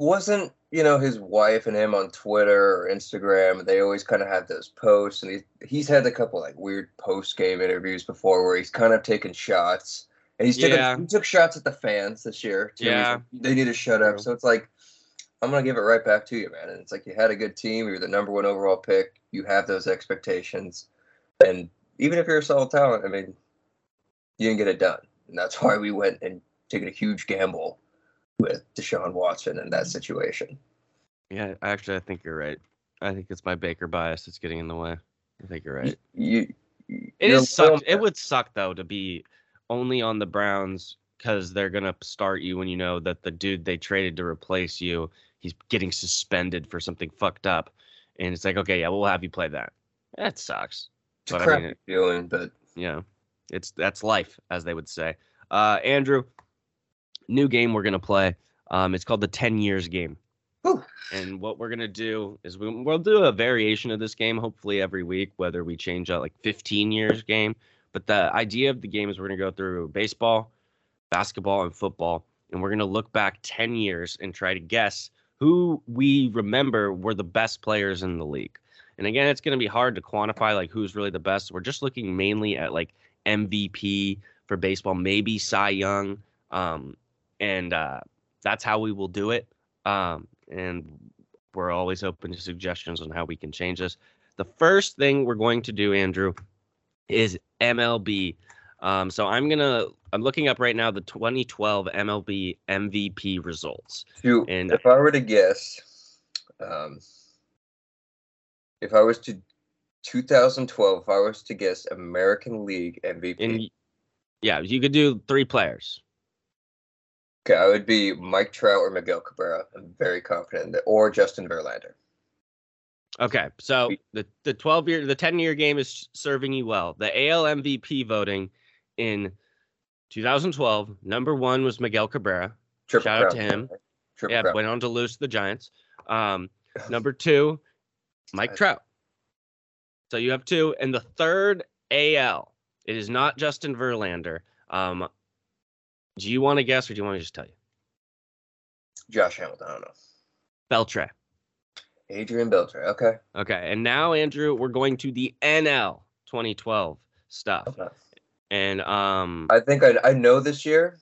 Wasn't you know his wife and him on Twitter or Instagram? They always kind of have those posts, and he's he's had a couple like weird post game interviews before where he's kind of taken shots, and he's taken Yeah. he took shots at the fans this year. Too. Yeah. like, they need to shut up. So it's like I'm gonna give it right back to you, man. And it's like you had a good team. You're the number one overall pick. You have those expectations, and even if you're a solid talent, I mean, you didn't get it done, and that's why we went and taken a huge gamble with Deshaun Watson in that situation. Yeah, actually, I think you're right. I think it's my Baker bias that's getting in the way. I think you're right. You, It you're suck. It would suck though to be only on the Browns because they're gonna start you when you know that the dude they traded to replace you, he's getting suspended for something fucked up, and it's like, okay, yeah, we'll have you play that. That sucks. It's a but I mean, it- feeling, but Yeah, it's that's life, as they would say. Uh, Andrew, new game we're gonna play. Um, it's called the Ten Years Game. Whew. And what we're gonna do is we, we'll do a variation of this game, hopefully every week, whether we change out like 15 years game. But the idea of the game is we're gonna go through baseball, basketball, and football, and we're gonna look back 10 years and try to guess who we remember were the best players in the league. And again, it's going to be hard to quantify like who's really the best. We're just looking mainly at like MVP for baseball, maybe Cy Young, um, and uh, that's how we will do it. Um, and we're always open to suggestions on how we can change this. The first thing we're going to do, Andrew, is MLB. Um, so I'm gonna I'm looking up right now the 2012 MLB MVP results. You, And- if I were to guess, um, if I was to 2012, if I was to guess American League MVP, And yeah, you could do three players. okay, I would be Mike Trout or Miguel Cabrera. I'm very confident that, or Justin Verlander. Okay, so the the 12 year the 10 year game is serving you well. The AL MVP voting in 2012, number one was Miguel Cabrera. Triple Shout out to him. Triple Yeah, crown. went on to lose to the Giants. Um, number two, Mike Trout. So you have two, and the third AL. It is not Justin Verlander. Um, do you want to guess, or do you want me to just tell you? Josh Hamilton. I don't know. Beltre. Adrian Beltre. Okay. Okay, and now Andrew, we're going to the NL 2012 stuff, Okay. and um, I think I, I know this year,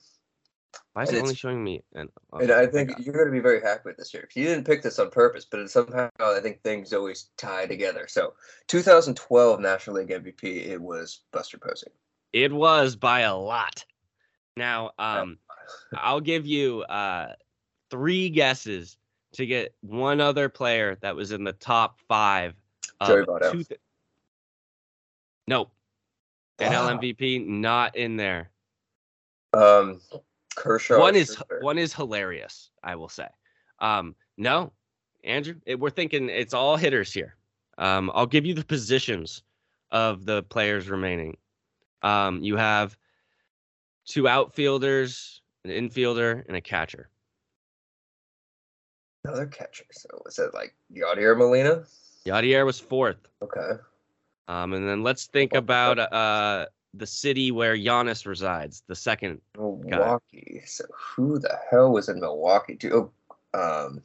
why is and it only showing me? And, and I think you're going to be very happy with this year. You didn't pick this on purpose, but somehow I think things always tie together. So 2012 National League MVP, it was Buster Posey. it was by a lot. Now, um, I'll give you uh three guesses to get one other player that was in the top five. Joey Votto. two th- nope. NL MVP not in there. Um, Kershaw. one is Scherzer. one is hilarious. I will say. Um, no, Andrew, it, we're thinking it's all hitters here. Um, I'll give you the positions of the players remaining. Um, you have two outfielders, an infielder, and a catcher. another catcher. So was it like Yadier Molina? Yadier was fourth. Okay. Um, and then let's think about uh the city where Giannis resides, the second. Milwaukee. So who the hell was in Milwaukee? Oh, um,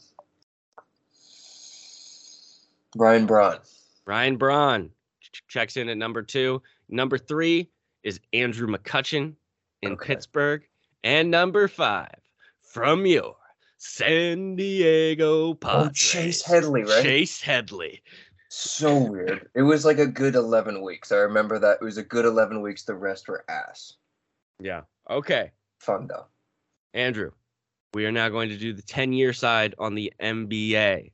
Ryan Braun. Ryan Braun ch- checks in at number two. Number three is Andrew McCutchen in Okay. Pittsburgh. And number five, from your San Diego Padres. Oh, Chase Headley, right? Chase Headley. So weird. It was like a good 11 weeks. I remember that. It was a good 11 weeks. The rest were ass. Yeah. Okay. Fun though. Andrew, we are now going to do the 10 year side on the NBA.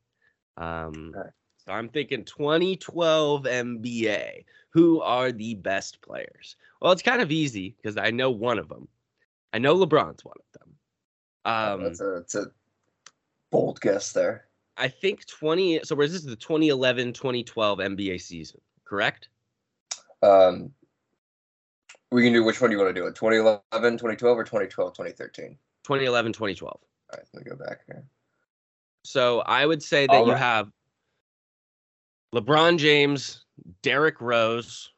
Um. So I'm thinking 2012 NBA. Who are the best players? Well, it's kind of easy because I know one of them. I know LeBron's one of them. Um, that's, a, that's a bold guess there. I think 20. So where is this is the 2011 2012 NBA season, correct? Um, we can do which one do you want to do it? 2011, 2012, or 2012, 2013? 2011 2012. All right, let me go back here. So I would say that All you have LeBron James, Derrick Rose.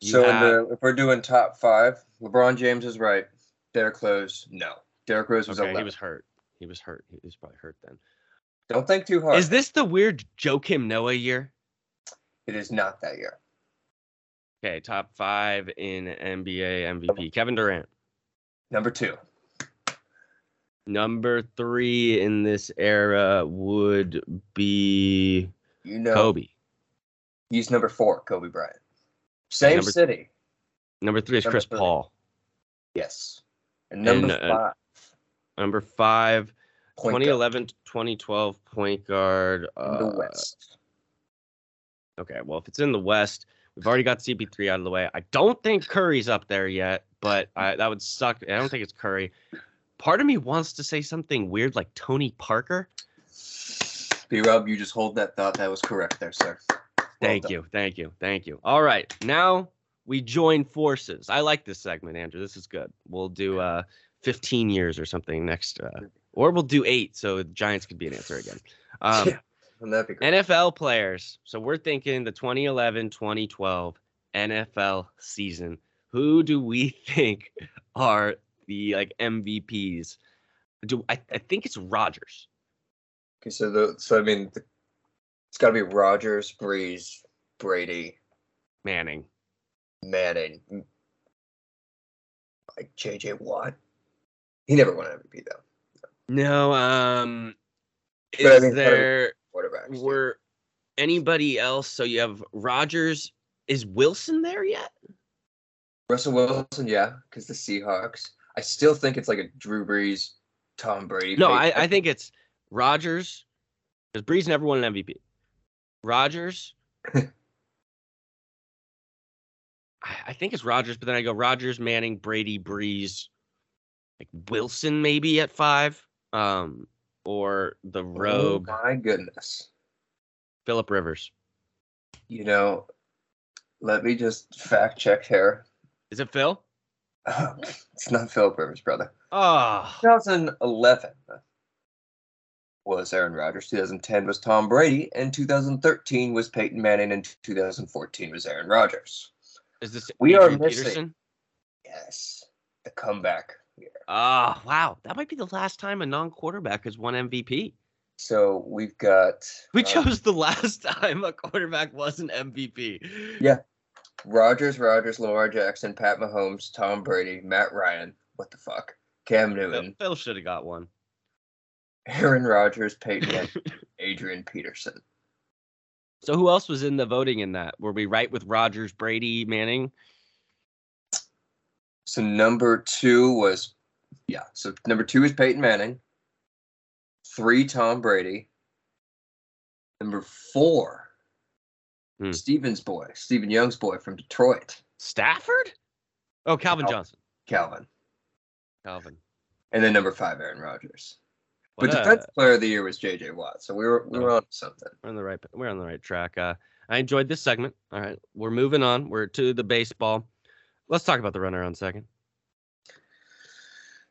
You So in have- the, if we're doing top five, LeBron James is right. Derrick Rose, no. Derrick Rose was Okay, 11. he was hurt. He was hurt. He was probably hurt then. Don't think too hard. Is this the weird Joakim Noah year? it is not that year. Okay, top five in NBA MVP. Kevin Durant. Number two. Number three in this era would be You know, Kobe. he's number four, Kobe Bryant. Same Number- city. Number three is Number Chris three. Paul. Yes. And number And, uh, five, Number five, point guard 2011 2012 point guard. Uh, the West. Okay, well, if it's in the West, we've already got CP3 out of the way. I don't think Curry's up there yet, but I, that would suck. I don't think it's Curry. Part of me wants to say something weird like Tony Parker. B Rob, you just hold that thought. That was correct there, sir. Well Thank done. you, thank you, thank you. All right, now we join forces. I like this segment, Andrew. This is good. We'll do uh 15 years or something next, uh, or we'll do eight, so the Giants could be an answer again. Um, Yeah. That be great? NFL players. So we're thinking the 2011 2012 NFL season. Who do we think are the like MVPs? Do I, I think it's Rodgers. Okay, so the so I mean, the, it's got to be Rodgers, Brees, Brady, Manning. Manning, like JJ Watt. He never won MVP though. No, um, But I is mean, there Quarterbacks. were anybody else? So you have Rodgers. Is Wilson there yet? Russell Wilson, yeah, because the Seahawks. I still think it's like a Drew Brees, Tom Brady. No, I, I think it's Rodgers. Because Brees never won an MVP. Rodgers. I I think it's Rodgers, but then I go Rodgers, Manning, Brady, Brees, like Wilson maybe at five, um, or the Rogue, Oh my goodness. Philip Rivers. You know, let me just fact check here. Is it Phil? it's not Philip Rivers, brother. Oh, 2011 was Aaron Rodgers. 2010 was Tom Brady, and 2013 was Peyton Manning, and 2014 was Aaron Rodgers. is this We are missing- Peterson? Yes, the comeback year. Oh, wow. That might be the last time a non-quarterback has won MVP. So we've got We uh, chose the last time a quarterback was an MVP. Yeah. Rodgers, Rodgers, Lamar Jackson, Pat Mahomes, Tom Brady, Matt Ryan. What the fuck? Cam Phil, Newton, Phil should have got one. Aaron Rodgers, Peyton Adrian Peterson. So who else was in the voting in that? Were we right with Rodgers, Brady, Manning? So number two was, yeah. So number two is Peyton Manning. Three, Tom Brady. Number four, Hmm. Steven's boy, Stephen Young's boy from Detroit, Stafford? Oh, Calvin Cal- Johnson. Calvin. Calvin. And then number five, Aaron Rodgers. What But a- defensive player of the year was J.J. Watt. So we were we were Oh. on something. we're on the right we're on the right track. Uh, I enjoyed this segment. All right, we're moving on. We're to the baseball. Let's talk about the runner on second.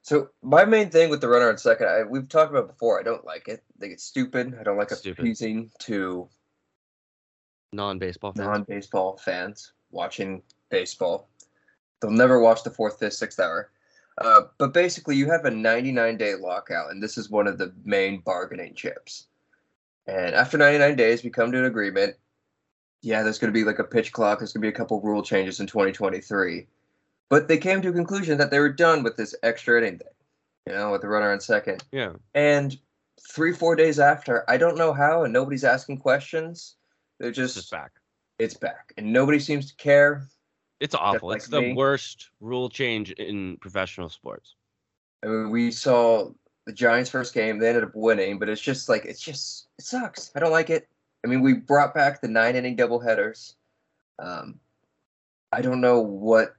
So my main thing with the runner on second, I, we've talked about before. I don't like it. I think it's stupid. I don't like Stupid. appeasing to Non-baseball fans. non-baseball fans watching baseball. They'll never watch the fourth, fifth, sixth hour. Uh, but basically, you have a 99-day lockout, and this is one of the main bargaining chips. And after 99 days, we come to an agreement. Yeah, there's going to be like a pitch clock. There's going to be a couple rule changes in 2023. But they came to a conclusion that they were done with this extra inning thing, you know, with the runner on second. yeah. And three, four days after, I don't know how, and nobody's asking questions. They're just, just back. it's back, and nobody seems to care. It's awful. like it's the me. worst rule change in professional sports. I mean, we saw the Giants' first game; they ended up winning, but it's just like it's just it sucks. I don't like it. I mean, we brought back the nine inning doubleheaders. Um, I don't know what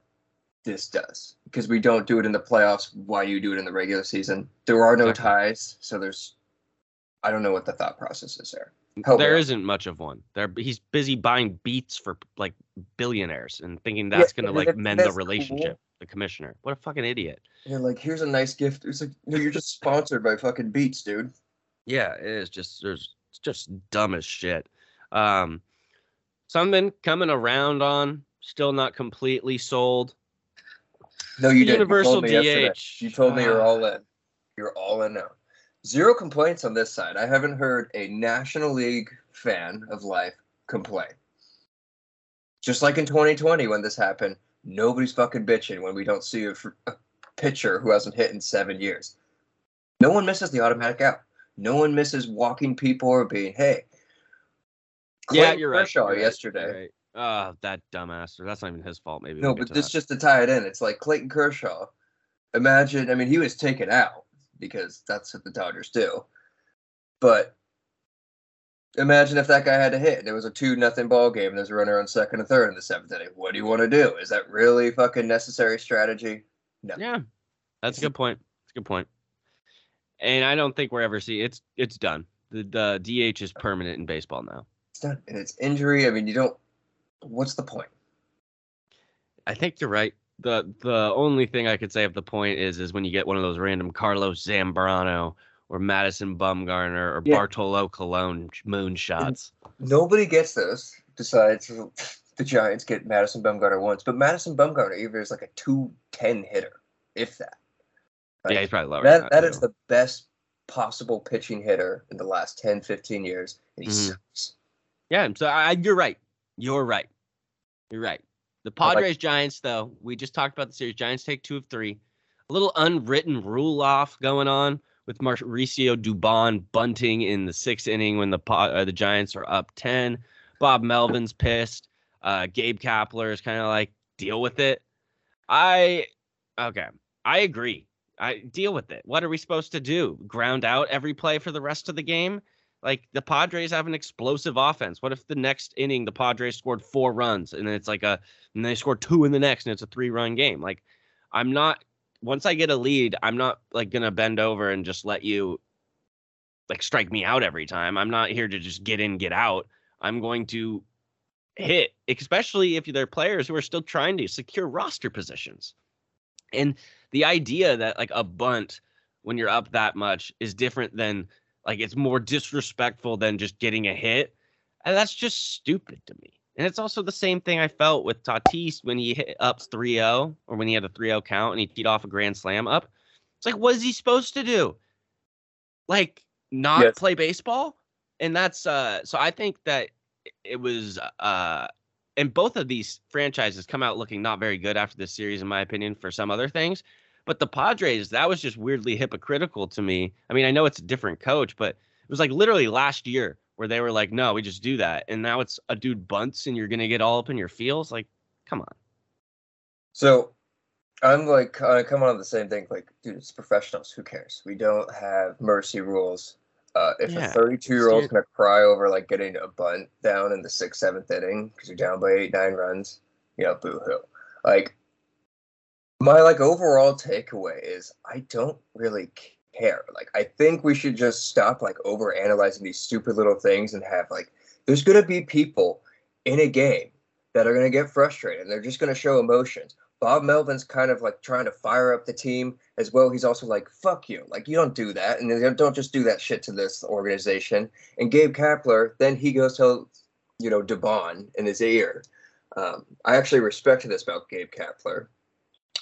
this does because we don't do it in the playoffs. Why you do it in the regular season? There are no Exactly. ties, so there's. I don't know what the thought process is there. Help There isn't much of one. There, he's busy buying beats for like billionaires and thinking that's gonna like that- mend the that's cool. relationship. The commissioner, what a fucking idiot. You're like, here's a nice gift. It's like, no, you're just sponsored by fucking Beats, dude. Yeah, it is just there's it's just dumb as shit. Um, something coming around on, still not completely sold. No, you didn't. You Universal told me yesterday. DH. You told me you're Ah. all in. You're all in now. Zero complaints on this side. I haven't heard a National League fan of life complain. Just like in 2020 when this happened, nobody's fucking bitching when we don't see a pitcher who hasn't hit in seven years. No one misses the automatic out. No one misses walking people or being, hey. yeah, Clayton you're right. Kershaw you're yesterday. right. Ah, that dumbass. That's not even his fault. Maybe. No, we'll but this that. just to tie it in. It's like Clayton Kershaw. Imagine, I mean, he was taken out because that's what the Dodgers do. But imagine if that guy had to hit and it was a two nothing ball game and there's a runner on second and third in the seventh inning. What do you want to do? Is that really fucking necessary strategy? No. Yeah, that's a good point. That's a good point. And I don't think we're ever see it's it's done. The the DH is permanent in baseball now. It's done. And it's injury. I mean, you don't. What's the point? I think you're right. the The only thing I could say of the point is is when you get one of those random Carlos Zambrano or Madison Bumgarner or Yeah. Bartolo Colon moonshots. Nobody gets those. Besides the Giants get Madison Bumgarner once, but Madison Bumgarner either is like a two ten hitter, if that. Yeah, he's probably lower. that that too. the best possible pitching hitter in the last 10, 15 years, and he Mhm. sucks. Yeah, so I, you're right. You're right. You're right. The I like- Padres Giants, though, we just talked about the series. Giants take two of three. A little unwritten rule off going on with Mauricio Dubon bunting in the sixth inning when the uh, the Giants are up ten. Bob Melvin's pissed. Uh, Gabe Kapler is kind of like deal with it. I okay. I agree. I deal with it. What are we supposed to do? Ground out every play for the rest of the game? Like the Padres have an explosive offense. What if the next inning the Padres scored four runs and then it's like a and they scored two in the next and it's a three run game? Like I'm not once I get a lead, I'm not like gonna bend over and just let you like strike me out every time. I'm not here to just get in, get out. I'm going to hit, especially if they're players who are still trying to secure roster positions. And the idea that like a bunt when you're up that much is different than like it's more disrespectful than just getting a hit. And that's just stupid to me. And it's also the same thing I felt with Tatis when he hit up 3-0 or when he had a 3-0 count and he teed off a grand slam up. It's like, what is he supposed to do? Like not Yes. play baseball? And that's uh so I think that it was uh and both of these franchises come out looking not very good after this series, in my opinion, for some other things. But the Padres, that was just weirdly hypocritical to me. I mean, I know it's a different coach, but it was like literally last year where they were like, no, we just do that. And now it's a dude bunts and you're going to get all up in your feels. Like, come on. So I'm like uh, coming on the same thing. Like, dude, it's professionals. Who cares? We don't have mercy rules. Uh, if Yeah, a 32 year old's stand- gonna cry over like getting a bunt down in the sixth, seventh inning because you're down by eight, nine runs, you know, boo hoo. Like, my like overall takeaway is I don't really care. Like, I think we should just stop like over analyzing these stupid little things and have like, there's gonna be people in a game that are gonna get frustrated. and They're just gonna show emotions. Bob Melvin's kind of like trying to fire up the team as well. He's also like, fuck you. Like, you don't do that. And don't just do that shit to this organization. And Gabe Kapler, then he goes to, you know, Dubon in his ear. Um, I actually respected this about Gabe Kapler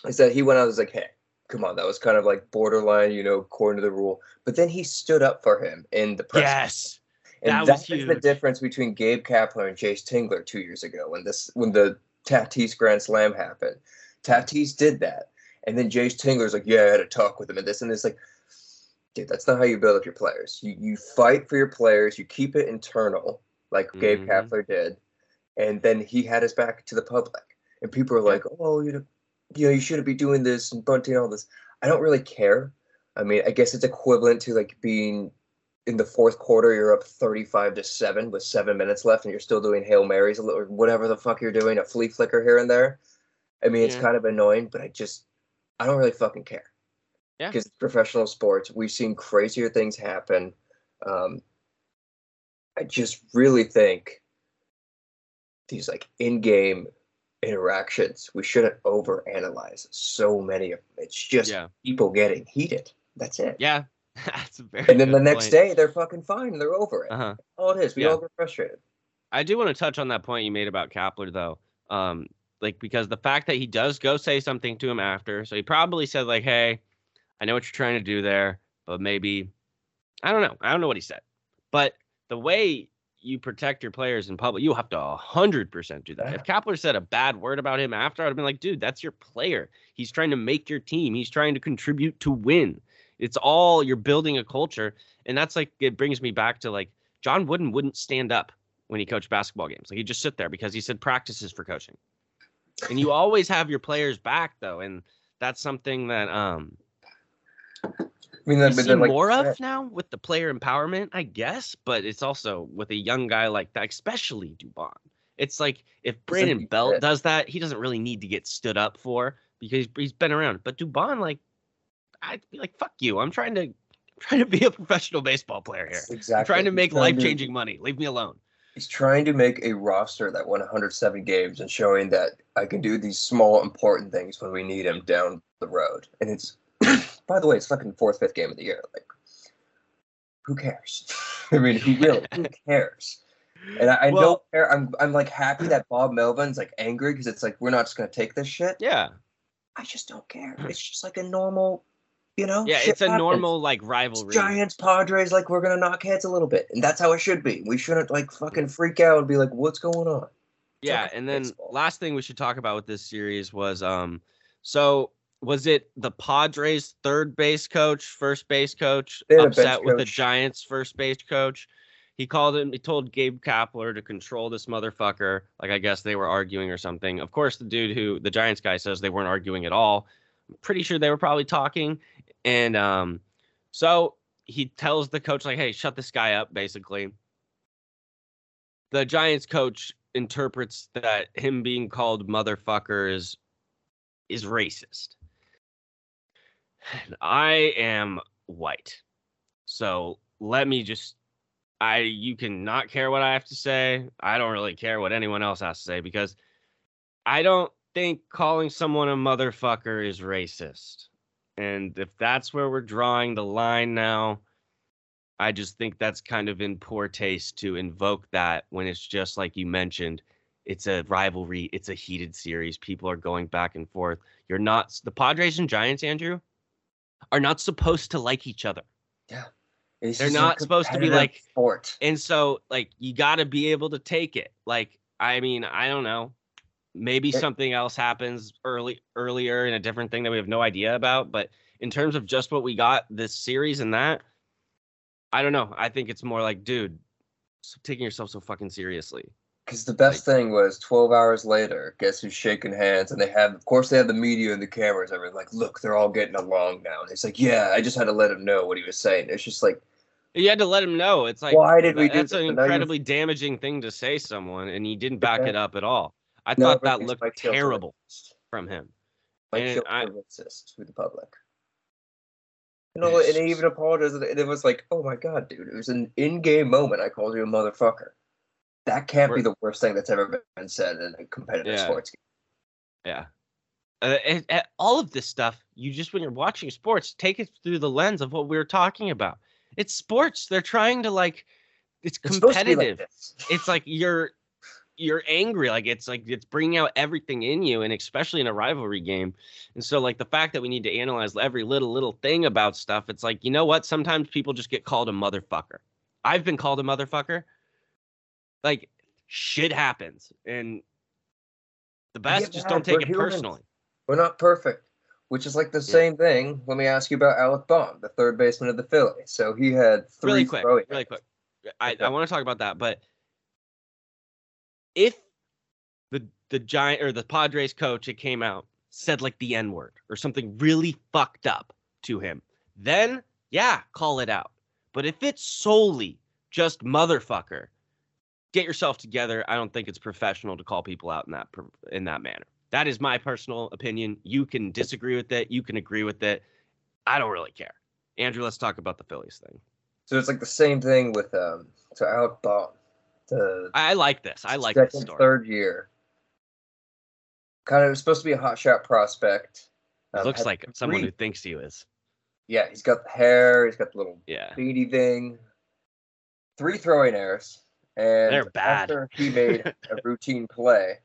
is that he went out and was like, hey, come on. That was kind of like borderline, you know, according to the rule. But then he stood up for him in the press. Yes. And That that was is the difference between Gabe Kapler and Jayce Tingler two years ago when this when the Tatis Grand Slam happened. Tatis did that. And then Jayce Tingler's like, Yeah, I had to talk with him and this and it's like, dude, that's not how you build up your players. You you fight for your players, you keep it internal, like Gabe Mhm. Kapler did, and then he had his back to the public. And people are like, Oh, you know, you know, you shouldn't be doing this and bunting all this. I don't really care. I mean, I guess it's equivalent to like being in the fourth quarter, you're up 35 to 7 with seven minutes left, and you're still doing Hail Marys or whatever the fuck you're doing, a flea flicker here and there. I mean, it's Yeah. kind of annoying, but I just, I don't really fucking care. Yeah. Because it's professional sports, we've seen crazier things happen. Um, I just really think these like in-game interactions, we shouldn't overanalyze so many of them. It's just Yeah. people getting heated. That's it. Yeah. That's very And then the next point. day, they're fucking fine. They're over it. Uh-huh. All it is. We Yeah. all get frustrated. I do want to touch on that point you made about Kapler though. Um, like because the fact that he does go say something to him after, so he probably said like, "Hey, I know what you're trying to do there, but maybe I don't know. I don't know what he said." But the way you protect your players in public, you have to hundred percent do that. If Kapler said a bad word about him after, I'd have been like, "Dude, that's your player. He's trying to make your team. He's trying to contribute to win. It's all you're building a culture." And that's like it brings me back to like John Wooden wouldn't stand up when he coached basketball games. Like he'd just sit there because he said practices for coaching. And you always have your players back though, and that's something that um I mean, you see like more of said, now with the player empowerment, I guess. But it's also with a young guy like that, especially Dubon. It's like if Brandon Belt does that, he doesn't really need to get stood up for because he's been around. But Dubon, like, I'd be like, "Fuck you! I'm trying to trying to be a professional baseball player here. Exactly. I'm trying to make life changing money. Leave me alone." He's trying to make a roster that won 107 games and showing that I can do these small important things when we need him down the road. And it's, by the way, it's fucking fourth, fifth game of the year. Like, who cares? I mean, who really? Who cares? And I, I Well- don't care. I'm, I'm like happy that Bob Melvin's like angry because it's like we're not just gonna take this shit. Yeah. I just don't care. It's just like a normal You know, Yeah, it's a happens. normal like It's rivalry. Giants, Padres, like we're gonna knock heads a little bit, and that's how it should be. We shouldn't like fucking freak out and be like, "What's going on?" Yeah, okay, and then baseball. last thing we should talk about with this series was um so was it the Padres third base coach, first base coach upset with the. Giants first base coach? He called him he told Gabe Kapler to control this motherfucker. Like I guess they were arguing or something. Of course the dude who the Giants guy says they weren't arguing at all. I'm pretty sure they were probably talking. And um so he tells the coach like, "Hey, shut this guy up," basically. The Giants coach interprets that him being called motherfucker is is racist. I am white. So let me just I you can not care what I have to say. I don't really care what anyone else has to say because I don't think calling someone a motherfucker is racist. And if that's where we're drawing the line now, I just think that's kind of in poor taste to invoke that when it's just like you mentioned, it's a rivalry, it's a heated series. People are going back and forth. You're not the Padres and Giants, Andrew, are not supposed to like each other. It's They're not supposed to be like- sport. And so like you got to be able to take it. Like I mean, I don't know. Maybe It- something else happens early earlier in a different thing that we have no idea about, but in terms of just what we got this series and that, I don't know. I think it's more like, dude, taking yourself so fucking seriously. Because the best thing was 12 hours later, guess who's shaking hands? And they have, of course, they have the media and the cameras. Everyone's like, look, they're all getting along now. And he's like, yeah, I just had to let him know what he was saying. It's just like, You had to let him know. It's like why did we do that's this? an incredibly damaging thing to say someone, and he didn't back Yeah. it up at all. I No, thought that looked Mike terrible from him. Mike And I- racist with the public. You know, and he even apologized. And it was like, oh my god, dude, it was an in-game moment. I called you a motherfucker. That can't be We're- the worst thing that's ever been said in a competitive Yeah. sports game. Yeah. Uh, and, and all of this stuff, you just when you're watching sports, take it through the lens of what we were talking about. It's sports. They're trying to like, it's It's be competitive. like this. it's like you're you're angry like it's like it's bringing out everything in you and especially in a rivalry game and so like the fact that we need to analyze every little little thing about stuff it's like you know what sometimes people just get called a motherfucker i've been called a motherfucker like shit happens and the best just don't take We're it humans. personally We're not perfect, which is like the same thing. Let me ask you about Alec Bohm, the third baseman of the Phillies. So he had three really quick throwing really quick i. I want to talk about that but if the the giant or the padres coach it came out said like the n word or something really fucked up to him then yeah call it out but if it's solely just motherfucker get yourself together i don't think it's professional to call people out in that in that manner that is my personal opinion you can disagree with it you can agree with it i don't really care andrew let's talk about the phillies thing So it's like the same thing with um. So Alec the I like this. I like this second, third year. Kind of supposed to be a hot shot prospect. Um, looks like someone who thinks he is. Yeah, he's got the hair. He's got the little Yeah. beady thing. Three throwing errors, and They're bad. after he made a routine play,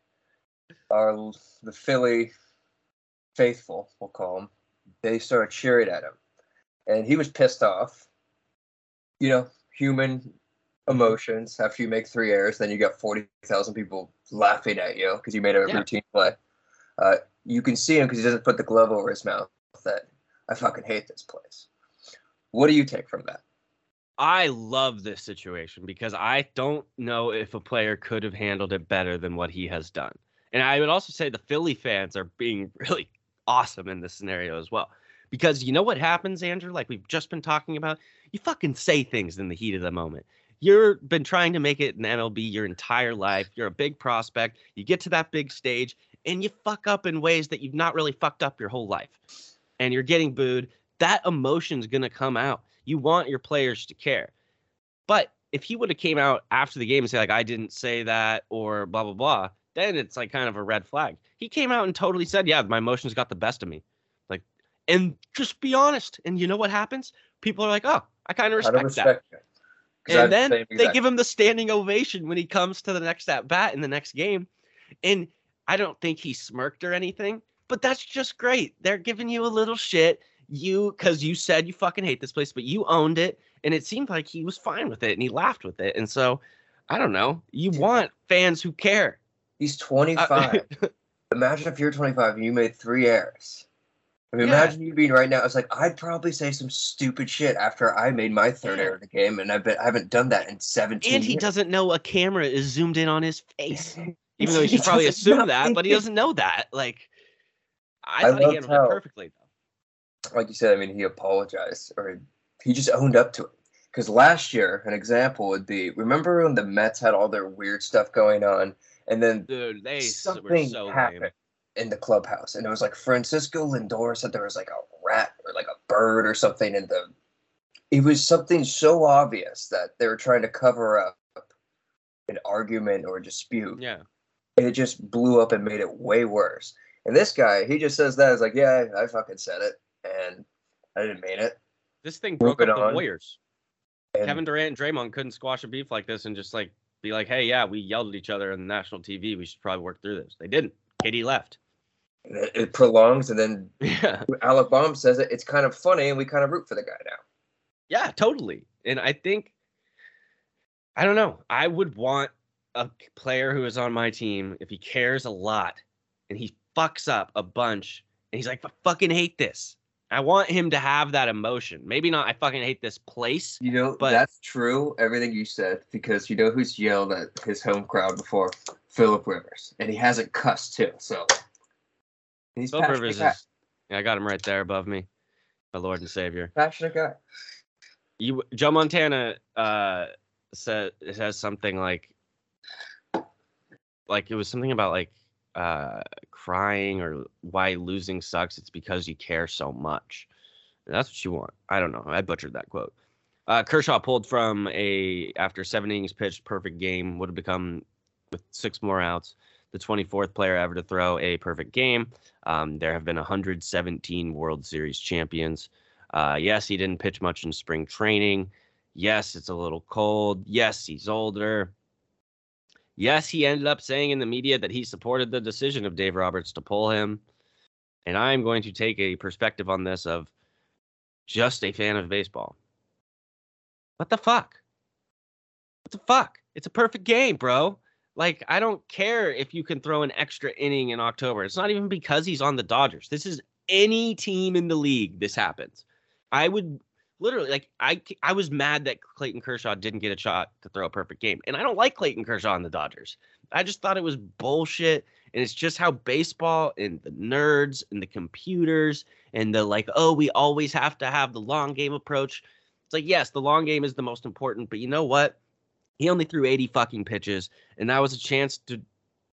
our the Philly faithful, we'll call them, they started cheering at him, and he was pissed off. You know, human emotions. After you make three errors, then you got forty thousand people laughing at you because you made a Yeah. routine play. Uh, you can see him because he doesn't put the glove over his mouth. That I fucking hate this place. What do you take from that? I love this situation because I don't know if a player could have handled it better than what he has done. And I would also say the Philly fans are being really awesome in this scenario as well. Because you know what happens, Andrew? Like we've just been talking about, you fucking say things in the heat of the moment. You've been trying to make it in MLB your entire life. You're a big prospect. You get to that big stage and you fuck up in ways that you've not really fucked up your whole life. And you're getting booed. That emotion's gonna come out. You want your players to care. But if he would have came out after the game and said like I didn't say that or blah blah blah, then it's like kind of a red flag. He came out and totally said, "Yeah, my emotions got the best of me." Like, and just be honest. And you know what happens? People are like, "Oh, I kind of respect, that." respect. you. 'Cause I had And then same they give him the standing ovation when he comes to the next at bat in the next game. And I don't think he smirked or anything, but that's just great. They're giving you a little shit. You because you said you fucking hate this place, but you owned it, and it seemed like he was fine with it and he laughed with it. And so, I don't know. You want fans who care. He's 25. Uh, imagine if you're 25 and you made three errors. I mean, Yeah. imagine you being right now. It's like I'd probably say some stupid shit after I made my third Yeah. error of the game, and I bet I haven't done that in 17 and he years. doesn't know a camera is zoomed in on his face. Even though he should probably assume know that, but he doesn't know that. Like, I, I thought he handled it perfectly. Like you said, I mean, he apologized or he just owned up to it. Because last year, an example would be remember when the Mets had all their weird stuff going on, and then Dude, they something so happened lame. in the clubhouse, and it was like Francisco Lindor said there was like a rat or like a bird or something in the. It was something so obvious that they were trying to cover up an argument or a dispute. Yeah. It just blew up and made it way worse. And this guy, he just says that as like, yeah, I, I fucking said it, and I didn't mean it. This thing broke Moving up the on. Warriors. And Kevin Durant and Draymond couldn't squash a beef like this and just like be like, hey, yeah, we yelled at each other on national TV. We should probably work through this. They didn't. KD left. it, it prolongs, and then Yeah. Alec Bohm says it. It's kind of funny, and we kind of root for the guy now. Yeah, totally. And I think, I don't know. I would want a player who is on my team if he cares a lot and he fucks up a bunch and he's like, I fucking hate this. I want him to have that emotion. Maybe not, I fucking hate this place. You know, But- that's true, everything you said, because you know who's yelled at his home crowd before? Philip Rivers. And he hasn't cussed too, so he's Phil passionate Rivers guy. is, yeah, I got him right there above me. My Lord and Savior. passionate guy. You, Joe Montana, uh, said has something like, like it was something about like, uh, crying or why losing sucks. It's because you care so much. And that's what you want. I don't know. I butchered that quote. Uh, Kershaw pulled from a after seven innings pitched, perfect game would have become with six more outs the 24th player ever to throw a perfect game. Um, there have been 117 World Series champions. Uh, yes, he didn't pitch much in spring training. Yes, it's a little cold. Yes, he's older. Yes, he ended up saying in the media that he supported the decision of Dave Roberts to pull him. And I'm going to take a perspective on this of just a fan of baseball. What the fuck? What the fuck? It's a perfect game, bro. Like, I don't care if you can throw an extra inning in October. It's not even because he's on the Dodgers. This is any team in the league. This happens. I would literally like I I was mad that Clayton Kershaw didn't get a shot to throw a perfect game. And I don't like Clayton Kershaw and the Dodgers. I just thought it was bullshit. And it's just how baseball and the nerds and the computers and the like, oh, we always have to have the long game approach. It's like, yes, the long game is the most important, but you know what? He only threw 80 fucking pitches, and that was a chance to,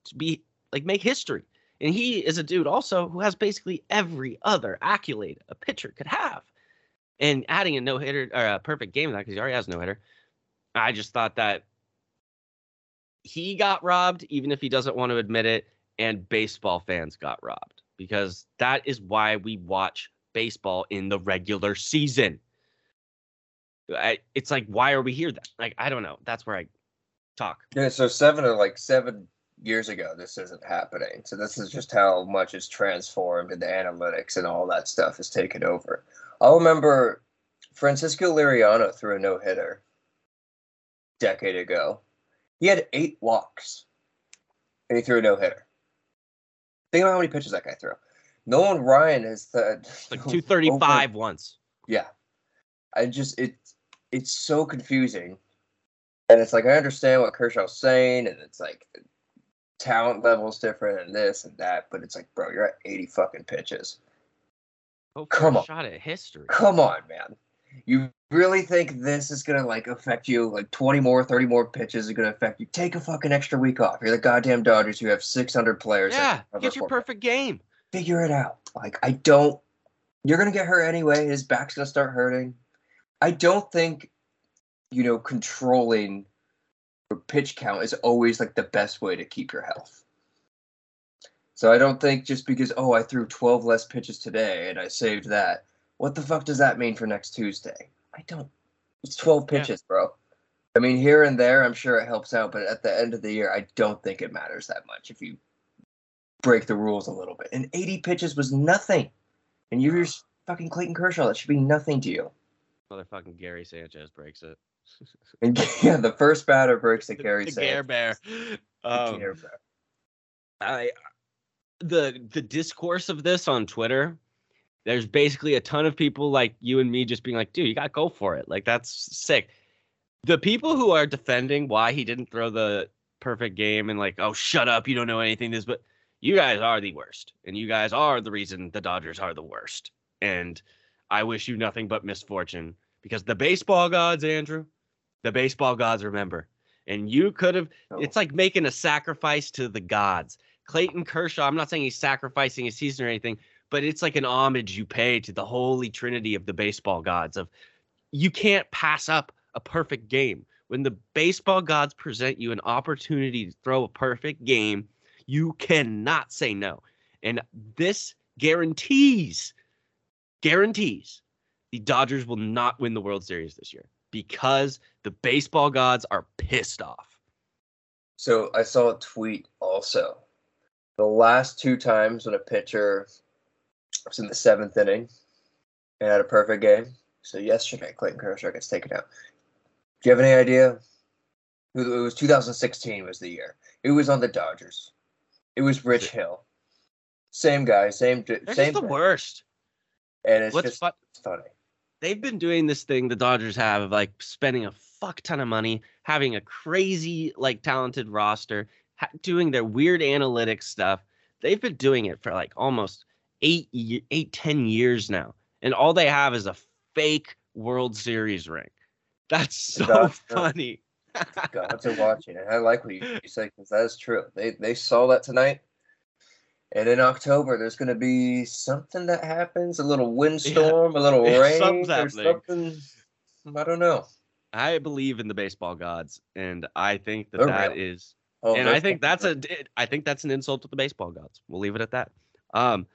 to be like make history. And he is a dude also who has basically every other accolade a pitcher could have. And adding a no hitter or a perfect game that because he already has no hitter. I just thought that he got robbed, even if he doesn't want to admit it, and baseball fans got robbed because that is why we watch baseball in the regular season. I, it's like, why are we here then? Like, I don't know. That's where I talk. Yeah, so seven or like seven years ago, this isn't happening. So this is just how much it's transformed and the analytics and all that stuff has taken over. I'll remember Francisco Liriano threw a no hitter decade ago. He had eight walks and he threw a no hitter. Think about how many pitches that guy threw. Nolan Ryan has th- Like 235 once. yeah. I just it it's so confusing. And it's like I understand what Kershaw's saying, and it's like talent level's different and this and that, but it's like, bro, you're at 80 fucking pitches. Oh, Come on. shot at history. Come on, man. You really think this is gonna like affect you? Like 20 more, 30 more pitches are gonna affect you. Take a fucking extra week off. You're the goddamn Dodgers. You have 600 players. Yeah, get your perfect game. figure it out. Like I don't you're gonna get hurt anyway. His back's gonna start hurting. I don't think, you know, controlling pitch count is always like the best way to keep your health. So I don't think just because oh I threw 12 less pitches today and I saved that, what the fuck does that mean for next Tuesday? I don't. It's 12 Yeah. pitches, bro. I mean, here and there, I'm sure it helps out, but at the end of the year, I don't think it matters that much if you break the rules a little bit. And 80 pitches was nothing. And you're just fucking Clayton Kershaw. That should be nothing to you. Motherfucking Gary Sanchez breaks it. And yeah, the first batter breaks the The- Gary the Sanchez. Gare Bear. The Um, Gare Bear. I the the discourse of this on Twitter, there's basically a ton of people like you and me just being like, dude, you gotta go for it. Like that's sick. The people who are defending why he didn't throw the perfect game and like, oh shut up, you don't know anything. This, but you guys are the worst. And you guys are the reason the Dodgers are the worst. And I wish you nothing but misfortune. Because the baseball gods, Andrew, the baseball gods remember. And you could have No. it's like making a sacrifice to the gods. Clayton Kershaw, I'm not saying he's sacrificing his season or anything, but it's like an homage you pay to the holy trinity of the baseball gods of you can't pass up a perfect game. When the baseball gods present you an opportunity to throw a perfect game, you cannot say no. And this guarantees guarantees the Dodgers will not win the World Series this year because the baseball gods are pissed off. So I saw a tweet also. The last two times when a pitcher was in the seventh inning and had a perfect game. So yesterday, Clayton Kershaw gets taken out. Do you have any idea? who- It was 2016 was the year. It was on the Dodgers. It was Rich Hill. Same guy, same They're same the worst. And it's What's just fun? funny. They've been doing this thing the Dodgers have of like spending a fuck ton of money, having a crazy like talented roster, ha- doing their weird analytics stuff. They've been doing it for like almost eight, eight, ten years now, and all they have is a fake World Series ring. That's so Dodgers- funny. Gods are watching, and I like what you, you said because that is true. They they saw that tonight, and in October there's going to be something that happens, a little windstorm, a little rain, something's or happening. something. I don't know. I believe in the baseball gods, and I think that They're that real. is Oh, and I think that's fucking a I think that's an insult to the baseball gods. We'll leave it at that. Um,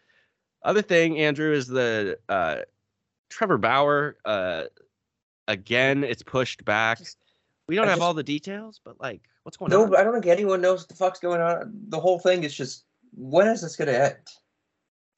other thing, Andrew, is the uh, Trevor Bauer. Uh, again, it's pushed back. We don't I have just- all the details, but like, what's going No, on? but I don't think anyone knows what the fuck's going on. The whole thing is just when is this going to end?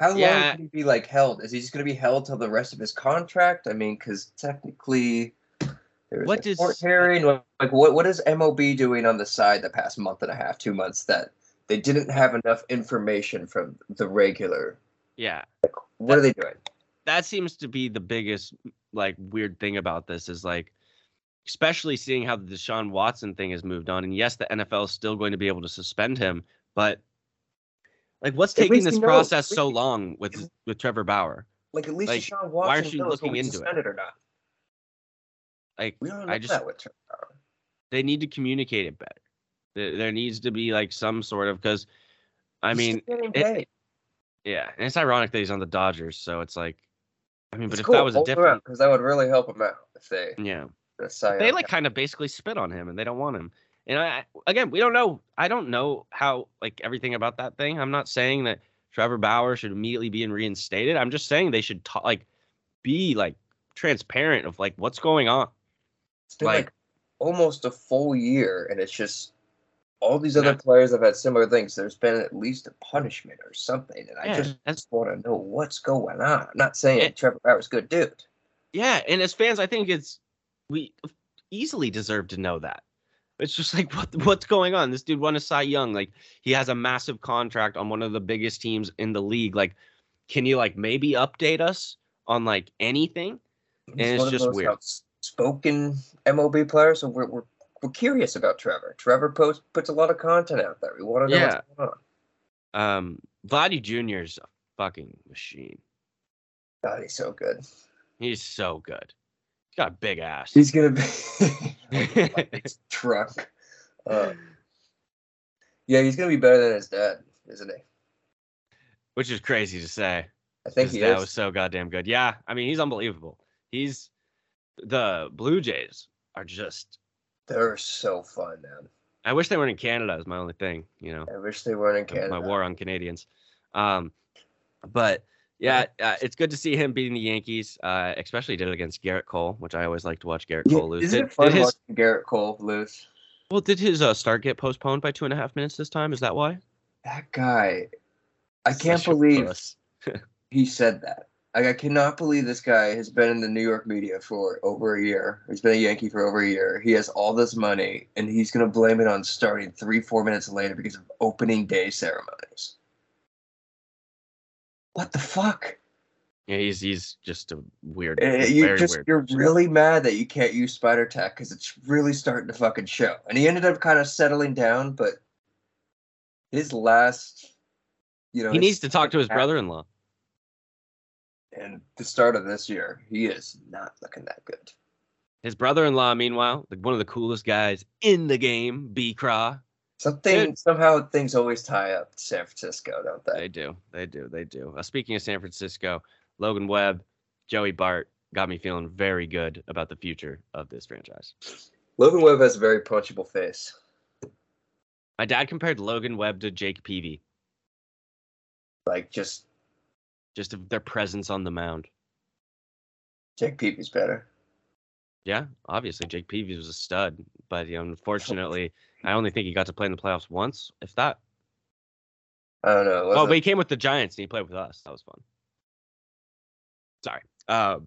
How long Yeah. can he be like held? Is he just going to be held till the rest of his contract? I mean, because technically, there was What a does- court hearing. Like, what what is MLB doing on the side the past month and a half, two months that they didn't have enough information from the regular? Yeah, What are they doing? that seems to be the biggest like weird thing about this is like especially seeing how the Deshaun Watson thing has moved on and yes the NFL is still going to be able to suspend him but like what's taking this knows. process so long with with Trevor Bauer Like, at least Like, Deshaun Watson why aren't you knows looking into it? suspended or not. like We don't know I just that with Trevor Bauer. they need to communicate it better there, there needs to be like some sort of because I He's mean it- yeah and it's ironic that he's on the Dodgers so it's like I mean but It's if that was a Hold out, different 'cause that would really help him out if they yeah they like kind of basically spit on him and they don't want him and i again we don't know i don't know how like everything about that thing i'm not saying that trevor bauer should immediately be reinstated i'm just saying they should ta- like be like transparent of like what's going on It's been like- like, almost a full year, and it's just all these other Yeah. players have had similar things. There's been at least a punishment or something, and I Yeah, just want to know what's going on. I'm not saying Trevor Bauer's a good dude. yeah and as fans i think it's we easily deserve to know that it's just like what what's going on this dude won a cy young like he has a massive contract on one of the biggest teams in the league like can you like maybe update us on like anything He's it's just weird. Spoken MLB player, so we're, we're we're curious about Trevor. Trevor posts puts a lot of content out there. We want to know Yeah. what's going on. Um, Vladdy Jr.'s a fucking machine. God, he's so good. He's so good. Got a big ass. He's gonna be truck. Uh, yeah, he's gonna be better than his dad, isn't he? Which is crazy to say. I think His he dad is. was so goddamn good. Yeah, I mean he's unbelievable. He's the Blue Jays are just. They're so fun, man. I wish they weren't in Canada. Is my only thing. You know, I wish they weren't in Canada. my war on Canadians. Um, but yeah, uh, it's good to see him beating the Yankees. Uh, especially did it against Gerrit Cole, which I always like to watch Gerrit Cole lose. isn't Did, it fun his watching Gerrit Cole lose? well? Did his uh, start get postponed by two and a half minutes this time? Is that why? That guy, I can't Such believe he said that. Like, I cannot believe this guy has been in the New York media for over a year. He's been a Yankee for over a year. He has all this money, and he's going to blame it on starting three, four minutes later because of opening day ceremonies. What the fuck? Yeah, he's he's just a weird, Uh, you just weird. you're person. really mad that you can't use Spider Tack because it's really starting to fucking show. And he ended up kind of settling down, but his last, you know, He needs to talk to his brother-in-law. And the start of this year, he is not looking that good. His brother-in-law, meanwhile, like one of the coolest guys in the game, B. Craw. Something Dude. somehow things always tie up to San Francisco, don't they? They do, they do, they do. Uh, speaking of San Francisco, Logan Webb, Joey Bart got me feeling very good about the future of this franchise. Logan Webb has a very punchable face. My dad compared Logan Webb to Jake Peavy, Like just just their presence on the mound. Jake Peavy's better. Yeah, obviously Jake Peavy was a stud, but you know, unfortunately, I only think he got to play in the playoffs once, if that. I don't know. Oh, but he came with the Giants and he played with us. That was fun. Sorry. Uh,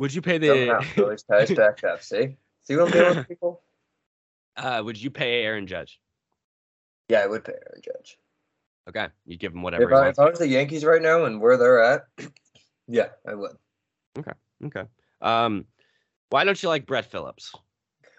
would you pay the? Phillies ties up. See, see what I'm doing, with people? uh, would you pay Aaron Judge? Yeah, I would pay Aaron Judge. Okay, you give him whatever If I, if I was the Yankees right now and where they're at, yeah, I would. Okay, okay. Um, why don't you like Brett Phillips?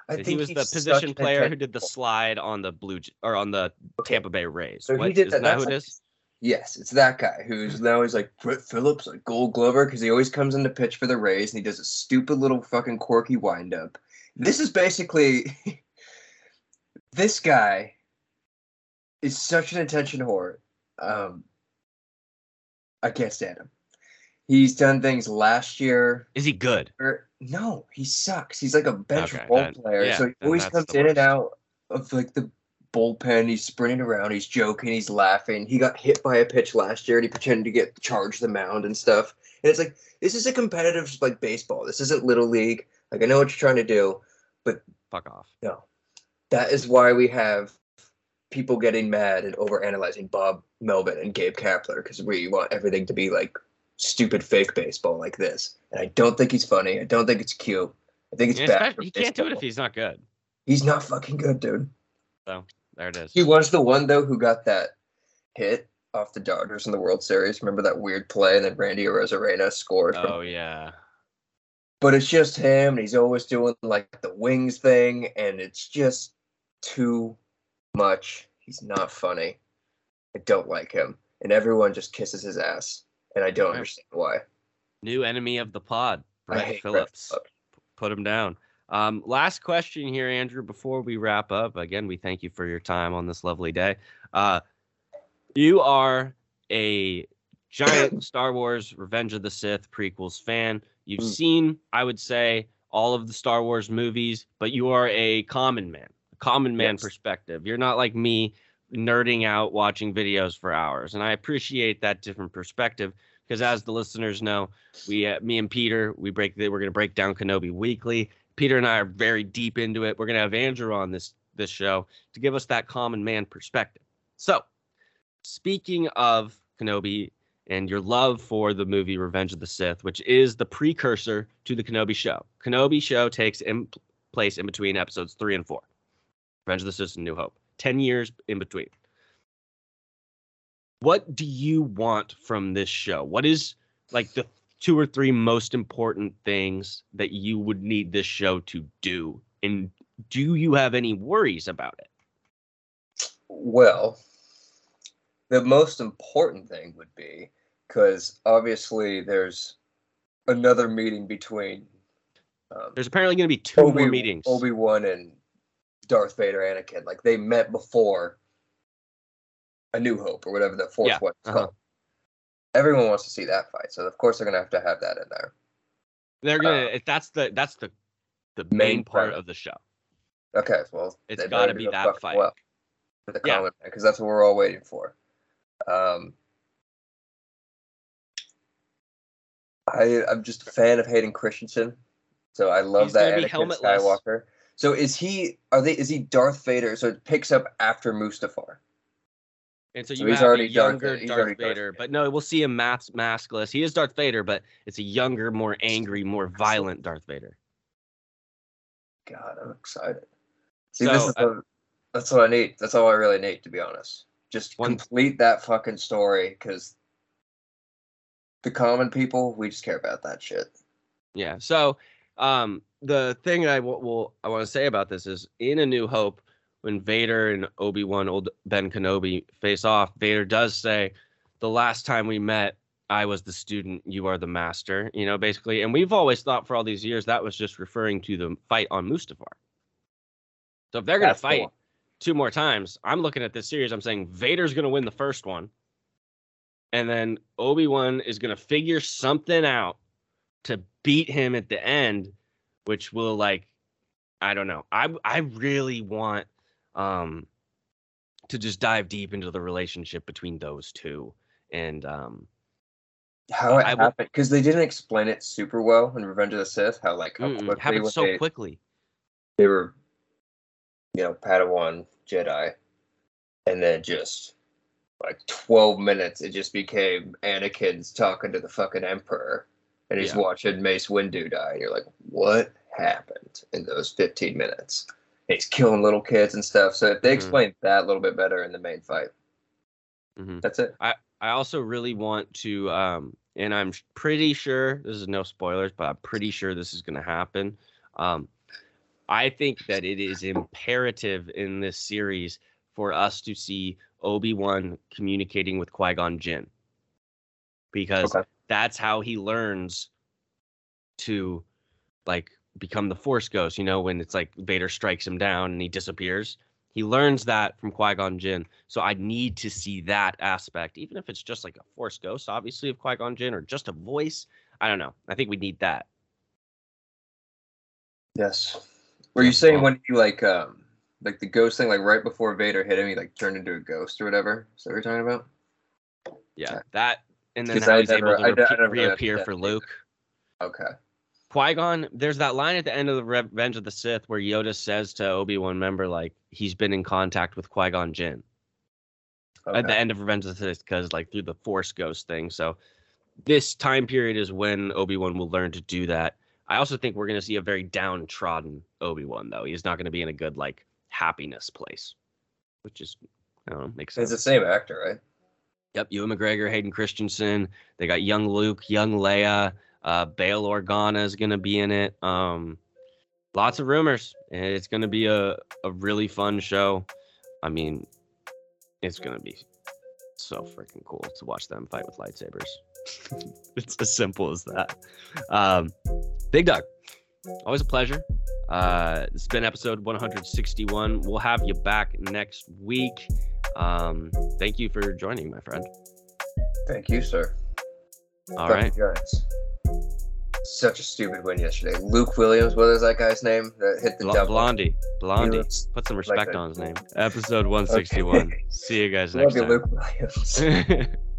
I he was the position player who did the slide on the blue or on the. Tampa Bay Rays. So What- he did that. that who it is? Yes, it's that guy who's now he's like Brett Phillips, like Gold Glover, because he always comes in to pitch for the Rays and he does a stupid little fucking quirky windup. This is basically this guy is such an attention whore. Um, I can't stand him. He's done things last year. Is he good? Or, no, he sucks. He's like a bench Okay, role player. yeah, so he always comes in and out of like the bullpen. He's sprinting around. He's joking. He's laughing. He got hit by a pitch last year and he pretended to get charged the mound and stuff. And it's like this is a competitive like baseball. This isn't little league. Like I know what you're trying to do. But fuck off. No, that is why we have people getting mad and overanalyzing Bob Melvin and Gabe Kapler because we want everything to be like stupid fake baseball like this. And I don't think he's funny. I don't think it's cute. I think it's bad. he can't do it if he's not good. He's not fucking good, dude. So there it is. He was the one though who got that hit off the Dodgers in the World Series. Remember that weird play, and then Randy Arozarena scored. from- Oh yeah. But it's just him, and he's always doing like the wings thing, and it's just too much. He's not funny. I don't like him, and everyone just kisses his ass, and I don't Right. understand why. New enemy of the pod, Brett hate Brett Phillips. Phillips. Put him down. Um, last question here, Andrew, before we wrap up. Again, we thank you for your time on this lovely day. Uh, you are a giant Star Wars Revenge of the Sith prequels fan. You've Mm. seen, I would say, all of the Star Wars movies, but you are a common man, a common man Yes. perspective. You're not like me nerding out watching videos for hours. And I appreciate that different perspective because as the listeners know, we uh, me and Peter, we break the, we're going to break down Kenobi weekly. Peter and I are very deep into it. We're going to have Andrew on this this show to give us that common man perspective. So, speaking of Kenobi and your love for the movie Revenge of the Sith, which is the precursor to the Kenobi show. Kenobi show takes in place in between episodes 3 and 4. Revenge of the Sith and New Hope. 10 years in between. What do you want from this show? What is like the two or three most important things that you would need this show to do? And do you have any worries about it? Well, the most important thing would be because obviously there's another meeting between um, There's apparently going to be two Obi, more meetings. Obi Wan and Darth Vader, Anakin. Like they met before A New Hope or whatever the fourth Yeah, one's uh-huh. called. Everyone wants to see that fight, so of course they're gonna have to have that in there. They're gonna. uh, if that's the that's the the main main part of the show. Okay, well, it's gotta be that fight. well for the Yeah. common because that's what we're all waiting for. Um, I I'm just a fan of Hayden Christensen, so I love He's that Anakin helmetless. Skywalker. So is he? Are they? Is he Darth Vader? So it picks up after Mustafar. And so So you he's have already a Darth younger he's Darth already Darth Vader, Vader. but no, we'll see him mask maskless. He is Darth Vader, but it's a younger, more angry, more violent Darth Vader. God, I'm excited. See, this is the, that's what I need. That's all I really need, to be honest. Just One- complete that fucking story, because the common people, we just care about that shit. Yeah. So, um, the thing I w- will I want to say about this is in A New Hope, when Vader and Obi Wan, old Ben Kenobi, face off, Vader does say, "The last time we met, I was the student, you are the master." You know, basically, and we've always thought for all these years that was just referring to the fight on Mustafar. So if they're gonna That's fight one. two more times, I'm looking at this series. I'm saying Vader's gonna win the first one, and then Obi Wan is gonna figure something out to beat him at the end, which will like, I don't know. I I really want um to just dive deep into the relationship between those two, and um How it I happened, because they didn't explain it super well in Revenge of the Sith. How like how quickly happened so they, quickly. they were, you know, Padawan Jedi, and then just like twelve minutes, it just became Anakin's talking to the fucking Emperor, and he's Yeah. watching Mace Windu die, and you're like, what happened in those fifteen minutes? And he's killing little kids and stuff. So if they Mhm. explained that a little bit better in the main fight, Mhm. that's it. I I also really want to, um, and I'm pretty sure this is no spoilers, but I'm pretty sure this is going to happen. Um, I think that it is imperative in this series for us to see Obi Wan communicating with Qui Gon Jinn, because Okay. That's how he learns to, like, become the Force Ghost. You know, when it's like Vader strikes him down and he disappears. He learns that from Qui Gon Jinn. So I need to see that aspect, even if it's just like a Force Ghost, obviously, of Qui Gon Jinn, or just a voice. I don't know. I think we need that. Yes. Were you saying when you like um like the ghost thing, like right before Vader hit him, he like turned into a ghost or whatever? Is that what you're talking about? Yeah, that, and then how he's never- able to I d- I repe- never reappear for. Luke. Okay. Qui Gon, there's that line at the end of the Revenge of the Sith where Yoda says to Obi Wan, remember, like he's been in contact with Qui Gon Jinn okay. at the end of Revenge of the Sith because like through the Force Ghost thing. So this time period is when Obi Wan will learn to do that. I also think we're going to see a very downtrodden Obi Wan though. He's not going to be in a good like happiness place, which is I don't know makes sense. It's the same actor, right? Yep, Ewan McGregor, Hayden Christensen. They got young Luke, young Leia. Uh, Bail Organa is going to be in it. Um, lots of rumors, and it's going to be a, a really fun show. I mean, it's going to be so freaking cool to watch them fight with lightsabers. it's as simple as that. Um, Big Doug, always a pleasure. Uh, it's been episode 161. We'll have you back next week. Um, thank you for joining, my friend. Thank you, sir. All right. Giants. Such a stupid win yesterday. Luke Williams, what is that guy's name? That hit the Bl- double. Blondie. Blondie. Put some respect a- on his name. Episode 161. Okay. See you guys Love next you, time. Luke Williams.